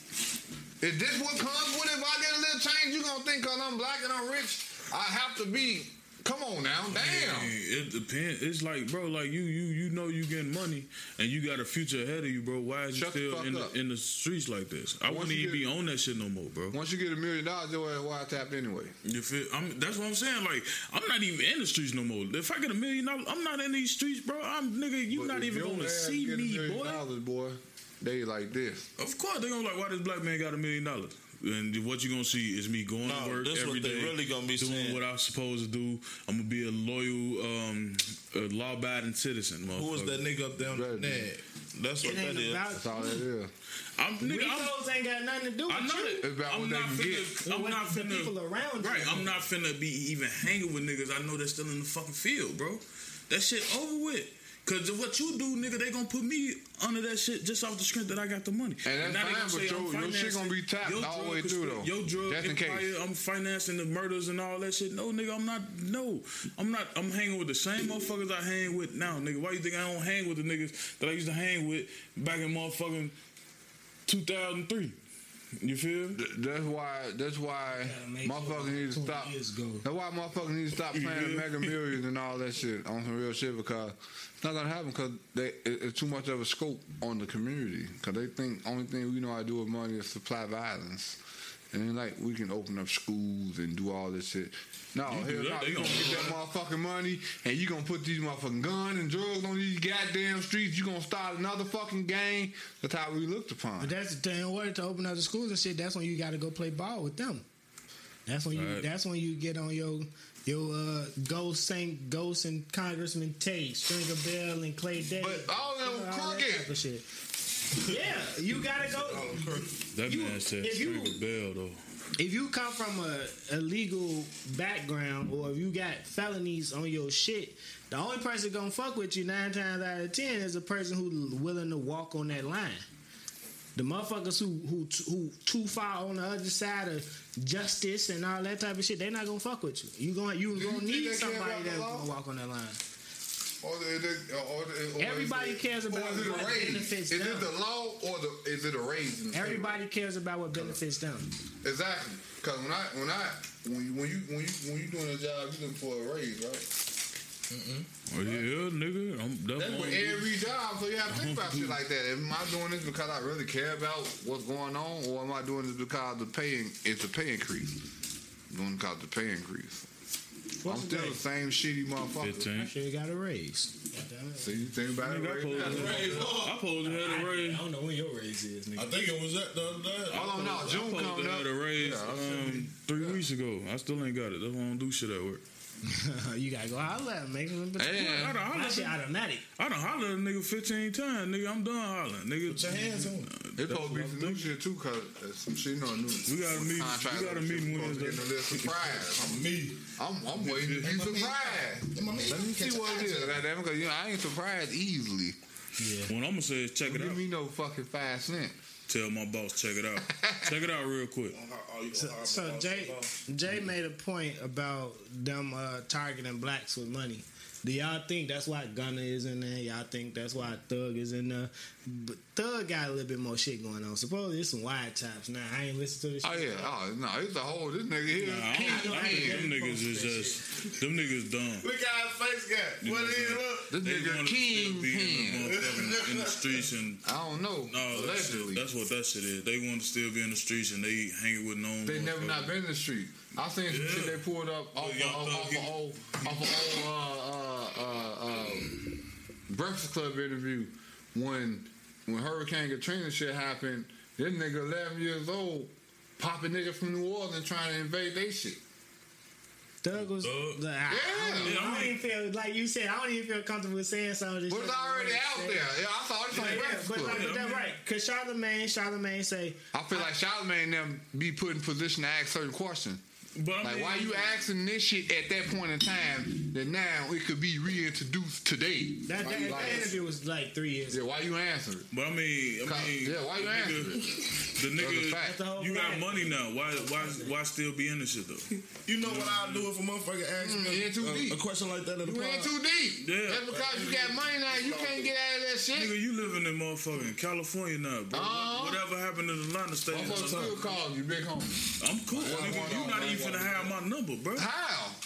Speaker 4: Is this what comes with it? If I get a little change, you gonna think because I'm black and I'm rich, I have to be. Come on now, damn.
Speaker 3: It depends. It's like, bro, like you, you, you know, you getting money and you got a future ahead of you, bro. Why is you
Speaker 4: Shut the
Speaker 3: still
Speaker 4: fuck
Speaker 3: in the, in the streets like this? I wouldn't even be on that shit no more, bro.
Speaker 4: Once you get a million dollars, your ass wire tapped anyway.
Speaker 3: You feel? I'm, that's what I'm saying. Like, I'm not even in the streets no more. If I get a million dollars, I'm not in these streets, bro. I'm nigga. You
Speaker 4: But
Speaker 3: not even gonna see me,
Speaker 4: million
Speaker 3: boy.
Speaker 4: Dollars, boy, they like this.
Speaker 3: Of course, they gonna like why this black man got a million dollars. And what you're gonna see is me going
Speaker 5: No,
Speaker 3: to work
Speaker 5: this
Speaker 3: every
Speaker 5: what
Speaker 3: day,
Speaker 5: really gonna be
Speaker 3: doing
Speaker 5: saying.
Speaker 3: what I'm supposed to do. I'm gonna be a loyal, um, law-abiding citizen.
Speaker 5: Who was that nigga up there on the net? That's what
Speaker 2: It
Speaker 5: that
Speaker 2: ain't
Speaker 5: is.
Speaker 2: about
Speaker 4: That's all that is.
Speaker 3: I'm nigga. I'm,
Speaker 2: ain't got nothing to do with
Speaker 3: I know
Speaker 2: you.
Speaker 4: It's about
Speaker 3: I'm
Speaker 4: what they
Speaker 3: not
Speaker 4: can
Speaker 3: finna.
Speaker 2: get.
Speaker 3: I'm
Speaker 2: What
Speaker 3: not
Speaker 2: the
Speaker 3: finna.
Speaker 2: people around you
Speaker 3: I'm not finna be even hanging with niggas. I know they're still in the fucking field, bro. That shit over with. Cause of what you do, nigga, they gonna put me under that shit just off the strength that I got the money.
Speaker 4: And that's
Speaker 3: now they
Speaker 4: fine, but
Speaker 3: say
Speaker 4: your-
Speaker 3: I'm
Speaker 4: your shit
Speaker 3: financing
Speaker 4: gonna be tapped
Speaker 3: your
Speaker 4: all the way through, though.
Speaker 3: Your drug
Speaker 4: Just in case.
Speaker 3: I'm financing the murders and all that shit. No, nigga, I'm not. No, I'm not. I'm hanging with the same motherfuckers I hang with now, nigga. Why you think I don't hang with the niggas that I used to hang with back in motherfucking 2003? You feel?
Speaker 4: Th- That's why. That's why
Speaker 2: Gotta sure
Speaker 4: motherfuckers need to stop.
Speaker 2: years ago.
Speaker 4: That's why motherfuckers need to stop playing Mega Millions and all that shit on some real shit because it's not gonna happen because it, it's too much of a scope on the community because they think only thing we know how to do with money is supply violence. And then, like we can open up schools and do all this shit. No,
Speaker 3: You
Speaker 4: hell no,
Speaker 3: they
Speaker 4: you gonna
Speaker 3: gonna
Speaker 4: get that motherfucking money and you gonna put these motherfucking guns and drugs on these goddamn streets. You gonna start another fucking gang. That's how we looked upon.
Speaker 2: But that's the thing. In order to open up the schools and shit, that's when you got to go play ball with them. That's when you.
Speaker 3: Right.
Speaker 2: That's when you get on your your uh, Ghost Saint Ghost and Congressman Tate, Stringer Bell and Clay Davis.
Speaker 4: But all them
Speaker 2: All that
Speaker 4: crooked.
Speaker 2: type of shit. Yeah, you gotta go.
Speaker 3: That
Speaker 2: You-
Speaker 3: man said
Speaker 2: if you-
Speaker 3: Stringer Bell though.
Speaker 2: If you come from a illegal background or if you got felonies on your shit, the only person gonna fuck with you nine times out of ten is a person who's willing to walk on that line. The motherfuckers who who who too far on the other side of justice and all that type of shit, they not gonna fuck with you. You going you
Speaker 4: you
Speaker 2: gonna need somebody that's gonna walk on that line.
Speaker 4: Or the, or the, or
Speaker 2: Everybody
Speaker 4: is it,
Speaker 2: cares about
Speaker 4: is
Speaker 2: what
Speaker 4: raise?
Speaker 2: benefits
Speaker 4: Is
Speaker 2: them.
Speaker 4: it the law or the is it a raise?
Speaker 2: Everybody cares about what benefits them.
Speaker 4: exactly. Because when I when I when you when you when you when you doing a job, you looking for a raise, right?
Speaker 3: Oh yeah, nigga. I'm
Speaker 4: That's
Speaker 3: definitely.
Speaker 4: with every job. So you have to think about shit like that. Am I doing this because I really care about what's going on, or am I doing this because the pay it's a pay increase? I'm doing it because the pay increase.
Speaker 2: What's
Speaker 4: I'm still the same shitty motherfucker.
Speaker 2: I
Speaker 3: Fifteen.
Speaker 2: should have got a raise.
Speaker 4: So you think about it
Speaker 3: Nigga, I
Speaker 4: right
Speaker 3: supposed
Speaker 4: now?
Speaker 3: to- I supposed to have a
Speaker 2: I
Speaker 3: raise.
Speaker 2: don't know when your raise is, nigga.
Speaker 5: I think it was that the other day.
Speaker 4: Hold on, now
Speaker 3: I
Speaker 4: June
Speaker 3: supposed
Speaker 4: coming
Speaker 3: to
Speaker 4: up.
Speaker 3: had a raise
Speaker 4: Yeah,
Speaker 3: um, three weeks ago. I still ain't got it. That's why I don't do shit at work.
Speaker 2: you gotta go holler at him, make him.
Speaker 4: And-
Speaker 3: I done
Speaker 2: My
Speaker 3: hollered
Speaker 2: shit automatic.
Speaker 3: I done hollered at a nigga 15 times. Nigga, I'm done hollering. Nigga,
Speaker 5: Put your hands on it.
Speaker 4: It's supposed to be some new shit too, cause there's some shit on new.
Speaker 3: We got a meeting- we got a
Speaker 4: shit
Speaker 3: meeting
Speaker 4: supposed to be
Speaker 3: Wednesday.
Speaker 4: getting a little surprise.
Speaker 5: Me.
Speaker 4: I'm, I'm waiting to be surprised.
Speaker 5: Let
Speaker 4: Let me see what it is. Goddamn, because you know I ain't surprised easily.
Speaker 2: Yeah.
Speaker 3: what I'm gonna say is check it out.
Speaker 4: Give me no fucking five cent.
Speaker 3: Tell my boss check it out. check it out real quick.
Speaker 2: So, so Jay, Jay made a point about them uh, targeting blacks with money. Do y'all think that's why Gunna is in there? Y'all think that's why Thug is in there? But Thug got a little bit more shit going on. Supposedly there's some wide tops now. I ain't listen to this. Shit.
Speaker 4: Oh
Speaker 2: shit.
Speaker 4: yeah, oh no, it's a whole this nigga here.
Speaker 3: Nah, I,
Speaker 4: king
Speaker 3: don't, I think
Speaker 4: man.
Speaker 3: them niggas is just them niggas dumb.
Speaker 5: Look how his face got. What is it? Look.
Speaker 4: This nigga king
Speaker 3: still be in the, in the streets and
Speaker 4: I don't know.
Speaker 3: no,
Speaker 4: allegedly,
Speaker 3: that's what that shit is. They want to still be in the streets and they hanging with known.
Speaker 4: they never not been in the street. I seen some
Speaker 3: Yeah.
Speaker 4: shit they pulled up off of,
Speaker 3: Young
Speaker 4: off, off of old off of old uh, uh, uh, uh, Breakfast Club interview when when Hurricane Katrina shit happened. This nigga 11 years old, popping nigga from New Orleans trying to invade they shit.
Speaker 2: Thug was.
Speaker 3: Thug?
Speaker 2: Like, I, I, don't,
Speaker 3: Yeah,
Speaker 2: I
Speaker 3: I
Speaker 2: don't
Speaker 3: mean-
Speaker 2: even feel like you said. I don't even feel comfortable with saying some of this.
Speaker 4: But it's already out there. Yeah, I saw it on
Speaker 2: Yeah, yeah,
Speaker 4: Breakfast
Speaker 2: but,
Speaker 4: Club.
Speaker 2: like, but that's right. Cause Charlamagne, Charlamagne say,
Speaker 4: I feel like Charlamagne and them be put in position to ask certain questions.
Speaker 3: But I
Speaker 4: Like,
Speaker 3: mean,
Speaker 4: why you asking this shit at that point in time that now it could be reintroduced today?
Speaker 2: that,
Speaker 4: Why
Speaker 2: that,
Speaker 4: you
Speaker 2: that interview was like three years.
Speaker 4: Yeah, why you answering it?
Speaker 3: But I mean, I
Speaker 4: Cause-
Speaker 3: mean,
Speaker 4: yeah, why you
Speaker 3: the nigga,
Speaker 4: it?
Speaker 3: the nigga,
Speaker 2: the whole
Speaker 3: you got money now. Why, why, why still be in this shit though?
Speaker 5: You know what I'll do if a motherfucker asks
Speaker 4: Mm,
Speaker 5: me
Speaker 4: too
Speaker 5: a,
Speaker 4: deep.
Speaker 5: a question like that in the
Speaker 4: You
Speaker 5: pod?
Speaker 4: ain't too deep.
Speaker 3: Yeah.
Speaker 4: That's because you got money now. You can't get out of that shit.
Speaker 3: Nigga, you living in motherfucking California now, bro.
Speaker 4: Uh-huh.
Speaker 3: Whatever happened in Atlanta staying in
Speaker 4: Motherfucker still calling you, big homie.
Speaker 3: I'm cool, nigga. You not even finna have my number, bro.
Speaker 4: How?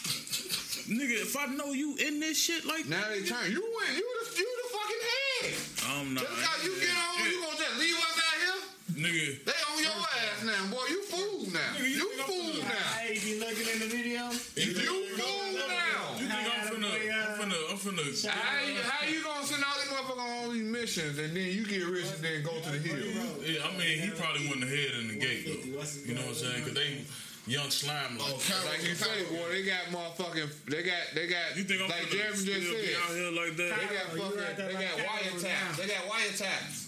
Speaker 3: Nigga, if I know you in this shit like that.
Speaker 4: Now they turn. You win. You the, you the fucking head.
Speaker 3: I'm not.
Speaker 4: Just because you get on, you gonna just leave us out here?
Speaker 3: Nigga,
Speaker 4: They on your ass now, boy. You fool now.
Speaker 3: Nigga, you
Speaker 4: You
Speaker 3: think I'm
Speaker 4: fool
Speaker 3: finna-
Speaker 4: now.
Speaker 2: Hey, if you looking in the video,
Speaker 4: You fool now.
Speaker 3: you think I'm finna, I'm finna, I'm finna.
Speaker 4: Uh, how how you gonna send all these motherfuckers on all these missions and then you get rich and then go to the hill?
Speaker 6: Yeah, I mean, he probably went ahead in the gate though. You know what I'm saying? Because they young slime oh, like.
Speaker 4: Like you say, boy, they got motherfucking, they got, they got,
Speaker 3: You think I'm
Speaker 4: like
Speaker 3: finna
Speaker 4: Jeremy
Speaker 3: still
Speaker 4: just
Speaker 3: be out here like
Speaker 4: they
Speaker 3: that?
Speaker 4: got
Speaker 2: Oh, you
Speaker 4: fucking,
Speaker 2: right
Speaker 4: they
Speaker 2: like
Speaker 4: got
Speaker 2: Cameron
Speaker 4: wiretaps.
Speaker 2: now.
Speaker 4: They got wiretaps.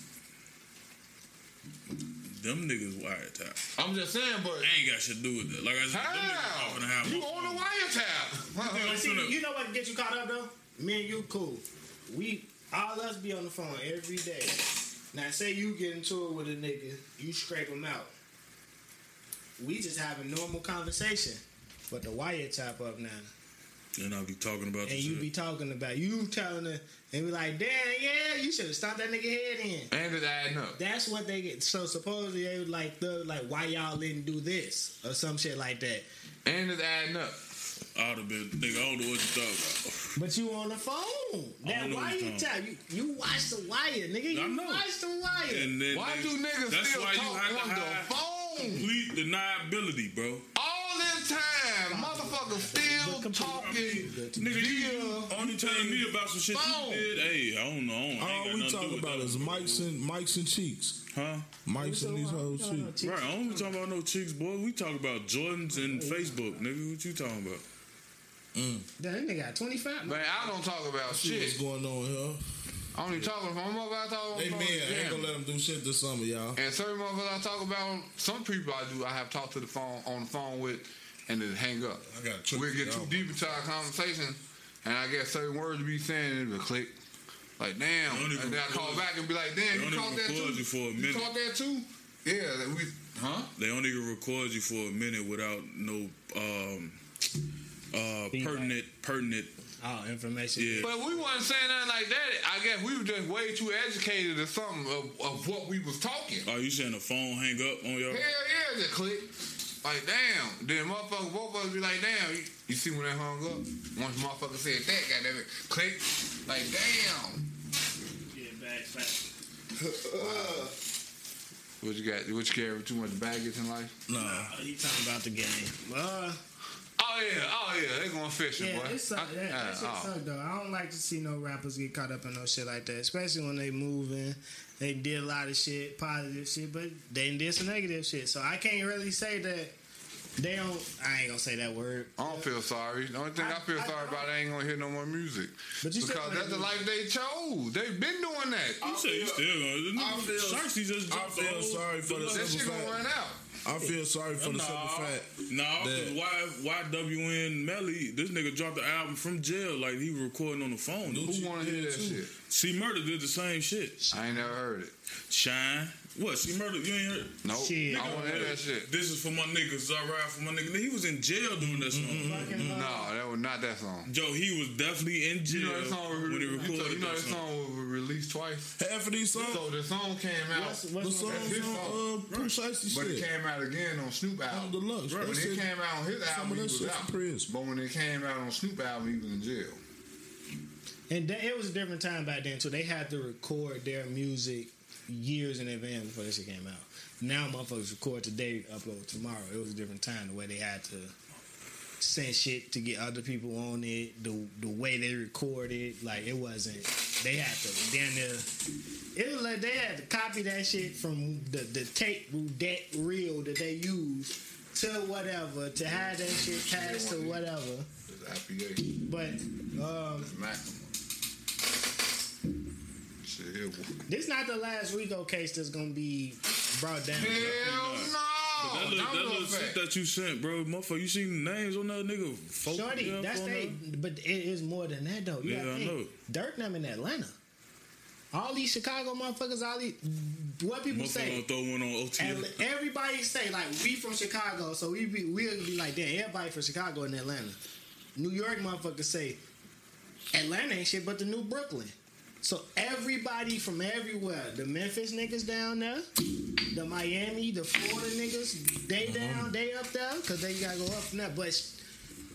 Speaker 3: Them niggas wiretap.
Speaker 4: I'm just saying, but
Speaker 3: I ain't got shit to do with that. Like I said, them niggas
Speaker 4: how?
Speaker 3: not have
Speaker 4: You on the wiretap?
Speaker 3: I'm
Speaker 2: see, you know what can get you caught up though? Me and you cool. We all us be on the phone every day. Now say you get into it with a nigga, you scrape him out. We just have a normal conversation. But the wire wiretap up now.
Speaker 3: And I'll be talking about
Speaker 2: and you
Speaker 3: shit.
Speaker 2: be talking about you telling her and be like, damn, yeah, you should have stopped that nigga head in.
Speaker 4: And it's adding up.
Speaker 2: That's what they get. So supposedly they was like, the like, why y'all didn't do this or some shit like that.
Speaker 4: And it's adding up.
Speaker 3: I'd have been, nigga, I don't know what you talking about.
Speaker 2: But you on the phone. That
Speaker 3: know
Speaker 2: why you
Speaker 3: you're
Speaker 2: tell you you watch the wire, nigga. You
Speaker 3: know.
Speaker 2: watch the wire.
Speaker 3: about. And then
Speaker 4: Why
Speaker 3: they-
Speaker 4: do niggas
Speaker 3: that's
Speaker 4: still
Speaker 3: you
Speaker 4: talk on the phone?
Speaker 3: Complete deniability, bro.
Speaker 4: All this time, motherfuckers still talking.
Speaker 3: Nigga, you
Speaker 4: via
Speaker 3: only telling me about some shit
Speaker 4: phone.
Speaker 3: you did. Hey, I don't know. I don't,
Speaker 5: All
Speaker 3: got
Speaker 5: we
Speaker 3: nothing to
Speaker 5: talk
Speaker 3: do with
Speaker 5: about
Speaker 3: that.
Speaker 5: is mics and mics and cheeks.
Speaker 3: Huh?
Speaker 5: Mics and these whole cheeks.
Speaker 3: Right, I don't be talking about no cheeks, boy. We talk about Jordans and Facebook, nigga. What you talking about? Mm.
Speaker 2: Damn, that nigga got 25.
Speaker 4: Man, I don't talk about
Speaker 5: See what's
Speaker 4: shit.
Speaker 5: going on here.
Speaker 4: I only talk on the phone. Motherfucker, I talk on the
Speaker 5: Hey
Speaker 4: phone.
Speaker 5: man, I
Speaker 4: Yeah.
Speaker 5: ain't gonna let them do shit this summer, y'all.
Speaker 4: And certain motherfuckers I talk about, some people I do, I have talked to the phone on the phone with, and then hang up.
Speaker 5: I got tricked
Speaker 4: We'll get too deep into our conversation, and I get certain words to be saying, and it'll click. Like damn,
Speaker 3: They don't
Speaker 4: and then I call back and be like, damn,
Speaker 3: don't
Speaker 4: you caught that
Speaker 3: record
Speaker 4: too?
Speaker 3: you for a minute.
Speaker 4: You
Speaker 3: minute.
Speaker 4: caught that too? Yeah, that we, huh?
Speaker 3: They don't even record you for a minute without no um uh pertinent pertinent
Speaker 2: Oh, information.
Speaker 3: yeah.
Speaker 4: But we wasn't saying nothing like that. I guess we were just way too educated or something of, of what we was talking.
Speaker 3: Are you saying the phone hang up on your
Speaker 4: Hell yeah, just click. Like damn. Then motherfucker, both of us be like, damn. You, you see when that hung up? Once motherfucker said that, goddamn it, click. Like damn.
Speaker 2: Yeah, back, back.
Speaker 4: What you got? What you carry too much baggage in life?
Speaker 5: Nah.
Speaker 2: Oh, he talking about the game. Uh,
Speaker 4: Oh yeah, oh yeah, they going fishing,
Speaker 2: yeah,
Speaker 4: boy.
Speaker 2: it's suck,
Speaker 4: I-
Speaker 2: that, that
Speaker 4: uh,
Speaker 2: shit
Speaker 4: oh.
Speaker 2: suck though. I don't like to see no rappers get caught up in no shit like that, especially when they moving. They did a lot of shit, positive shit, but they did some negative shit. So I can't really say that they don't. I ain't gonna say that word.
Speaker 4: I don't feel sorry. The only thing I,
Speaker 2: I-
Speaker 4: feel
Speaker 2: I-
Speaker 4: sorry about, I ain't gonna hear no more music.
Speaker 2: But you
Speaker 4: because that's the life they chose. They've been doing that.
Speaker 3: You say you still gonna
Speaker 5: I feel-
Speaker 3: Sharksy just
Speaker 5: I
Speaker 3: dropped the
Speaker 5: feel
Speaker 3: whole-
Speaker 5: sorry for the
Speaker 4: That shit gonna run out.
Speaker 5: I feel sorry for the
Speaker 3: Nah,
Speaker 5: simple fact.
Speaker 3: nah,
Speaker 5: that-
Speaker 3: cause why YNW Melly, this nigga dropped the album from jail like he was recording on the phone.
Speaker 4: Who wanna hear that shit?
Speaker 3: C Murder did the same shit.
Speaker 4: I ain't never heard it.
Speaker 3: Shine. What? C murdered? You ain't heard?
Speaker 4: Nope.
Speaker 2: Shit.
Speaker 4: I wanna hear that shit.
Speaker 3: This is for my niggas. I ride for my nigga. He was in jail doing that song.
Speaker 4: No, that was not that song.
Speaker 3: Joe, he was definitely in jail
Speaker 4: You know that song was
Speaker 3: when he
Speaker 4: re- you,
Speaker 3: recorded
Speaker 4: you know
Speaker 3: that
Speaker 4: that song was released twice.
Speaker 5: Half of these songs,
Speaker 4: So the song came out,
Speaker 2: What's,
Speaker 5: the
Speaker 2: what's
Speaker 5: songs
Speaker 4: That's his song.
Speaker 5: uh, Precisely
Speaker 4: but it came out again on Snoop
Speaker 5: On
Speaker 4: album.
Speaker 5: deluxe.
Speaker 4: When
Speaker 5: That
Speaker 4: it came out on his
Speaker 5: some
Speaker 4: album,
Speaker 5: of
Speaker 4: he
Speaker 5: that
Speaker 4: was out.
Speaker 5: from prison.
Speaker 4: But when it came out on Snoop album, he was in jail.
Speaker 2: And that, it was a different time back then too. They had to record their music years in advance before this shit came out. Now motherfuckers record today, upload tomorrow. It was a different time the way they had to send shit to get other people on it. The the way they recorded, like it wasn't. They had to damn near. It was like they had to copy that shit from the the tape that reel that they used to whatever to have that shit passed to whatever. But um.
Speaker 4: Shit, here.
Speaker 2: This not the last RICO case that's gonna be brought down.
Speaker 4: Hell
Speaker 3: That
Speaker 4: no!
Speaker 3: little, that
Speaker 4: Domino
Speaker 3: little shit that you sent, bro, motherfucker, you seen the names on that nigga? Folk
Speaker 2: Shorty, that's
Speaker 3: on
Speaker 2: they,
Speaker 3: there?
Speaker 2: but it is more than that though. You
Speaker 3: Yeah,
Speaker 2: gotta
Speaker 3: I
Speaker 2: think,
Speaker 3: know.
Speaker 2: Durk them in Atlanta. All these Chicago motherfuckers, all these what people say.
Speaker 3: gonna throw one on OT.
Speaker 2: Everybody say like we from Chicago, so we be we'll be like damn everybody from Chicago in Atlanta. New York motherfuckers say Atlanta ain't shit but the new Brooklyn. So everybody from everywhere, the Memphis niggas down there, the Miami, the Florida niggas, they down, they up there, cause they gotta go up from there. But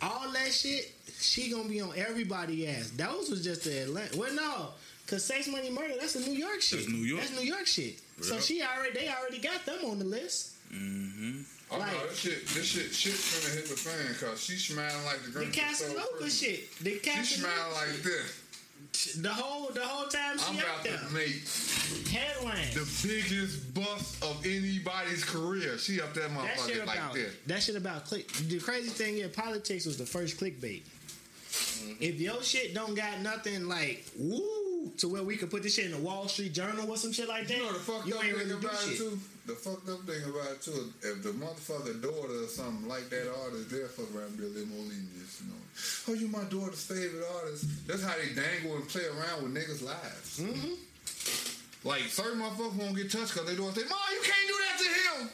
Speaker 2: all that shit, she gonna be on everybody ass. Those was just the Atlanta. Well, no, cause Sex Money Murder, that's the New York shit.
Speaker 3: That's New York.
Speaker 2: That's New York shit. So she already, they already got them on the list. Mm-hmm.
Speaker 4: Oh,
Speaker 2: Like-
Speaker 4: no, this shit, this shit, shit's gonna hit the fan because she smiling like the
Speaker 2: The
Speaker 4: Grinch.
Speaker 2: Casanova shit. The
Speaker 4: She smiling like this.
Speaker 2: The whole, the whole time she
Speaker 4: I'm
Speaker 2: she
Speaker 4: about
Speaker 2: out there.
Speaker 4: to make
Speaker 2: Headline.
Speaker 4: the biggest bust of anybody's career. She up
Speaker 2: That shit
Speaker 4: motherfucker, like
Speaker 2: about
Speaker 4: this.
Speaker 2: that shit about click. The crazy thing is, politics was the first clickbait. Mm-hmm. If your shit don't got nothing like woo to where we could put this shit in the Wall Street Journal or some shit like that,
Speaker 4: You know the fucked up
Speaker 2: ain't
Speaker 4: thing
Speaker 2: really do
Speaker 4: about it
Speaker 2: shit.
Speaker 4: too. The fucked up thing about it too. If the motherfucker daughter or something like that artist, they'll fuck around Billy be a little more lenient. You know, oh, you my daughter's favorite artist. That's how they dangle and play around with niggas' lives.
Speaker 2: Mm-hmm.
Speaker 4: Like certain motherfuckers won't get touched because they don't say, "Mom, you can't do that to him."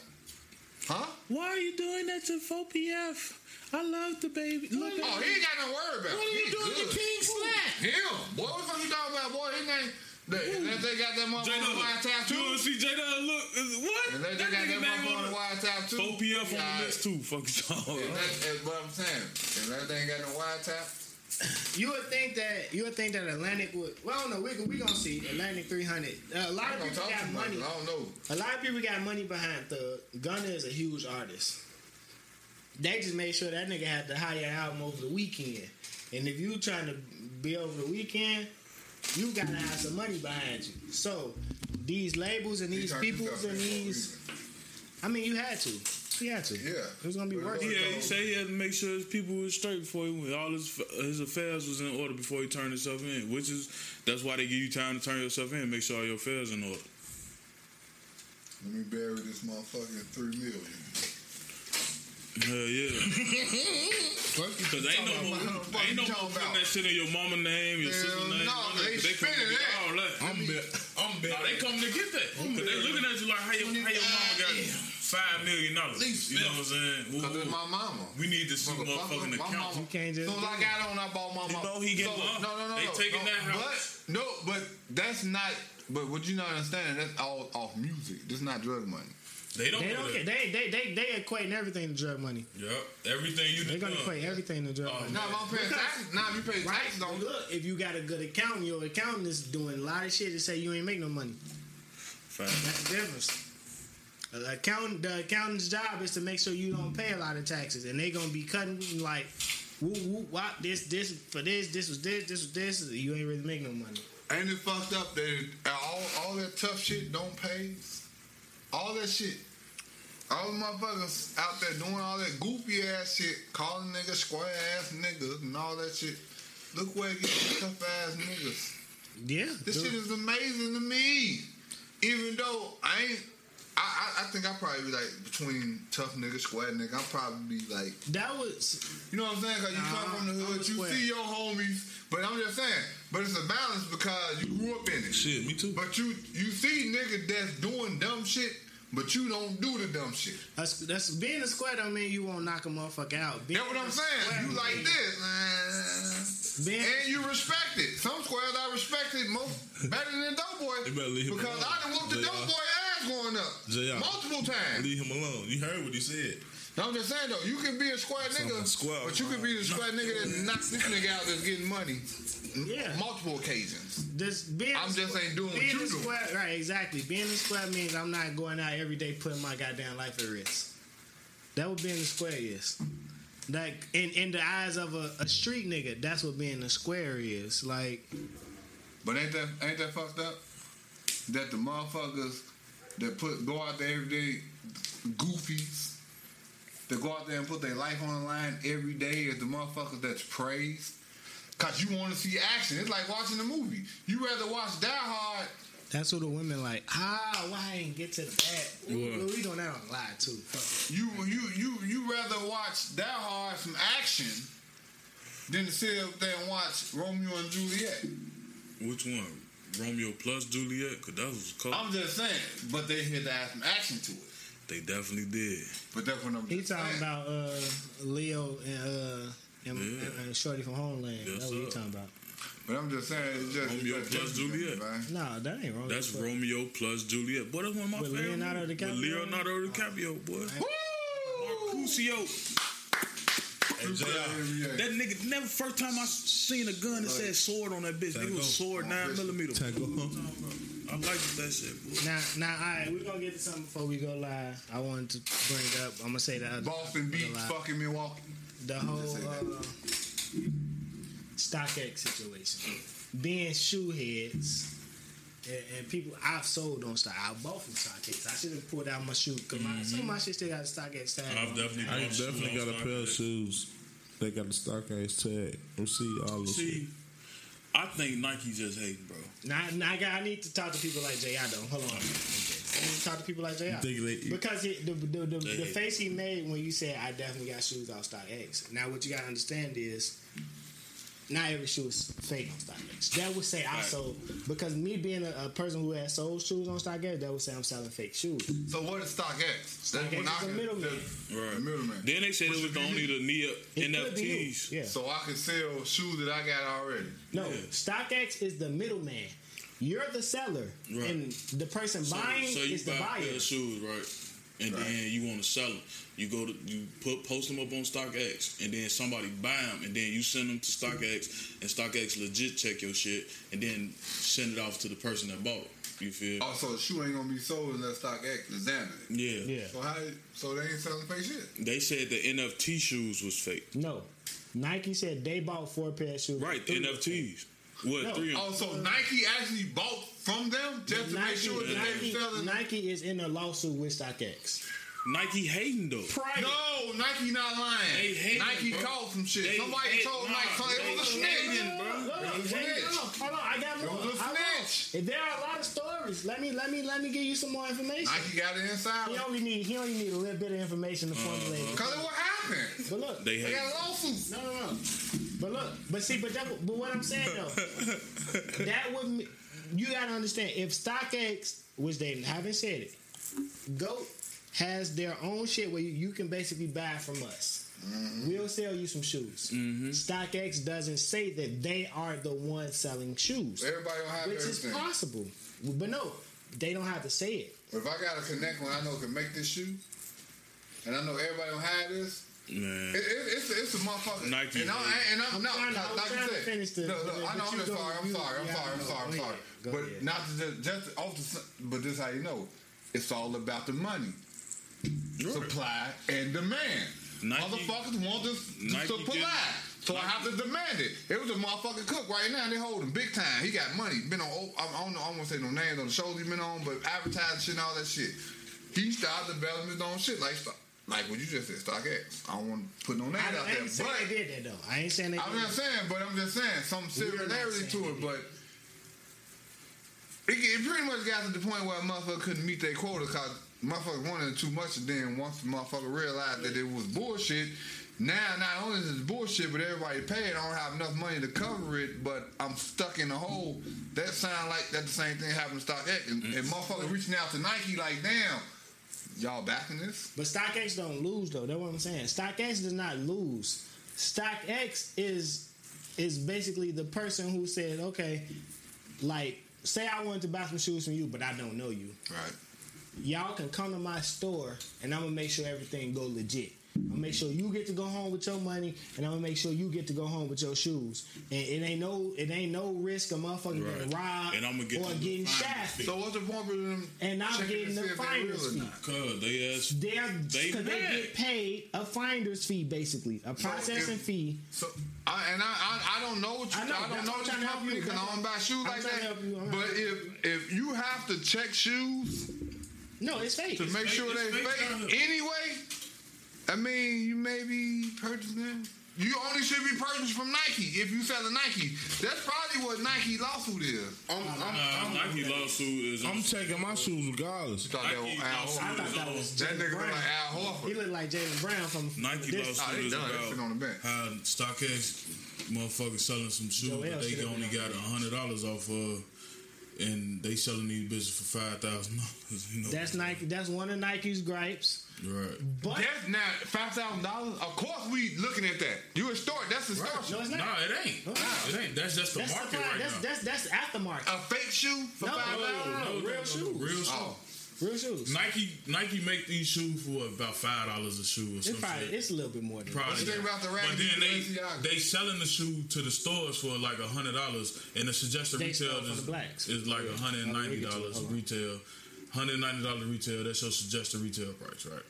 Speaker 4: Huh?
Speaker 3: Why are you doing that to 4PF? I love the baby. Look
Speaker 4: Oh, he ain't got no word about. It.
Speaker 5: What are you
Speaker 4: He
Speaker 5: doing
Speaker 4: good.
Speaker 5: to King Slap?
Speaker 4: Him. Boy, what the fuck you talking about, boy? His name. They, unless they got that motherfucker on the wide tap
Speaker 3: You
Speaker 4: too.
Speaker 3: want to see J Dub look? What?
Speaker 4: Unless they got that motherfucker on
Speaker 3: on
Speaker 4: the
Speaker 3: the
Speaker 4: wide tap too.
Speaker 3: 4PF on
Speaker 4: Yeah,
Speaker 3: the list too. Fuck you talking
Speaker 4: that's, that's what I'm saying. Unless they ain't got no wide tap.
Speaker 2: You would think that you would think that Atlantic would. Well, I don't know. We we gonna see Atlantic 300. Uh, a lot of people got
Speaker 4: too much.
Speaker 2: money.
Speaker 4: I don't know.
Speaker 2: A lot of people got money behind the Gunna is a huge artist. They just made sure that nigga had to hire an album over the weekend. And if you trying to be over the weekend, you gotta have some money behind you. So these labels and these
Speaker 4: turned
Speaker 2: peoples and
Speaker 4: in for a
Speaker 2: these,
Speaker 4: reason.
Speaker 2: I mean, you had to. You had to.
Speaker 4: Yeah.
Speaker 2: it was gonna be
Speaker 4: But
Speaker 2: worth
Speaker 4: it
Speaker 2: it.
Speaker 3: Yeah, he said he had to make sure his people were straight before he went. All his his affairs was in order before he turned himself in. Which is that's why they give you time to turn yourself in. Make sure all your affairs in order.
Speaker 4: Let me bury this motherfucker in three million.
Speaker 3: Hell yeah.
Speaker 5: Fuck you.
Speaker 3: Cause ain't no more,
Speaker 4: about- what
Speaker 3: ain't no more putting that shit in your mama name, your sister name.
Speaker 4: no,
Speaker 3: none
Speaker 4: they
Speaker 3: that, 'cause
Speaker 4: spinning
Speaker 3: coming to
Speaker 4: that.
Speaker 3: all that.
Speaker 5: I'm bet. I'm bet.
Speaker 3: Nah, they coming to get that. Cause they looking at you like how your, how your mama got five million dollars. You know what I'm saying?
Speaker 4: Cause it's my mama.
Speaker 3: We need to see motherfucking
Speaker 4: my
Speaker 3: account.
Speaker 4: mama-
Speaker 2: You can't just
Speaker 4: Soon as I got on, I bought my
Speaker 3: You
Speaker 4: mama.
Speaker 3: know he get
Speaker 4: so. No, no, no,
Speaker 3: They taking
Speaker 4: no,
Speaker 3: that house.
Speaker 4: But no, but that's not. But what you not understanding? That's all off music. This not drug money.
Speaker 3: They don't.
Speaker 2: They don't
Speaker 3: that.
Speaker 2: They they they they equating everything to drug money.
Speaker 3: Yep. Everything you
Speaker 2: They're gonna equate everything to drug
Speaker 3: Oh,
Speaker 2: money.
Speaker 4: Now if I'm paying taxes, now if you pay
Speaker 2: Right.
Speaker 4: taxes, don't
Speaker 2: Look, if you got a good accountant, your accountant is doing a lot of shit to say you ain't make no money.
Speaker 3: Fact.
Speaker 2: That's the difference. The accountant, the accountant's job is to make sure you don't pay a lot of taxes, and they're gonna be cutting like, woo woo, wop, this this for this, this was this, this was this. You ain't really make no money.
Speaker 4: Ain't it fucked up that all all that tough shit don't pay? All that shit. All the motherfuckers out there doing all that goofy ass shit, calling niggas square ass niggas and all that shit. Look where it gets tough ass niggas.
Speaker 2: Yeah,
Speaker 4: This
Speaker 2: dude.
Speaker 4: shit is amazing to me. Even though I ain't, I, I, I think I probably be like between tough nigga, square nigga. I probably be like,
Speaker 2: that was
Speaker 4: you know what I'm saying? Cause you
Speaker 2: Nah,
Speaker 4: come from the hood, you
Speaker 2: square.
Speaker 4: see your homies. But I'm just saying, but it's a balance because you grew up in it.
Speaker 5: Shit, me too.
Speaker 4: But you you see niggas that's doing dumb shit, but you don't do the dumb shit.
Speaker 2: that's, that's being a square don't mean you won't knock a motherfucker out. Being
Speaker 4: That's what I'm saying.
Speaker 2: square
Speaker 4: You like this, man.
Speaker 2: Being,
Speaker 4: And you respect it. Some squares I respected most better than Doughboy.
Speaker 5: You better leave him
Speaker 4: because
Speaker 5: alone.
Speaker 4: I done whooped the
Speaker 5: JR.
Speaker 4: Doughboy ass growing up.
Speaker 5: JR.
Speaker 4: Multiple times.
Speaker 5: Leave him alone. You heard what he said.
Speaker 4: No, I'm just saying though, you can be a square nigga,
Speaker 5: Something square,
Speaker 4: but you can be the square nigga that knocks this nigga out that's getting money.
Speaker 2: Yeah.
Speaker 4: Multiple occasions.
Speaker 2: this being
Speaker 4: I'm just
Speaker 2: square-
Speaker 4: ain't doing what
Speaker 2: being
Speaker 4: you
Speaker 2: a
Speaker 4: do.
Speaker 2: Square, right, exactly. Being a square means I'm not going out every day putting my goddamn life at risk. That what being a square is. Like in in the eyes of a, a street nigga, that's what being a square is. Like
Speaker 4: But ain't that ain't that fucked up? That the motherfuckers that put go out there every day, goofies, that go out there and put their life on the line every day is the motherfuckers that's praised. Cause you want to see action. It's like watching a movie. You rather watch Die Hard.
Speaker 2: that's what the women like. Ah, why I ain't get to the bad? We,
Speaker 3: What?
Speaker 2: we doing that on live too. Fuck.
Speaker 4: You you you you rather watch Die Hard some action than to sit up there and watch Romeo and Juliet.
Speaker 3: Which one? Romeo plus Juliet? Cause that was cold.
Speaker 4: I'm just saying, but they had to add some action to it.
Speaker 3: They definitely did.
Speaker 4: But that's what I'm.
Speaker 2: He
Speaker 4: just
Speaker 2: talking
Speaker 4: saying.
Speaker 2: about uh, Leo and uh, and,
Speaker 3: Yeah.
Speaker 2: and, and Shorty from Homeland.
Speaker 3: Yes,
Speaker 2: that's what he talking about.
Speaker 4: But I'm just saying, it's just
Speaker 3: Romeo
Speaker 4: it's
Speaker 3: plus Juliet.
Speaker 4: man.
Speaker 2: Nah, that ain't wrong.
Speaker 3: That's
Speaker 2: Fuck.
Speaker 3: Romeo plus Juliet. Boy, that's one of my
Speaker 2: With
Speaker 3: favorite.
Speaker 2: Leonardo. DiCaprio?
Speaker 3: With Leonardo DiCaprio, boy.
Speaker 4: Woo!
Speaker 3: Mercutio.
Speaker 5: Hey,
Speaker 3: That nigga never first time I seen a gun that said sword on that bitch. Nigga was sword nine millimeter.
Speaker 5: Tango.
Speaker 3: I like that shit, boy.
Speaker 2: Now, now, all right, we're gonna get to something before we go live. I wanted to bring up. I'm gonna say that
Speaker 4: Boston
Speaker 2: for the
Speaker 4: beats
Speaker 2: live.
Speaker 4: fucking Milwaukee.
Speaker 2: the whole
Speaker 4: say that.
Speaker 2: uh, StockX situation, being shoe heads. And, and people, I've sold on stock. I bought from StockX. I should have pulled out my shoe because my, some of my mm-hmm. shit still got a StockX tag.
Speaker 3: I've definitely,
Speaker 5: I
Speaker 3: bought
Speaker 5: definitely got a pair of shoes. They got the stock ass tag. Receipt, all this
Speaker 3: See,
Speaker 5: shit.
Speaker 3: I think Nike just hating, bro.
Speaker 2: Now, now I, got, I need to talk to people like Jay. I don't. Hold on. Okay. I need to talk to people like Jay. Because he, the, the, the, the face he made when you said, I definitely got shoes off StockX. Now, what you got to understand is not every shoe is fake on StockX. That would say I sold because me being a, a person who has sold shoes on StockX, that would say I'm selling fake shoes.
Speaker 4: So what is StockX?
Speaker 2: StockX
Speaker 4: when
Speaker 2: is the
Speaker 4: can-
Speaker 2: middleman.
Speaker 3: Right.
Speaker 4: Middleman.
Speaker 3: Then they said
Speaker 4: Which
Speaker 3: it was
Speaker 4: would be
Speaker 3: only
Speaker 4: you.
Speaker 3: the NIA
Speaker 2: It could be you.
Speaker 3: NFTs.
Speaker 2: Yeah.
Speaker 4: So I can sell shoes that I got already.
Speaker 2: No,
Speaker 3: Yeah.
Speaker 2: StockX is the middleman. You're the seller,
Speaker 3: Right.
Speaker 2: and the person
Speaker 3: So,
Speaker 2: buying
Speaker 3: so you
Speaker 2: is the
Speaker 3: buy a pair
Speaker 2: buyer.
Speaker 3: of shoes, right? And
Speaker 4: Right.
Speaker 3: then you want to sell them. You go to you put post them up on StockX, and then somebody buy them, and then you send them to StockX, and StockX legit check your shit, and then send it off to the person that bought. it. You feel?
Speaker 4: Oh, also, the shoe ain't gonna be sold unless StockX examine it.
Speaker 3: Yeah.
Speaker 2: Yeah.
Speaker 4: So how? So they ain't selling fake shit.
Speaker 3: They said the NFT shoes was fake.
Speaker 2: No, Nike said they bought four pair of shoes.
Speaker 3: Right,
Speaker 2: Three were fake.
Speaker 3: NFTs. What
Speaker 2: No.
Speaker 3: three?
Speaker 4: Oh, so Nike actually bought from them just to make sure that they
Speaker 2: Nike,
Speaker 4: were selling.
Speaker 2: Nike is in a lawsuit with StockX.
Speaker 3: Nike hating though.
Speaker 2: Private.
Speaker 4: No, Nike not lying.
Speaker 3: They hating,
Speaker 4: Nike
Speaker 3: bro.
Speaker 4: called some shit.
Speaker 3: They
Speaker 4: Somebody
Speaker 3: hate-
Speaker 4: told
Speaker 3: nah,
Speaker 4: Nike something. It
Speaker 3: they
Speaker 4: was a
Speaker 3: hating,
Speaker 4: snitch.
Speaker 3: bro.
Speaker 2: Hold on,
Speaker 4: It was a snitch.
Speaker 2: hold on, I got
Speaker 4: It
Speaker 2: more.
Speaker 4: was a snitch.
Speaker 2: If there are a lot of stories, let me let me let me give you some more information.
Speaker 4: Nike got it inside.
Speaker 2: He only need he only need a little bit of information to formulate. it. Uh-huh.
Speaker 4: Cause of what happened.
Speaker 2: But look,
Speaker 3: They
Speaker 4: They
Speaker 3: hate.
Speaker 4: got lawsuits.
Speaker 2: No, no, no. But look, but see, but that, but what I'm saying though, that would me- you gotta understand if StockX, which they haven't said it, Goat has their own shit where you, you can basically buy from us. Mm-hmm. We'll sell you some shoes. Mm-hmm. StockX doesn't say that they are the ones selling shoes,
Speaker 4: Everybody don't have
Speaker 2: which is possible. But no, they don't have to say it.
Speaker 4: But if I got a connect when I know can make this shoe, and I know everybody don't have this,
Speaker 3: Man.
Speaker 4: it, it, it's it's a motherfucker.
Speaker 3: Nike
Speaker 4: And I'm, and I'm,
Speaker 2: I'm
Speaker 4: no,
Speaker 2: trying to- I'm
Speaker 4: like
Speaker 2: trying
Speaker 4: you
Speaker 2: to
Speaker 4: said.
Speaker 2: finish the-
Speaker 4: no, no, I know. I'm
Speaker 2: go-
Speaker 4: sorry. I'm
Speaker 2: you-
Speaker 4: sorry. I'm
Speaker 2: yeah,
Speaker 4: sorry. I'm sorry. I'm
Speaker 2: go
Speaker 4: sorry.
Speaker 2: ahead. Go
Speaker 4: But
Speaker 2: ahead.
Speaker 4: not to just, just off the. But this how you know. It's all about the money,
Speaker 3: Right.
Speaker 4: supply and demand.
Speaker 3: Nike-
Speaker 4: Motherfuckers want this
Speaker 3: Nike
Speaker 4: supply.
Speaker 3: get-
Speaker 4: So I have to demand it. It was a motherfucking cook right now. And they hold him big time. He got money. Been on. I I don't know. I won't say no names on the shows he been on, but advertising shit and all that shit. He started developing his own shit like stock- like what you just said, StockX. I don't want to put no names
Speaker 2: I,
Speaker 4: out
Speaker 2: I
Speaker 4: there, but
Speaker 2: they did that though. I ain't saying they.
Speaker 4: I'm just saying. But I'm just saying some similarity to it. But it, it pretty much got to the point where a motherfucker couldn't meet their quota because motherfucker wanted too much. And then once the motherfucker realized that it was bullshit, now not only is it bullshit, but everybody paid. I don't have enough money to cover it, but I'm stuck in a hole. That sound like that the same thing happened to StockX. And, and mm-hmm. motherfucker reaching out to Nike like, damn, y'all backing this?
Speaker 2: But StockX don't lose though. That's what I'm saying. StockX does not lose. StockX is is basically the person who said, okay, like say I wanted to buy some shoes from you, but I don't know you.
Speaker 4: Right.
Speaker 2: Y'all can come to my store and I'm gonna make sure everything go legit. I'm gonna make sure you get to go home with your money, and I'm gonna make sure you get to go home with your shoes. And it ain't no, it ain't no risk of motherfucking
Speaker 3: Right.
Speaker 2: getting robbed
Speaker 3: And I'ma get
Speaker 2: or getting shafted.
Speaker 4: So what's the point of them?
Speaker 2: And I'm getting the
Speaker 4: see if they
Speaker 2: finder's fee.
Speaker 3: Cause they
Speaker 2: They're
Speaker 3: They
Speaker 2: because they, get paid a finder's fee, basically a processing
Speaker 4: if-
Speaker 2: fee.
Speaker 4: So I and I, I I don't know what you
Speaker 2: I
Speaker 4: I,
Speaker 2: know,
Speaker 4: don't know
Speaker 2: what I'm
Speaker 4: this
Speaker 2: trying to help
Speaker 4: company
Speaker 2: you.
Speaker 4: because I don't buy shoes
Speaker 2: I'm
Speaker 4: like that.
Speaker 2: I'm
Speaker 4: But if if you have to check shoes
Speaker 2: No, it's fake.
Speaker 4: to make
Speaker 3: fake,
Speaker 4: sure
Speaker 3: it's
Speaker 4: they
Speaker 3: fake
Speaker 4: fake anyway, I mean you may be purchasing. You only should be purchased from Nike if you sell selling Nike. That's probably what Nike lawsuit is.
Speaker 5: I'm, I'm,
Speaker 3: Nah,
Speaker 5: I'm,
Speaker 3: Nike lawsuit is.
Speaker 5: I'm taking my shoes regardless.
Speaker 4: Thought that was
Speaker 3: Nike
Speaker 4: Al
Speaker 3: lawsuit
Speaker 2: I
Speaker 4: Horford.
Speaker 2: thought that was
Speaker 4: That
Speaker 2: Jaylen
Speaker 4: nigga look
Speaker 2: Brown.
Speaker 4: like Al
Speaker 2: He looked like Jaylen Brown from
Speaker 3: Nike
Speaker 2: this-
Speaker 4: Oh,
Speaker 3: lawsuit
Speaker 4: they
Speaker 3: is
Speaker 4: done. They
Speaker 3: about
Speaker 4: on the bench.
Speaker 3: how StockX motherfuckers selling some shoes
Speaker 2: Joel
Speaker 3: that they only got a hundred dollars off of, and they selling these bitches for five thousand dollars. You know,
Speaker 2: That's Nike. That's one of Nike's gripes.
Speaker 3: Right.
Speaker 2: But
Speaker 4: That's not five thousand dollars. Of course, we looking at that. You a store. That's a store.
Speaker 2: no, it's not.
Speaker 3: Nah, it ain't.
Speaker 2: No,
Speaker 3: It ain't. That's just the
Speaker 2: that's
Speaker 3: market
Speaker 2: supply-
Speaker 3: right
Speaker 2: that's,
Speaker 3: now.
Speaker 2: that's that's aftermarket.
Speaker 4: A fake shoe for
Speaker 2: No,
Speaker 4: five
Speaker 2: no,
Speaker 4: dollars.
Speaker 2: no, no, real shoes.
Speaker 3: Real oh. shoes.
Speaker 4: Oh,
Speaker 2: Real shoes.
Speaker 3: Nike Nike make these shoes for about five dollars a shoe or
Speaker 2: It's
Speaker 3: something.
Speaker 2: probably it's a little bit more than
Speaker 3: Probably.
Speaker 4: What you think about the
Speaker 3: but then they
Speaker 4: Balenciaga?
Speaker 3: they selling the shoe to the stores for like a hundred dollars, and the suggested
Speaker 2: They
Speaker 3: retail is,
Speaker 2: the blacks.
Speaker 3: is like a hundred and ninety dollars
Speaker 2: retail. on.
Speaker 3: Retail. Hundred ninety dollars retail. That's your suggested retail price, right?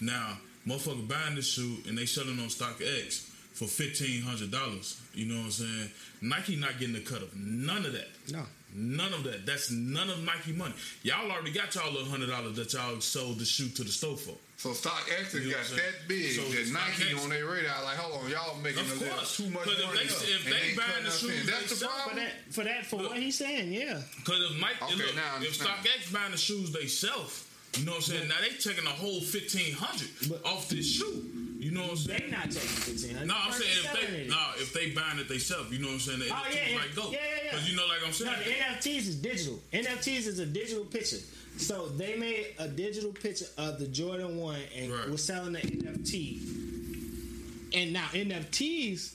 Speaker 3: Now, motherfucker buying this shoe and they selling on StockX for fifteen hundred dollars. You know what I'm saying? Nike not getting the cut of none of that.
Speaker 2: No.
Speaker 3: None of that. That's none of Nike money. Y'all already got y'all little hundred dollars that y'all sold the shoe to the store for.
Speaker 4: So StockX has
Speaker 3: You know
Speaker 4: got
Speaker 3: what I'm saying?
Speaker 4: that big
Speaker 3: So
Speaker 4: that Nike
Speaker 3: StockX-
Speaker 4: on their radar. Like, hold on, y'all making
Speaker 3: Of
Speaker 4: a little
Speaker 3: course.
Speaker 4: too much
Speaker 3: 'Cause if
Speaker 4: money.
Speaker 3: they- if
Speaker 4: and
Speaker 3: they
Speaker 4: ain't
Speaker 3: buying
Speaker 4: cutting
Speaker 3: the
Speaker 4: us
Speaker 3: shoes
Speaker 4: in. that's the
Speaker 3: themselves-
Speaker 2: For
Speaker 4: problem.
Speaker 2: that, for that, for
Speaker 3: Look.
Speaker 2: what he's saying, yeah.
Speaker 3: Because if Mike,
Speaker 4: Okay,
Speaker 3: look,
Speaker 4: now
Speaker 3: if
Speaker 4: understand.
Speaker 3: StockX buying the shoes they self, you know what I'm saying? Now they taking a whole fifteen hundred off this shoe. You know what I'm saying?
Speaker 2: They not taking fifteen hundred.
Speaker 3: No, I'm saying if they no, if they buying it themselves, you know what I'm saying? The
Speaker 2: Oh,
Speaker 3: NFTs
Speaker 2: yeah, yeah.
Speaker 3: go.
Speaker 2: Yeah, yeah, yeah.
Speaker 3: Cause you know, like I'm saying,
Speaker 2: No, the NFTs is digital. NFTs is a digital picture. So they made a digital picture of the Jordan One and
Speaker 3: Right.
Speaker 2: was selling the NFT. And now NFTs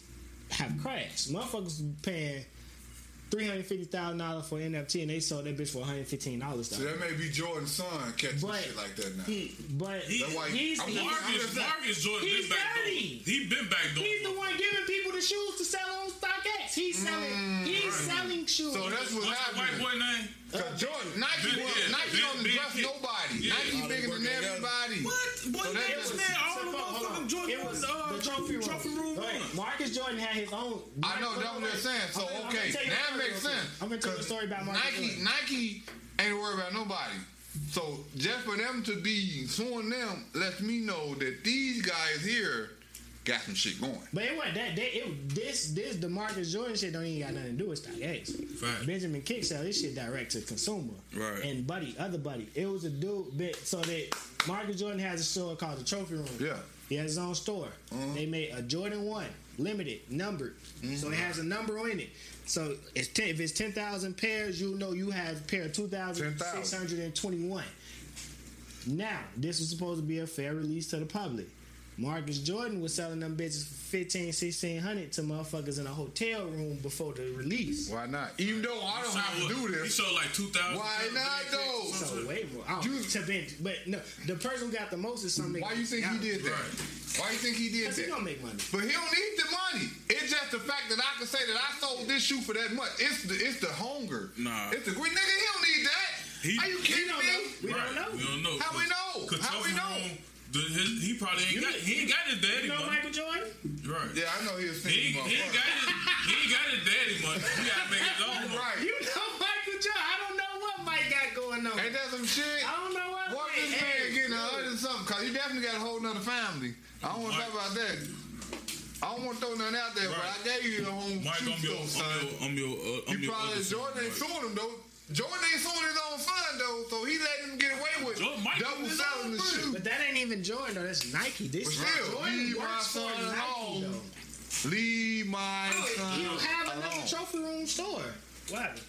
Speaker 2: have crashed. Motherfuckers paying three hundred fifty thousand dollars for NFT, and they sold that bitch for one hundred fifteen dollars.
Speaker 4: So that may be Jordan's son catching
Speaker 2: But
Speaker 4: shit like that now.
Speaker 2: he, but
Speaker 3: He-
Speaker 4: That's why
Speaker 2: he's,
Speaker 4: I'm
Speaker 2: he's,
Speaker 4: Marcus-
Speaker 3: Marcus, Marcus Jordan
Speaker 2: He's
Speaker 3: been back
Speaker 2: dirty.
Speaker 3: door. He been back door.
Speaker 2: he's the one giving people the shoes to sell on StockX. He's mm, selling. he's
Speaker 3: right.
Speaker 2: selling shoes.
Speaker 4: So that's what's
Speaker 3: What's the white boy name?
Speaker 4: Cause Jordan, Nike,
Speaker 3: Ben-
Speaker 4: was-
Speaker 3: yeah,
Speaker 4: Nike
Speaker 3: Ben-
Speaker 4: don't
Speaker 3: Ben
Speaker 4: dress
Speaker 3: Kid.
Speaker 4: nobody.
Speaker 2: His own.
Speaker 4: I know that's what they're saying. So
Speaker 2: I'm gonna- I'm
Speaker 4: okay,
Speaker 2: gonna tell you
Speaker 4: now
Speaker 2: a
Speaker 4: it
Speaker 2: story
Speaker 4: makes
Speaker 2: real quick.
Speaker 4: sense.
Speaker 2: I'm gonna tell you a
Speaker 4: 'Cause
Speaker 2: story about Marcus
Speaker 4: Nike.
Speaker 2: Jordan.
Speaker 4: Nike ain't worried about nobody. So just for them to be suing them lets me know that these guys here got some shit going.
Speaker 2: But it wasn't that. They, it, this this Demarcus Jordan shit don't even got nothing to do with StockX.
Speaker 3: Fact.
Speaker 2: Benjamin Kickz sell this shit direct to consumer.
Speaker 7: Right.
Speaker 2: And buddy, other buddy, it was a dude. Bit, so that Marcus Jordan has a store called the Trophy Room.
Speaker 4: Yeah.
Speaker 2: He has his own store. Uh-huh. They made a Jordan One, limited, numbered. So it mm-hmm. has a number in it. So it's ten, if it's ten thousand pairs, you know you have a pair of two thousand six hundred and twenty-one. Now, this was supposed to be a fair release to the public. Marcus Jordan was selling them bitches for 15, 1600 to motherfuckers in a hotel room before the release.
Speaker 4: Why not? Even though I don't have to do this.
Speaker 3: He sold like two thousand.
Speaker 4: Why not though?
Speaker 2: So way more.
Speaker 4: You-
Speaker 2: to ben, but no, the person who got the most is something.
Speaker 4: Why you think he did that?
Speaker 3: Right.
Speaker 4: Why you think he did that?
Speaker 2: Because he
Speaker 4: that?
Speaker 2: gonna make money.
Speaker 4: But he don't need the money. It's just the fact that I can say that I sold this shoe for that much. It's the it's the hunger.
Speaker 7: Nah.
Speaker 4: It's the great nigga. He don't need that.
Speaker 3: He-
Speaker 4: Are you kidding
Speaker 2: don't
Speaker 4: me?
Speaker 2: We
Speaker 3: right.
Speaker 2: don't know.
Speaker 3: We don't know.
Speaker 4: How we know? How we know?
Speaker 3: Room, the, his, he probably ain't
Speaker 2: You
Speaker 3: got. He ain't got his daddy
Speaker 2: You know
Speaker 3: money.
Speaker 2: Michael Jordan?
Speaker 3: Right.
Speaker 4: Yeah, I know he was
Speaker 3: He,
Speaker 4: thinking
Speaker 3: he ain't got his. He ain't got his daddy money. He gotta make his own. money.
Speaker 4: Right.
Speaker 2: You know Michael Jordan. I don't know what Mike got going on.
Speaker 4: Ain't that some shit?
Speaker 2: I don't know what. Mike.
Speaker 4: What
Speaker 2: Mike-
Speaker 4: this man
Speaker 2: hey,
Speaker 4: getting a hundred something? Cause he definitely got a whole nother family. I don't want to talk about that. I don't want to throw nothing out there, but I gave you the home
Speaker 3: Mike, I'm your,
Speaker 4: store,
Speaker 3: I'm
Speaker 4: son.
Speaker 3: your, I'm your, uh, I'm
Speaker 4: He
Speaker 3: your
Speaker 4: probably Jordan ain't
Speaker 3: Mike.
Speaker 4: suing him though. Jordan ain't suing his own son though, so he letting him get away with
Speaker 3: Jordan might
Speaker 4: double
Speaker 3: do his
Speaker 4: selling the
Speaker 3: thing.
Speaker 4: shoe.
Speaker 2: But that ain't even Jordan though. That's Nike. This
Speaker 4: But
Speaker 2: is
Speaker 4: still,
Speaker 2: Jordan
Speaker 4: leave my
Speaker 2: works for
Speaker 4: son
Speaker 2: Nike
Speaker 4: alone.
Speaker 2: though.
Speaker 4: Leave my son
Speaker 2: You don't have another
Speaker 4: alone.
Speaker 2: trophy room store. What happened?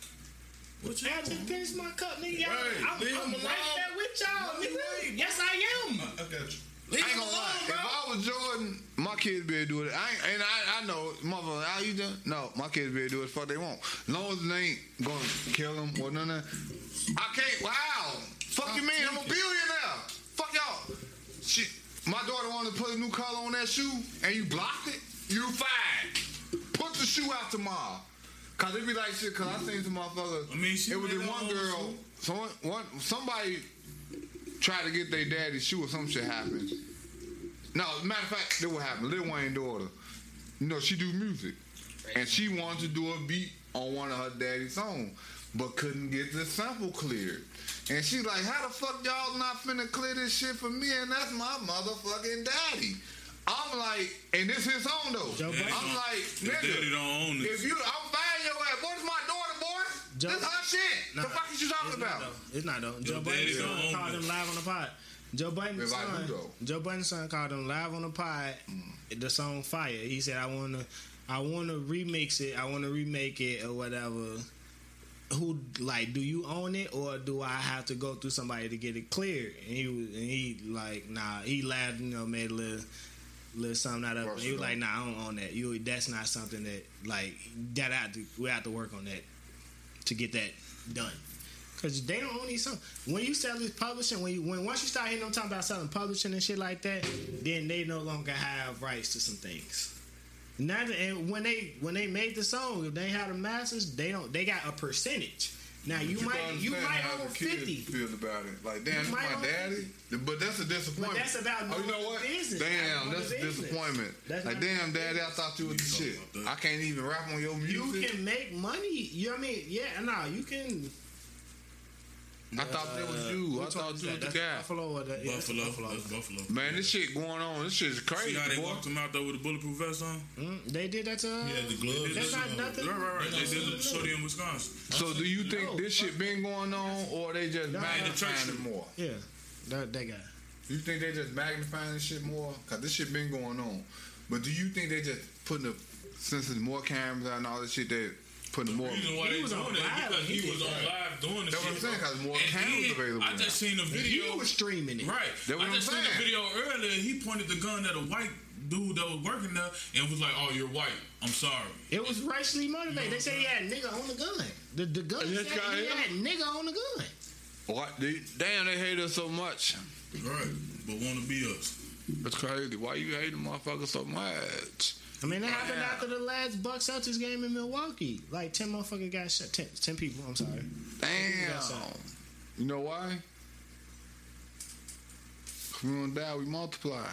Speaker 3: What you
Speaker 2: I just finished my cup, nigga. Y'all,
Speaker 4: Right,
Speaker 2: I'm,
Speaker 4: leave
Speaker 2: I'm
Speaker 4: him
Speaker 2: right
Speaker 4: alone.
Speaker 2: there with y'all, nigga. Yes, I am.
Speaker 3: I got you.
Speaker 4: I ain't gonna lie. If I was Jordan, my kids be able to do it. I ain't, and I, I know, motherfucker, how you doing? No, my kids be able to do it. Fuck they won't. Long as they ain't gonna kill them or none of that. I can't. Wow. Fuck you mean? I'm a billionaire. Fuck y'all. Shit. My daughter wanted to put a new color on that shoe, and you blocked it. You fine. Put the shoe out tomorrow. Cause it be like shit. Cause I seen some motherfuckers.
Speaker 3: I mean, she
Speaker 4: it was the one girl. Someone, one, somebody tried to get their daddy's shoe or some shit happened. No, matter of fact, this what happened. Lil Wayne daughter, you know, she do music, and she wanted to do a beat on one of her daddy's songs, but couldn't get the sample cleared. And she like, how the fuck y'all not finna clear this shit for me? And that's my motherfucking daddy. I'm like, and this his song though.
Speaker 2: Joe
Speaker 4: I'm like,
Speaker 3: His daddy
Speaker 4: nigga,
Speaker 3: don't own
Speaker 4: if you, I'm buying your ass. What is my daughter, boy?
Speaker 2: Joe-
Speaker 4: this her shit.
Speaker 2: Nah,
Speaker 4: the fuck is you talking
Speaker 2: It's
Speaker 4: about?
Speaker 2: not. It's not though. Joe
Speaker 3: Your
Speaker 2: Biden's son
Speaker 3: don't
Speaker 2: called him live on the pod. Joe Biden's
Speaker 4: If I do,
Speaker 2: son.
Speaker 4: though.
Speaker 2: Joe Biden's son called him live on the pod. Mm. The song Fire. He said, "I want to, I want to remix it. I want to remake it or whatever." Who like? Do you own it or do I have to go through somebody to get it cleared? And he was, and he like, nah. He laughed, you know, made a little, little something out of it. He was like, nah, I don't own that. You, that's not something that like that. I have to, we have to work on that to get that done. Cause they don't own these songs. When you sell this publishing, when you when once you start hearing them talking about selling publishing and shit like that, then they no longer have rights to some things. Now and when they when they made the song, if they had the masters, they don't they got a percentage. Now you, might
Speaker 4: gotta
Speaker 2: you might own fifty.
Speaker 4: Feel about it, like damn,
Speaker 2: You
Speaker 4: my
Speaker 2: own
Speaker 4: daddy. But that's a disappointment.
Speaker 2: But that's about
Speaker 4: oh, you know what?
Speaker 2: business.
Speaker 4: Damn,
Speaker 2: Knowing
Speaker 4: that's a
Speaker 2: business.
Speaker 4: disappointment.
Speaker 2: That's
Speaker 4: like
Speaker 2: not-
Speaker 4: damn, daddy, I thought you was the shit. I can't even rap on your music.
Speaker 2: You can make money. You know what I mean? Yeah, no, you can.
Speaker 4: I thought that was you. I
Speaker 2: Which one
Speaker 4: thought
Speaker 2: is
Speaker 4: you was the
Speaker 2: That's
Speaker 4: guy.
Speaker 2: Buffalo or the, yeah,
Speaker 3: Buffalo.
Speaker 2: Buffalo.
Speaker 3: That's Buffalo.
Speaker 4: Man, this shit going on. This shit's crazy,
Speaker 3: See how they
Speaker 4: boy.
Speaker 3: walked him out there with a bulletproof vest on?
Speaker 2: Mm, they did that to. Uh,
Speaker 5: He had the gloves.
Speaker 2: That's not
Speaker 5: on.
Speaker 2: nothing.
Speaker 3: Right, right, right. They did it shorty in Wisconsin.
Speaker 4: So do you think
Speaker 2: No,
Speaker 4: this shit been going on, or they just
Speaker 2: No,
Speaker 4: magnifying it more?
Speaker 2: Yeah, that that guy.
Speaker 4: You think they just magnifying this shit more? Cause this shit been going on. But do you think they just putting the since there's more cameras out and all this shit, they putting more?
Speaker 3: The reason why
Speaker 2: He
Speaker 3: they
Speaker 2: was on
Speaker 3: doing it
Speaker 2: live
Speaker 3: because
Speaker 2: he
Speaker 3: he was on live doing the
Speaker 4: That's what. I'm saying, 'cause more
Speaker 3: And
Speaker 4: cameras
Speaker 3: then,
Speaker 4: available
Speaker 3: I
Speaker 4: now.
Speaker 3: just seen a video.
Speaker 2: You was streaming it.
Speaker 3: Right.
Speaker 4: That what
Speaker 3: I
Speaker 4: I'm
Speaker 3: just seen a video earlier. He pointed the gun at a white dude that was working there and was like, "Oh, you're white. I'm sorry."
Speaker 2: It was racially motivated. They said he had nigga on the gun. The, the gun
Speaker 4: And
Speaker 2: said he
Speaker 4: here?
Speaker 2: had nigga on the gun.
Speaker 4: What? They, damn, they hate us so much.
Speaker 3: Right. But want to be us.
Speaker 4: That's crazy. Why you hating motherfuckers so much?
Speaker 2: I mean, that happened after the last Buck Celtics game in Milwaukee. Like ten motherfuckers got shot. 10, 10 people. I'm sorry.
Speaker 4: Damn. You know why? We don't die, we multiply.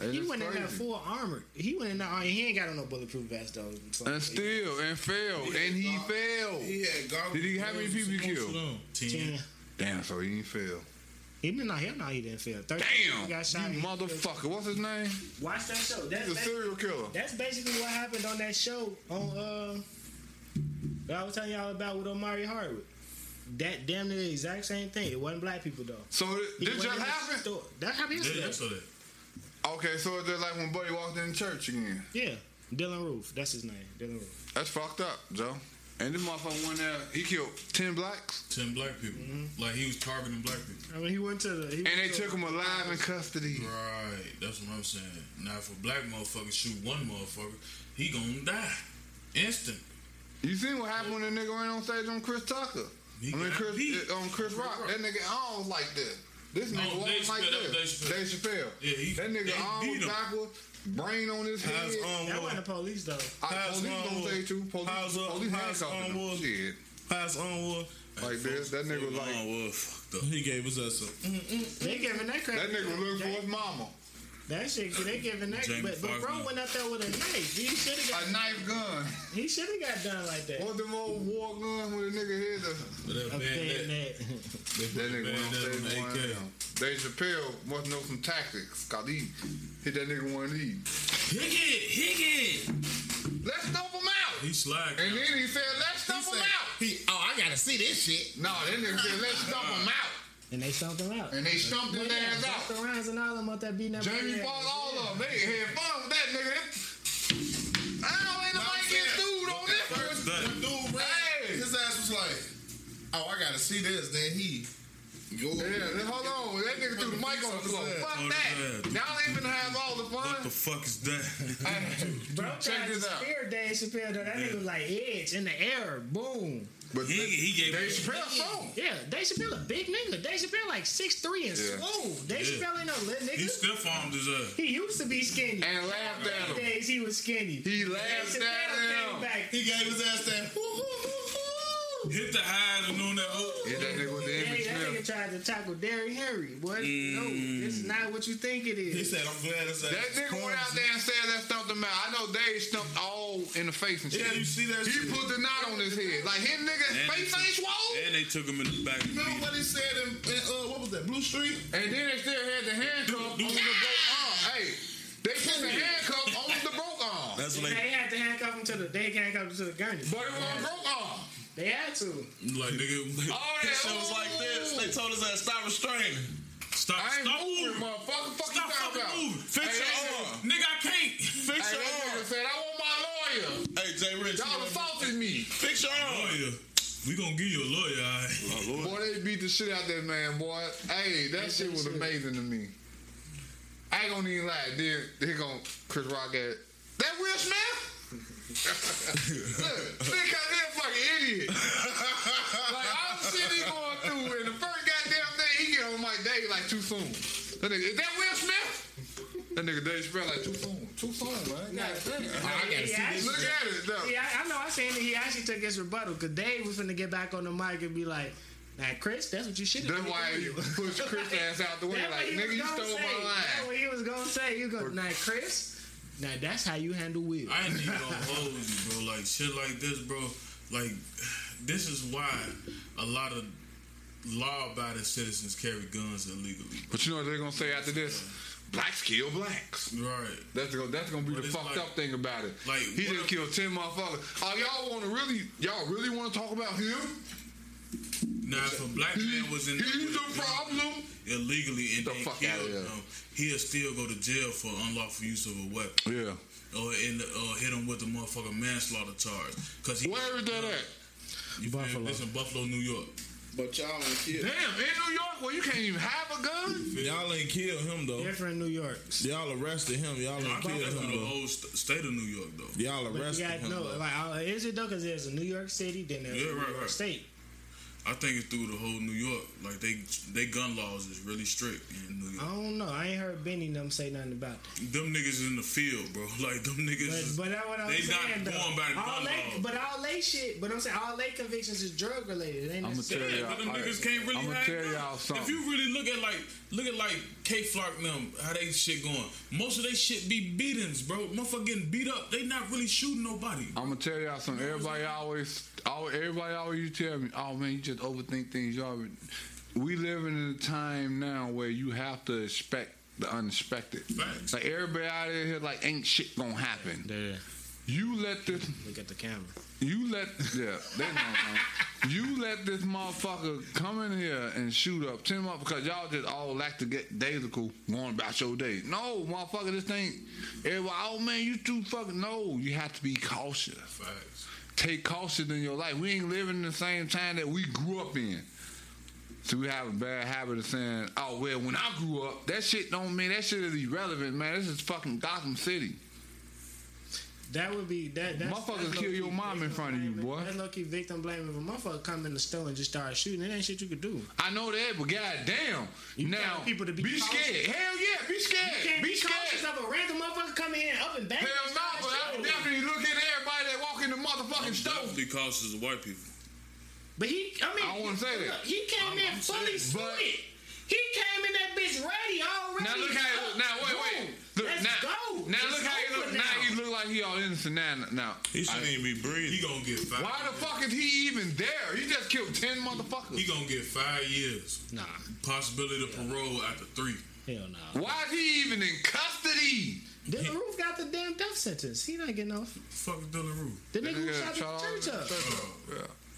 Speaker 4: And
Speaker 2: He
Speaker 4: it's
Speaker 2: went in there full armor. He went in there. oh, He ain't got on no bulletproof vest though. So-
Speaker 4: And still, and failed, and he failed.
Speaker 5: He had goggles.
Speaker 4: Did he- how many people he killed?
Speaker 3: Ten.
Speaker 2: Ten.
Speaker 4: Damn, so he didn't fail.
Speaker 2: He did not. Hell no, he didn't fail. Thirteen people
Speaker 4: Damn,
Speaker 2: got shot.
Speaker 4: you
Speaker 2: He-
Speaker 4: motherfucker. What's his name?
Speaker 2: Watch that show. That's
Speaker 4: He's a serial killer.
Speaker 2: That's basically what happened on that show on uh that I was telling y'all about with Omari Hardwick. That damn near the exact same thing. It wasn't black people though.
Speaker 4: So
Speaker 2: He
Speaker 4: this
Speaker 2: went
Speaker 4: just
Speaker 2: in the
Speaker 4: happened?
Speaker 2: store. That happened yesterday.
Speaker 3: yeah.
Speaker 4: Okay, so it's just like when Buddy walked in church again.
Speaker 2: Yeah, Dylann Roof. That's his name. Dylann Roof.
Speaker 4: That's fucked up, Joe. And this motherfucker went there, he killed 10 blacks,
Speaker 3: Ten black people. Mm-hmm. Like he was targeting black people.
Speaker 2: I mean, he went to the. He
Speaker 4: and they
Speaker 2: to-
Speaker 4: took him alive in custody.
Speaker 3: Right. That's what I'm saying. Now, if a black motherfucker shoot one motherfucker, he gonna die. Instant.
Speaker 4: You seen what happened when the nigga ran on stage on Chris Tucker?
Speaker 3: He
Speaker 4: I mean,
Speaker 3: got
Speaker 4: Chris,
Speaker 3: beat.
Speaker 4: on Chris Rock. That nigga arms like this. This nigga
Speaker 3: Oh,
Speaker 4: walking like this.
Speaker 3: that was
Speaker 4: Dave Chappelle.
Speaker 3: Yeah, he-
Speaker 4: that nigga arms
Speaker 3: beat him.
Speaker 4: backwards, brain on his
Speaker 5: How's
Speaker 4: head.
Speaker 5: on
Speaker 2: That wasn't the police though.
Speaker 4: I,
Speaker 5: How's
Speaker 4: police
Speaker 5: on
Speaker 4: don't say too. Police,
Speaker 5: How's uh,
Speaker 4: police
Speaker 5: how's
Speaker 4: handcuffing
Speaker 5: on
Speaker 4: him.
Speaker 5: war?
Speaker 4: Shit.
Speaker 5: How's on war?
Speaker 4: Like this. That nigga was like,
Speaker 8: Long was.
Speaker 5: He gave us us a.
Speaker 2: They giving that credit.
Speaker 4: that nigga was looking for his mama.
Speaker 2: That shit. They giving that.
Speaker 8: Jamie
Speaker 2: But, but bro went out there with a knife. He should have got A
Speaker 4: knife gun.
Speaker 2: He should have got done like that.
Speaker 4: What them old war guns when a nigga hit the
Speaker 3: That
Speaker 2: A
Speaker 3: bayonet.
Speaker 2: bayonet.
Speaker 4: That nigga went on
Speaker 3: bayonet
Speaker 4: stage
Speaker 3: on the
Speaker 4: one
Speaker 3: AK.
Speaker 4: Dave Chappelle must know some tactics. Cause he hit that nigga one of these.
Speaker 3: Hit it! Hit it!
Speaker 4: Let's stomp him out.
Speaker 3: He slack.
Speaker 4: And then he said, let's stomp him out.
Speaker 5: He, oh, I gotta see this shit.
Speaker 4: No, that nigga said, let's stomp him out.
Speaker 2: And they stomped him out.
Speaker 4: And they stumped his ass
Speaker 2: Busta
Speaker 4: out.
Speaker 2: Rhymes and all them out there beating that
Speaker 4: Jamie
Speaker 2: boy ass.
Speaker 4: Foxx, all of them. They had fun with that nigga. I don't ain't nobody get sued on this one.
Speaker 5: When dude ran,
Speaker 4: Hey.
Speaker 5: his ass was like, "Oh, I gotta see this." Then he go.
Speaker 4: Yeah, then hold on. That nigga threw the mic on the floor. Fuck
Speaker 8: On
Speaker 4: that.
Speaker 8: his ass.
Speaker 4: Y'all ain't finna have all the fun.
Speaker 8: What the fuck is that?
Speaker 2: Bro,
Speaker 4: Check this out.
Speaker 2: spear Dave Chappelle though. That nigga was like edge in the air, boom.
Speaker 4: But
Speaker 8: He, he gave
Speaker 4: Dave Chappelle song.
Speaker 2: Yeah, Dave Chappelle a big nigga. Dave Chappelle like six three and
Speaker 4: Yeah.
Speaker 2: swole. Dave
Speaker 8: Yeah.
Speaker 2: Chappelle ain't no little nigga.
Speaker 3: He
Speaker 2: nigga.
Speaker 3: stiff armed his ass.
Speaker 2: He used to be skinny.
Speaker 4: And laughed at
Speaker 2: Those
Speaker 4: him.
Speaker 2: days he was skinny.
Speaker 4: He laughed
Speaker 2: Chappelle
Speaker 4: at
Speaker 2: came
Speaker 4: him.
Speaker 2: back.
Speaker 5: He gave his ass that.
Speaker 3: Hit the hide and on that. Oh,
Speaker 4: Hit that nigga with the
Speaker 2: tried to tackle Derrick Henry. Boy, no, this is not what you think it is.
Speaker 5: He said, "I'm glad it's
Speaker 4: That nigga went out there and said that stumped him out. I know Dave stumped all in the face and shit.
Speaker 5: Yeah, you see that
Speaker 4: He
Speaker 5: shit.
Speaker 4: put the knot on his head. Like his nigga
Speaker 8: And
Speaker 4: face
Speaker 8: they
Speaker 4: ain't swole.
Speaker 8: And they took him in the back.
Speaker 5: You remember what he said in, in uh, what was that Blue Street?
Speaker 4: And then they still had the handcuff on the broke arm. Hey, they put the handcuff on the broke arm.
Speaker 8: That's what
Speaker 2: They
Speaker 8: they.
Speaker 2: had to handcuff him to the. They handcuffed him to the gurney.
Speaker 4: But it was a broke arm.
Speaker 2: They had to.
Speaker 3: like nigga.
Speaker 4: Oh,
Speaker 5: His
Speaker 4: that
Speaker 5: shit was like this. They told us that stop restraining.
Speaker 3: Stop,
Speaker 4: I ain't
Speaker 3: stop
Speaker 4: moving,
Speaker 3: moving.
Speaker 4: motherfucker. Fuck you
Speaker 3: Stop
Speaker 4: talking
Speaker 3: fucking
Speaker 4: about?
Speaker 3: moving.
Speaker 5: Fix
Speaker 4: Hey,
Speaker 5: your
Speaker 4: that
Speaker 5: arm.
Speaker 3: Nigga, I can't.
Speaker 5: Fix
Speaker 4: Hey,
Speaker 5: your arm.
Speaker 4: nigga said, I want my lawyer.
Speaker 5: Hey, Jay Rich.
Speaker 4: Y'all assaulted me.
Speaker 5: Fix your arm.
Speaker 3: Lawyer. We gonna give you a lawyer, all right?
Speaker 4: Boy, they beat the shit out that man, boy. Hey, that shit was amazing to me. I ain't gonna even lie. Then here gon' Chris Rock at that Will Smith. Look, think I that fucking idiot. like all the shit he going through, and the first goddamn thing he get on Mike Dave like too soon. That nigga, is that Will Smith? That nigga Dave Chappelle like too soon. Too soon, man. Goddamn.
Speaker 2: I gotta see this
Speaker 4: Look at it, though.
Speaker 2: Yeah, I, I know. I seen it. He actually took his rebuttal because Dave was finna get back on the mic and be like, "Now, Chris, that's what you should have."
Speaker 4: That's why he pushed Chris ass out the way. Like, nigga, you stole
Speaker 2: say.
Speaker 4: my
Speaker 2: That's what he was gonna say. You go, now, Chris. Now that's how you handle Will.
Speaker 3: I ain't even gonna hold you, bro. Like shit like this, bro. Like this is why a lot of law-abiding citizens carry guns illegally.
Speaker 4: But you know what they're gonna say after this? Blacks kill blacks.
Speaker 3: Right.
Speaker 4: That's gonna that's gonna be
Speaker 3: But
Speaker 4: the fucked
Speaker 3: like-
Speaker 4: up thing about it.
Speaker 3: like,
Speaker 4: he
Speaker 3: what
Speaker 4: just killed ten motherfuckers. Oh, y'all want to really y'all really want to talk about him?
Speaker 3: Now, if a black man was in there
Speaker 4: He's
Speaker 3: with
Speaker 4: the problem.
Speaker 3: illegally and
Speaker 4: The
Speaker 3: they
Speaker 4: fuck
Speaker 3: killed
Speaker 4: outta here.
Speaker 3: him, he'll still go to jail for unlawful use of a weapon.
Speaker 4: Yeah.
Speaker 3: Or in the, or hit him with a motherfucking manslaughter charge. Cause he
Speaker 4: Where is that at?
Speaker 3: You feel me?
Speaker 2: Buffalo.
Speaker 3: This in Buffalo, New York.
Speaker 5: But y'all ain't killed.
Speaker 4: Damn, in New York where you can't even have a gun?
Speaker 5: Y'all ain't killed him though.
Speaker 2: Different New York.
Speaker 5: Y'all arrested him. Y'all
Speaker 3: I
Speaker 5: ain't
Speaker 3: think
Speaker 5: killed
Speaker 3: that's in
Speaker 5: him
Speaker 3: the
Speaker 5: though.
Speaker 3: whole st- state of New York, though.
Speaker 5: Y'all
Speaker 2: But you
Speaker 5: arrested
Speaker 2: got
Speaker 5: him.
Speaker 2: no,
Speaker 5: though.
Speaker 2: like, uh, is it though? Because there's a New York City, then there's
Speaker 3: Yeah,
Speaker 2: a New
Speaker 3: right,
Speaker 2: York
Speaker 3: right.
Speaker 2: State.
Speaker 3: I think it's through the whole New York. Like they, they gun laws is really strict in New York.
Speaker 2: I don't know. I ain't heard Benny them say nothing about that.
Speaker 3: Them niggas in the field, bro. Like them niggas.
Speaker 2: But, but that's what I'm
Speaker 3: they
Speaker 2: saying.
Speaker 3: not
Speaker 2: though.
Speaker 3: going by the
Speaker 2: all
Speaker 3: gun
Speaker 2: they,
Speaker 3: laws.
Speaker 2: But all they shit. But I'm saying all they convictions is drug related. It ain't
Speaker 4: I'ma
Speaker 2: necessarily-
Speaker 4: tell
Speaker 3: Yeah, but them
Speaker 4: y'all-
Speaker 3: niggas can't really
Speaker 4: I'ma tell y'all
Speaker 3: If you really look at like look at like Kay Flock and them, how they shit going. Most of they shit be beatings, bro. Motherfucker getting beat up. They not really shooting nobody.
Speaker 4: I'm gonna tell y'all something. Everybody always, always everybody always you tell me, oh man, you just overthink things. Y'all, we living in a time now where you have to expect the unexpected.
Speaker 3: Facts.
Speaker 4: Like everybody out of here, like ain't shit gonna happen.
Speaker 2: Yeah.
Speaker 4: You let this,
Speaker 2: Look at the camera.
Speaker 4: you let, yeah, they know. man. You let this motherfucker come in here and shoot up ten months because y'all just all like to get daisical going about your day. No, motherfucker, this ain't. Everybody, oh man, you too fucking. No, you have to be cautious
Speaker 3: Facts.
Speaker 4: Take caution in your life. We ain't living in the same time that we grew up in. So we have a bad habit of saying, "Oh well, when I grew up, that shit don't mean that shit is irrelevant, man. This is fucking Gotham City."
Speaker 2: That would be that. That's,
Speaker 4: Motherfuckers
Speaker 2: that's
Speaker 4: kill your mom in front of you, boy.
Speaker 2: That's low key victim blaming. If a motherfucker come in the store and just start shooting, it ain't shit you could do.
Speaker 4: I know that, but goddamn,
Speaker 2: You
Speaker 4: now
Speaker 2: tell people to be cautious.
Speaker 4: scared. Hell yeah, be scared.
Speaker 2: You can't
Speaker 4: be,
Speaker 2: be,
Speaker 4: scared.
Speaker 2: cautious of a random motherfucker coming in up and back.
Speaker 4: Hell no, but I would definitely look at everybody that walk in the motherfucking
Speaker 3: I'm
Speaker 4: store.
Speaker 3: definitely cautious of white people.
Speaker 2: But he, I mean,
Speaker 4: I don't wanna say that.
Speaker 2: He came
Speaker 3: I'm-
Speaker 2: in
Speaker 3: I'm
Speaker 2: fully
Speaker 3: saying,
Speaker 2: suited. He came in that bitch ready already.
Speaker 4: Now look how he look. Now wait, wait. Look,
Speaker 2: Let's
Speaker 4: now,
Speaker 2: go.
Speaker 4: now
Speaker 2: It's
Speaker 4: look how he look. Now. he look like he all innocent now. Now
Speaker 5: He shouldn't even be breathing.
Speaker 3: He gonna get five.
Speaker 4: Why the fuck is he even there? He just killed ten motherfuckers.
Speaker 3: He gonna get five years.
Speaker 2: Nah,
Speaker 3: Possibility of parole after three.
Speaker 2: hell no.
Speaker 4: Why is he even in custody?
Speaker 2: Dylann Roof got the damn death sentence. He not getting off.
Speaker 3: Fuck is Dylann Roof.
Speaker 2: The nigga who shot the church up. Oh.
Speaker 4: Yeah.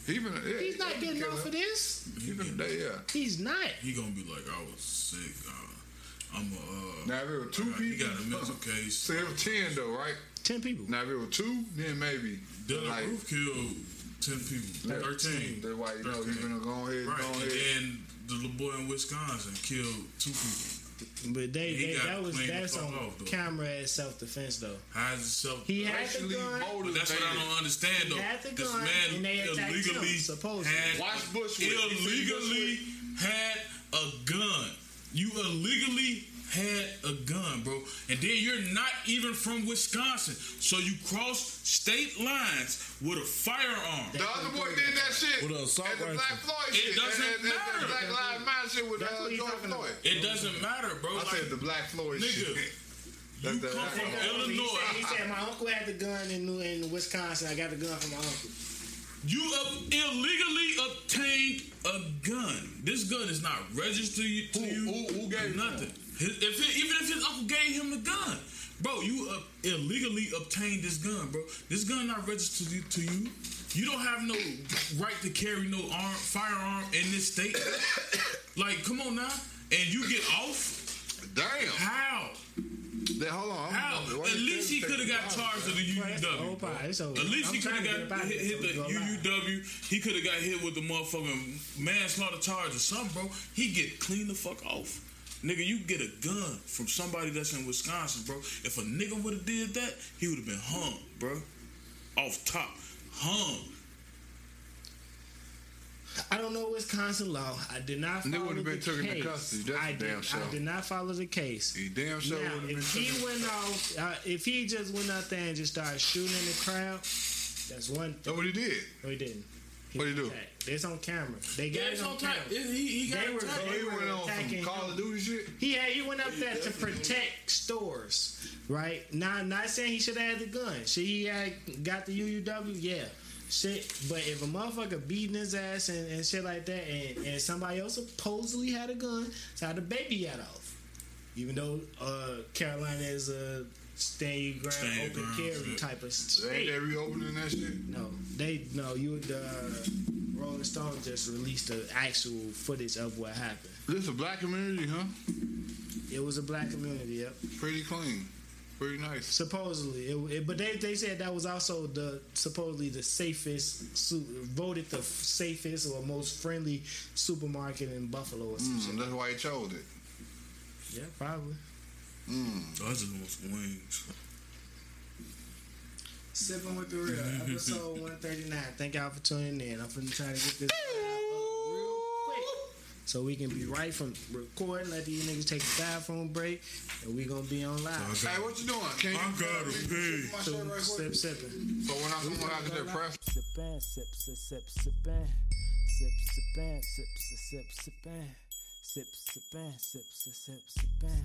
Speaker 4: Even yeah,
Speaker 2: He's not
Speaker 4: yeah,
Speaker 2: getting
Speaker 4: kill
Speaker 2: off
Speaker 4: him.
Speaker 2: of this.
Speaker 4: Even that, yeah.
Speaker 2: He's not.
Speaker 3: He gonna be like, I was sick. Uh, I'm a. Uh,
Speaker 4: Now if it was two
Speaker 3: he
Speaker 4: people,
Speaker 3: got a mental case.
Speaker 4: so it was ten though, right?
Speaker 2: Ten people.
Speaker 4: Now if it was two, then maybe.
Speaker 3: Dylann
Speaker 4: like,
Speaker 3: Roof killed ten people. Thirteen.
Speaker 4: That's why you know you
Speaker 3: 13.
Speaker 4: gonna go ahead,
Speaker 3: Right,
Speaker 4: go
Speaker 3: and
Speaker 4: ahead.
Speaker 3: then the little boy in Wisconsin killed two people.
Speaker 2: But they, they that was that's on
Speaker 3: off,
Speaker 2: camera as self defense though.
Speaker 3: How is it self?
Speaker 2: He had the gun.
Speaker 3: But that's what I don't understand
Speaker 2: He
Speaker 3: though.
Speaker 2: had the
Speaker 3: This
Speaker 2: gun,
Speaker 3: man
Speaker 2: and they attacked him,
Speaker 3: illegally
Speaker 2: supposedly.
Speaker 3: had
Speaker 4: Watch Bush You see
Speaker 3: illegally had a gun. You illegally had a gun, bro. And then you're not even from Wisconsin. So you cross state lines with a firearm.
Speaker 4: The other boy did that shit.
Speaker 5: With a assault
Speaker 4: at the
Speaker 5: rifle.
Speaker 4: Black Floyd shit.
Speaker 3: It doesn't
Speaker 4: That- that- that
Speaker 3: matter.
Speaker 4: Black Lives Matter shit with
Speaker 2: That's
Speaker 4: uh,
Speaker 2: what he's
Speaker 4: George Floyd.
Speaker 3: It doesn't matter, bro.
Speaker 4: I
Speaker 3: Like,
Speaker 4: said the Black Floyd
Speaker 3: nigga,
Speaker 4: shit.
Speaker 3: you come from
Speaker 4: the-
Speaker 2: He
Speaker 3: Illinois.
Speaker 2: said, he said my uncle had the gun in New in Wisconsin. I got the gun from my uncle.
Speaker 3: You illegally obtained a gun. This gun is not registered to you.
Speaker 4: Who- who- who gave it to
Speaker 3: nothing? His, if it, even if his uncle gave him the gun, bro, you uh, illegally obtained this gun, bro. This gun not registered to you- you. You don't have no right to carry no arm, firearm in this state. like, come on now, and you get off?
Speaker 4: Damn.
Speaker 3: How?
Speaker 4: Then, hold on.
Speaker 3: How? At least he could have got charged with the
Speaker 2: Well, that's the whole
Speaker 3: UUW. bro.
Speaker 2: part.
Speaker 3: At least he could have got hit, hit the
Speaker 2: so we go live.
Speaker 3: UUW. He could have got hit with the motherfucking manslaughter charge or something, bro. He get clean the fuck off. Nigga, you get a gun from somebody that's in Wisconsin, bro. If a nigga would have did that, he would have been hung, bro. Off top. Hung.
Speaker 2: I don't know Wisconsin law. I did not
Speaker 4: They
Speaker 2: follow
Speaker 4: would've
Speaker 2: the
Speaker 4: been taken
Speaker 2: case.
Speaker 4: into custody. That's
Speaker 2: I
Speaker 4: a damn
Speaker 2: did,
Speaker 4: sure.
Speaker 2: I did not follow the case.
Speaker 4: He damn sure
Speaker 2: now,
Speaker 4: would have been
Speaker 2: if he
Speaker 4: taken-
Speaker 2: went off, uh, if he just went out there and just started shooting in the crowd, that's one thing.
Speaker 4: That's what he did.
Speaker 2: No, he didn't.
Speaker 4: What'd he
Speaker 2: was
Speaker 4: do?
Speaker 2: attacked. It's on camera. They got
Speaker 3: Yeah,
Speaker 2: it on
Speaker 3: on
Speaker 2: camera.
Speaker 3: time. He, he got
Speaker 2: They were-
Speaker 3: attacked.
Speaker 4: So he
Speaker 2: were
Speaker 4: went on
Speaker 2: attacking
Speaker 4: some Call
Speaker 2: him.
Speaker 4: of Duty shit.
Speaker 2: He had he went up there to protect stores, right? Now, not saying he should have had the gun. Should he had got the UUW? Yeah. Shit, but if a motherfucker beating his ass and, and shit like that, and, and somebody else supposedly had a gun, that's how the baby got off. Even though uh, Carolina is a stand your ground,
Speaker 3: Stand your
Speaker 2: open
Speaker 3: ground,
Speaker 2: carry
Speaker 3: shit.
Speaker 2: type of
Speaker 4: Ain't
Speaker 2: state.
Speaker 4: they reopening that shit?
Speaker 2: No, they no. You would uh, Rolling Stone just released the actual footage of what happened.
Speaker 4: This a black community, huh?
Speaker 2: It was a black community, yep.
Speaker 4: Pretty clean, pretty nice.
Speaker 2: Supposedly, it, it- but they they said that was also the supposedly the safest, su- voted the f- safest or most friendly supermarket in Buffalo or some
Speaker 4: Mm, that's why he chose it.
Speaker 2: Yeah, probably.
Speaker 4: Mm.
Speaker 3: I just want some wings.
Speaker 2: Sipping with the real, episode one thirty nine. Thank y'all for tuning in. I'm finna try to get this out real quick, so we can be right from recording. Let these niggas take a bathroom break, and we gonna be on live.
Speaker 4: Hey, what you doing? Can you
Speaker 3: I gotta pee.
Speaker 4: my
Speaker 2: So
Speaker 4: right
Speaker 2: sip
Speaker 4: quick?
Speaker 2: sipping.
Speaker 4: So when I come when I get that press,
Speaker 9: Sippin', sip, sip, sip, sippin'. Sip, sippin', sip, sip, sip, sippin'. Sip, sippin', sip, sip, sip, sippin'.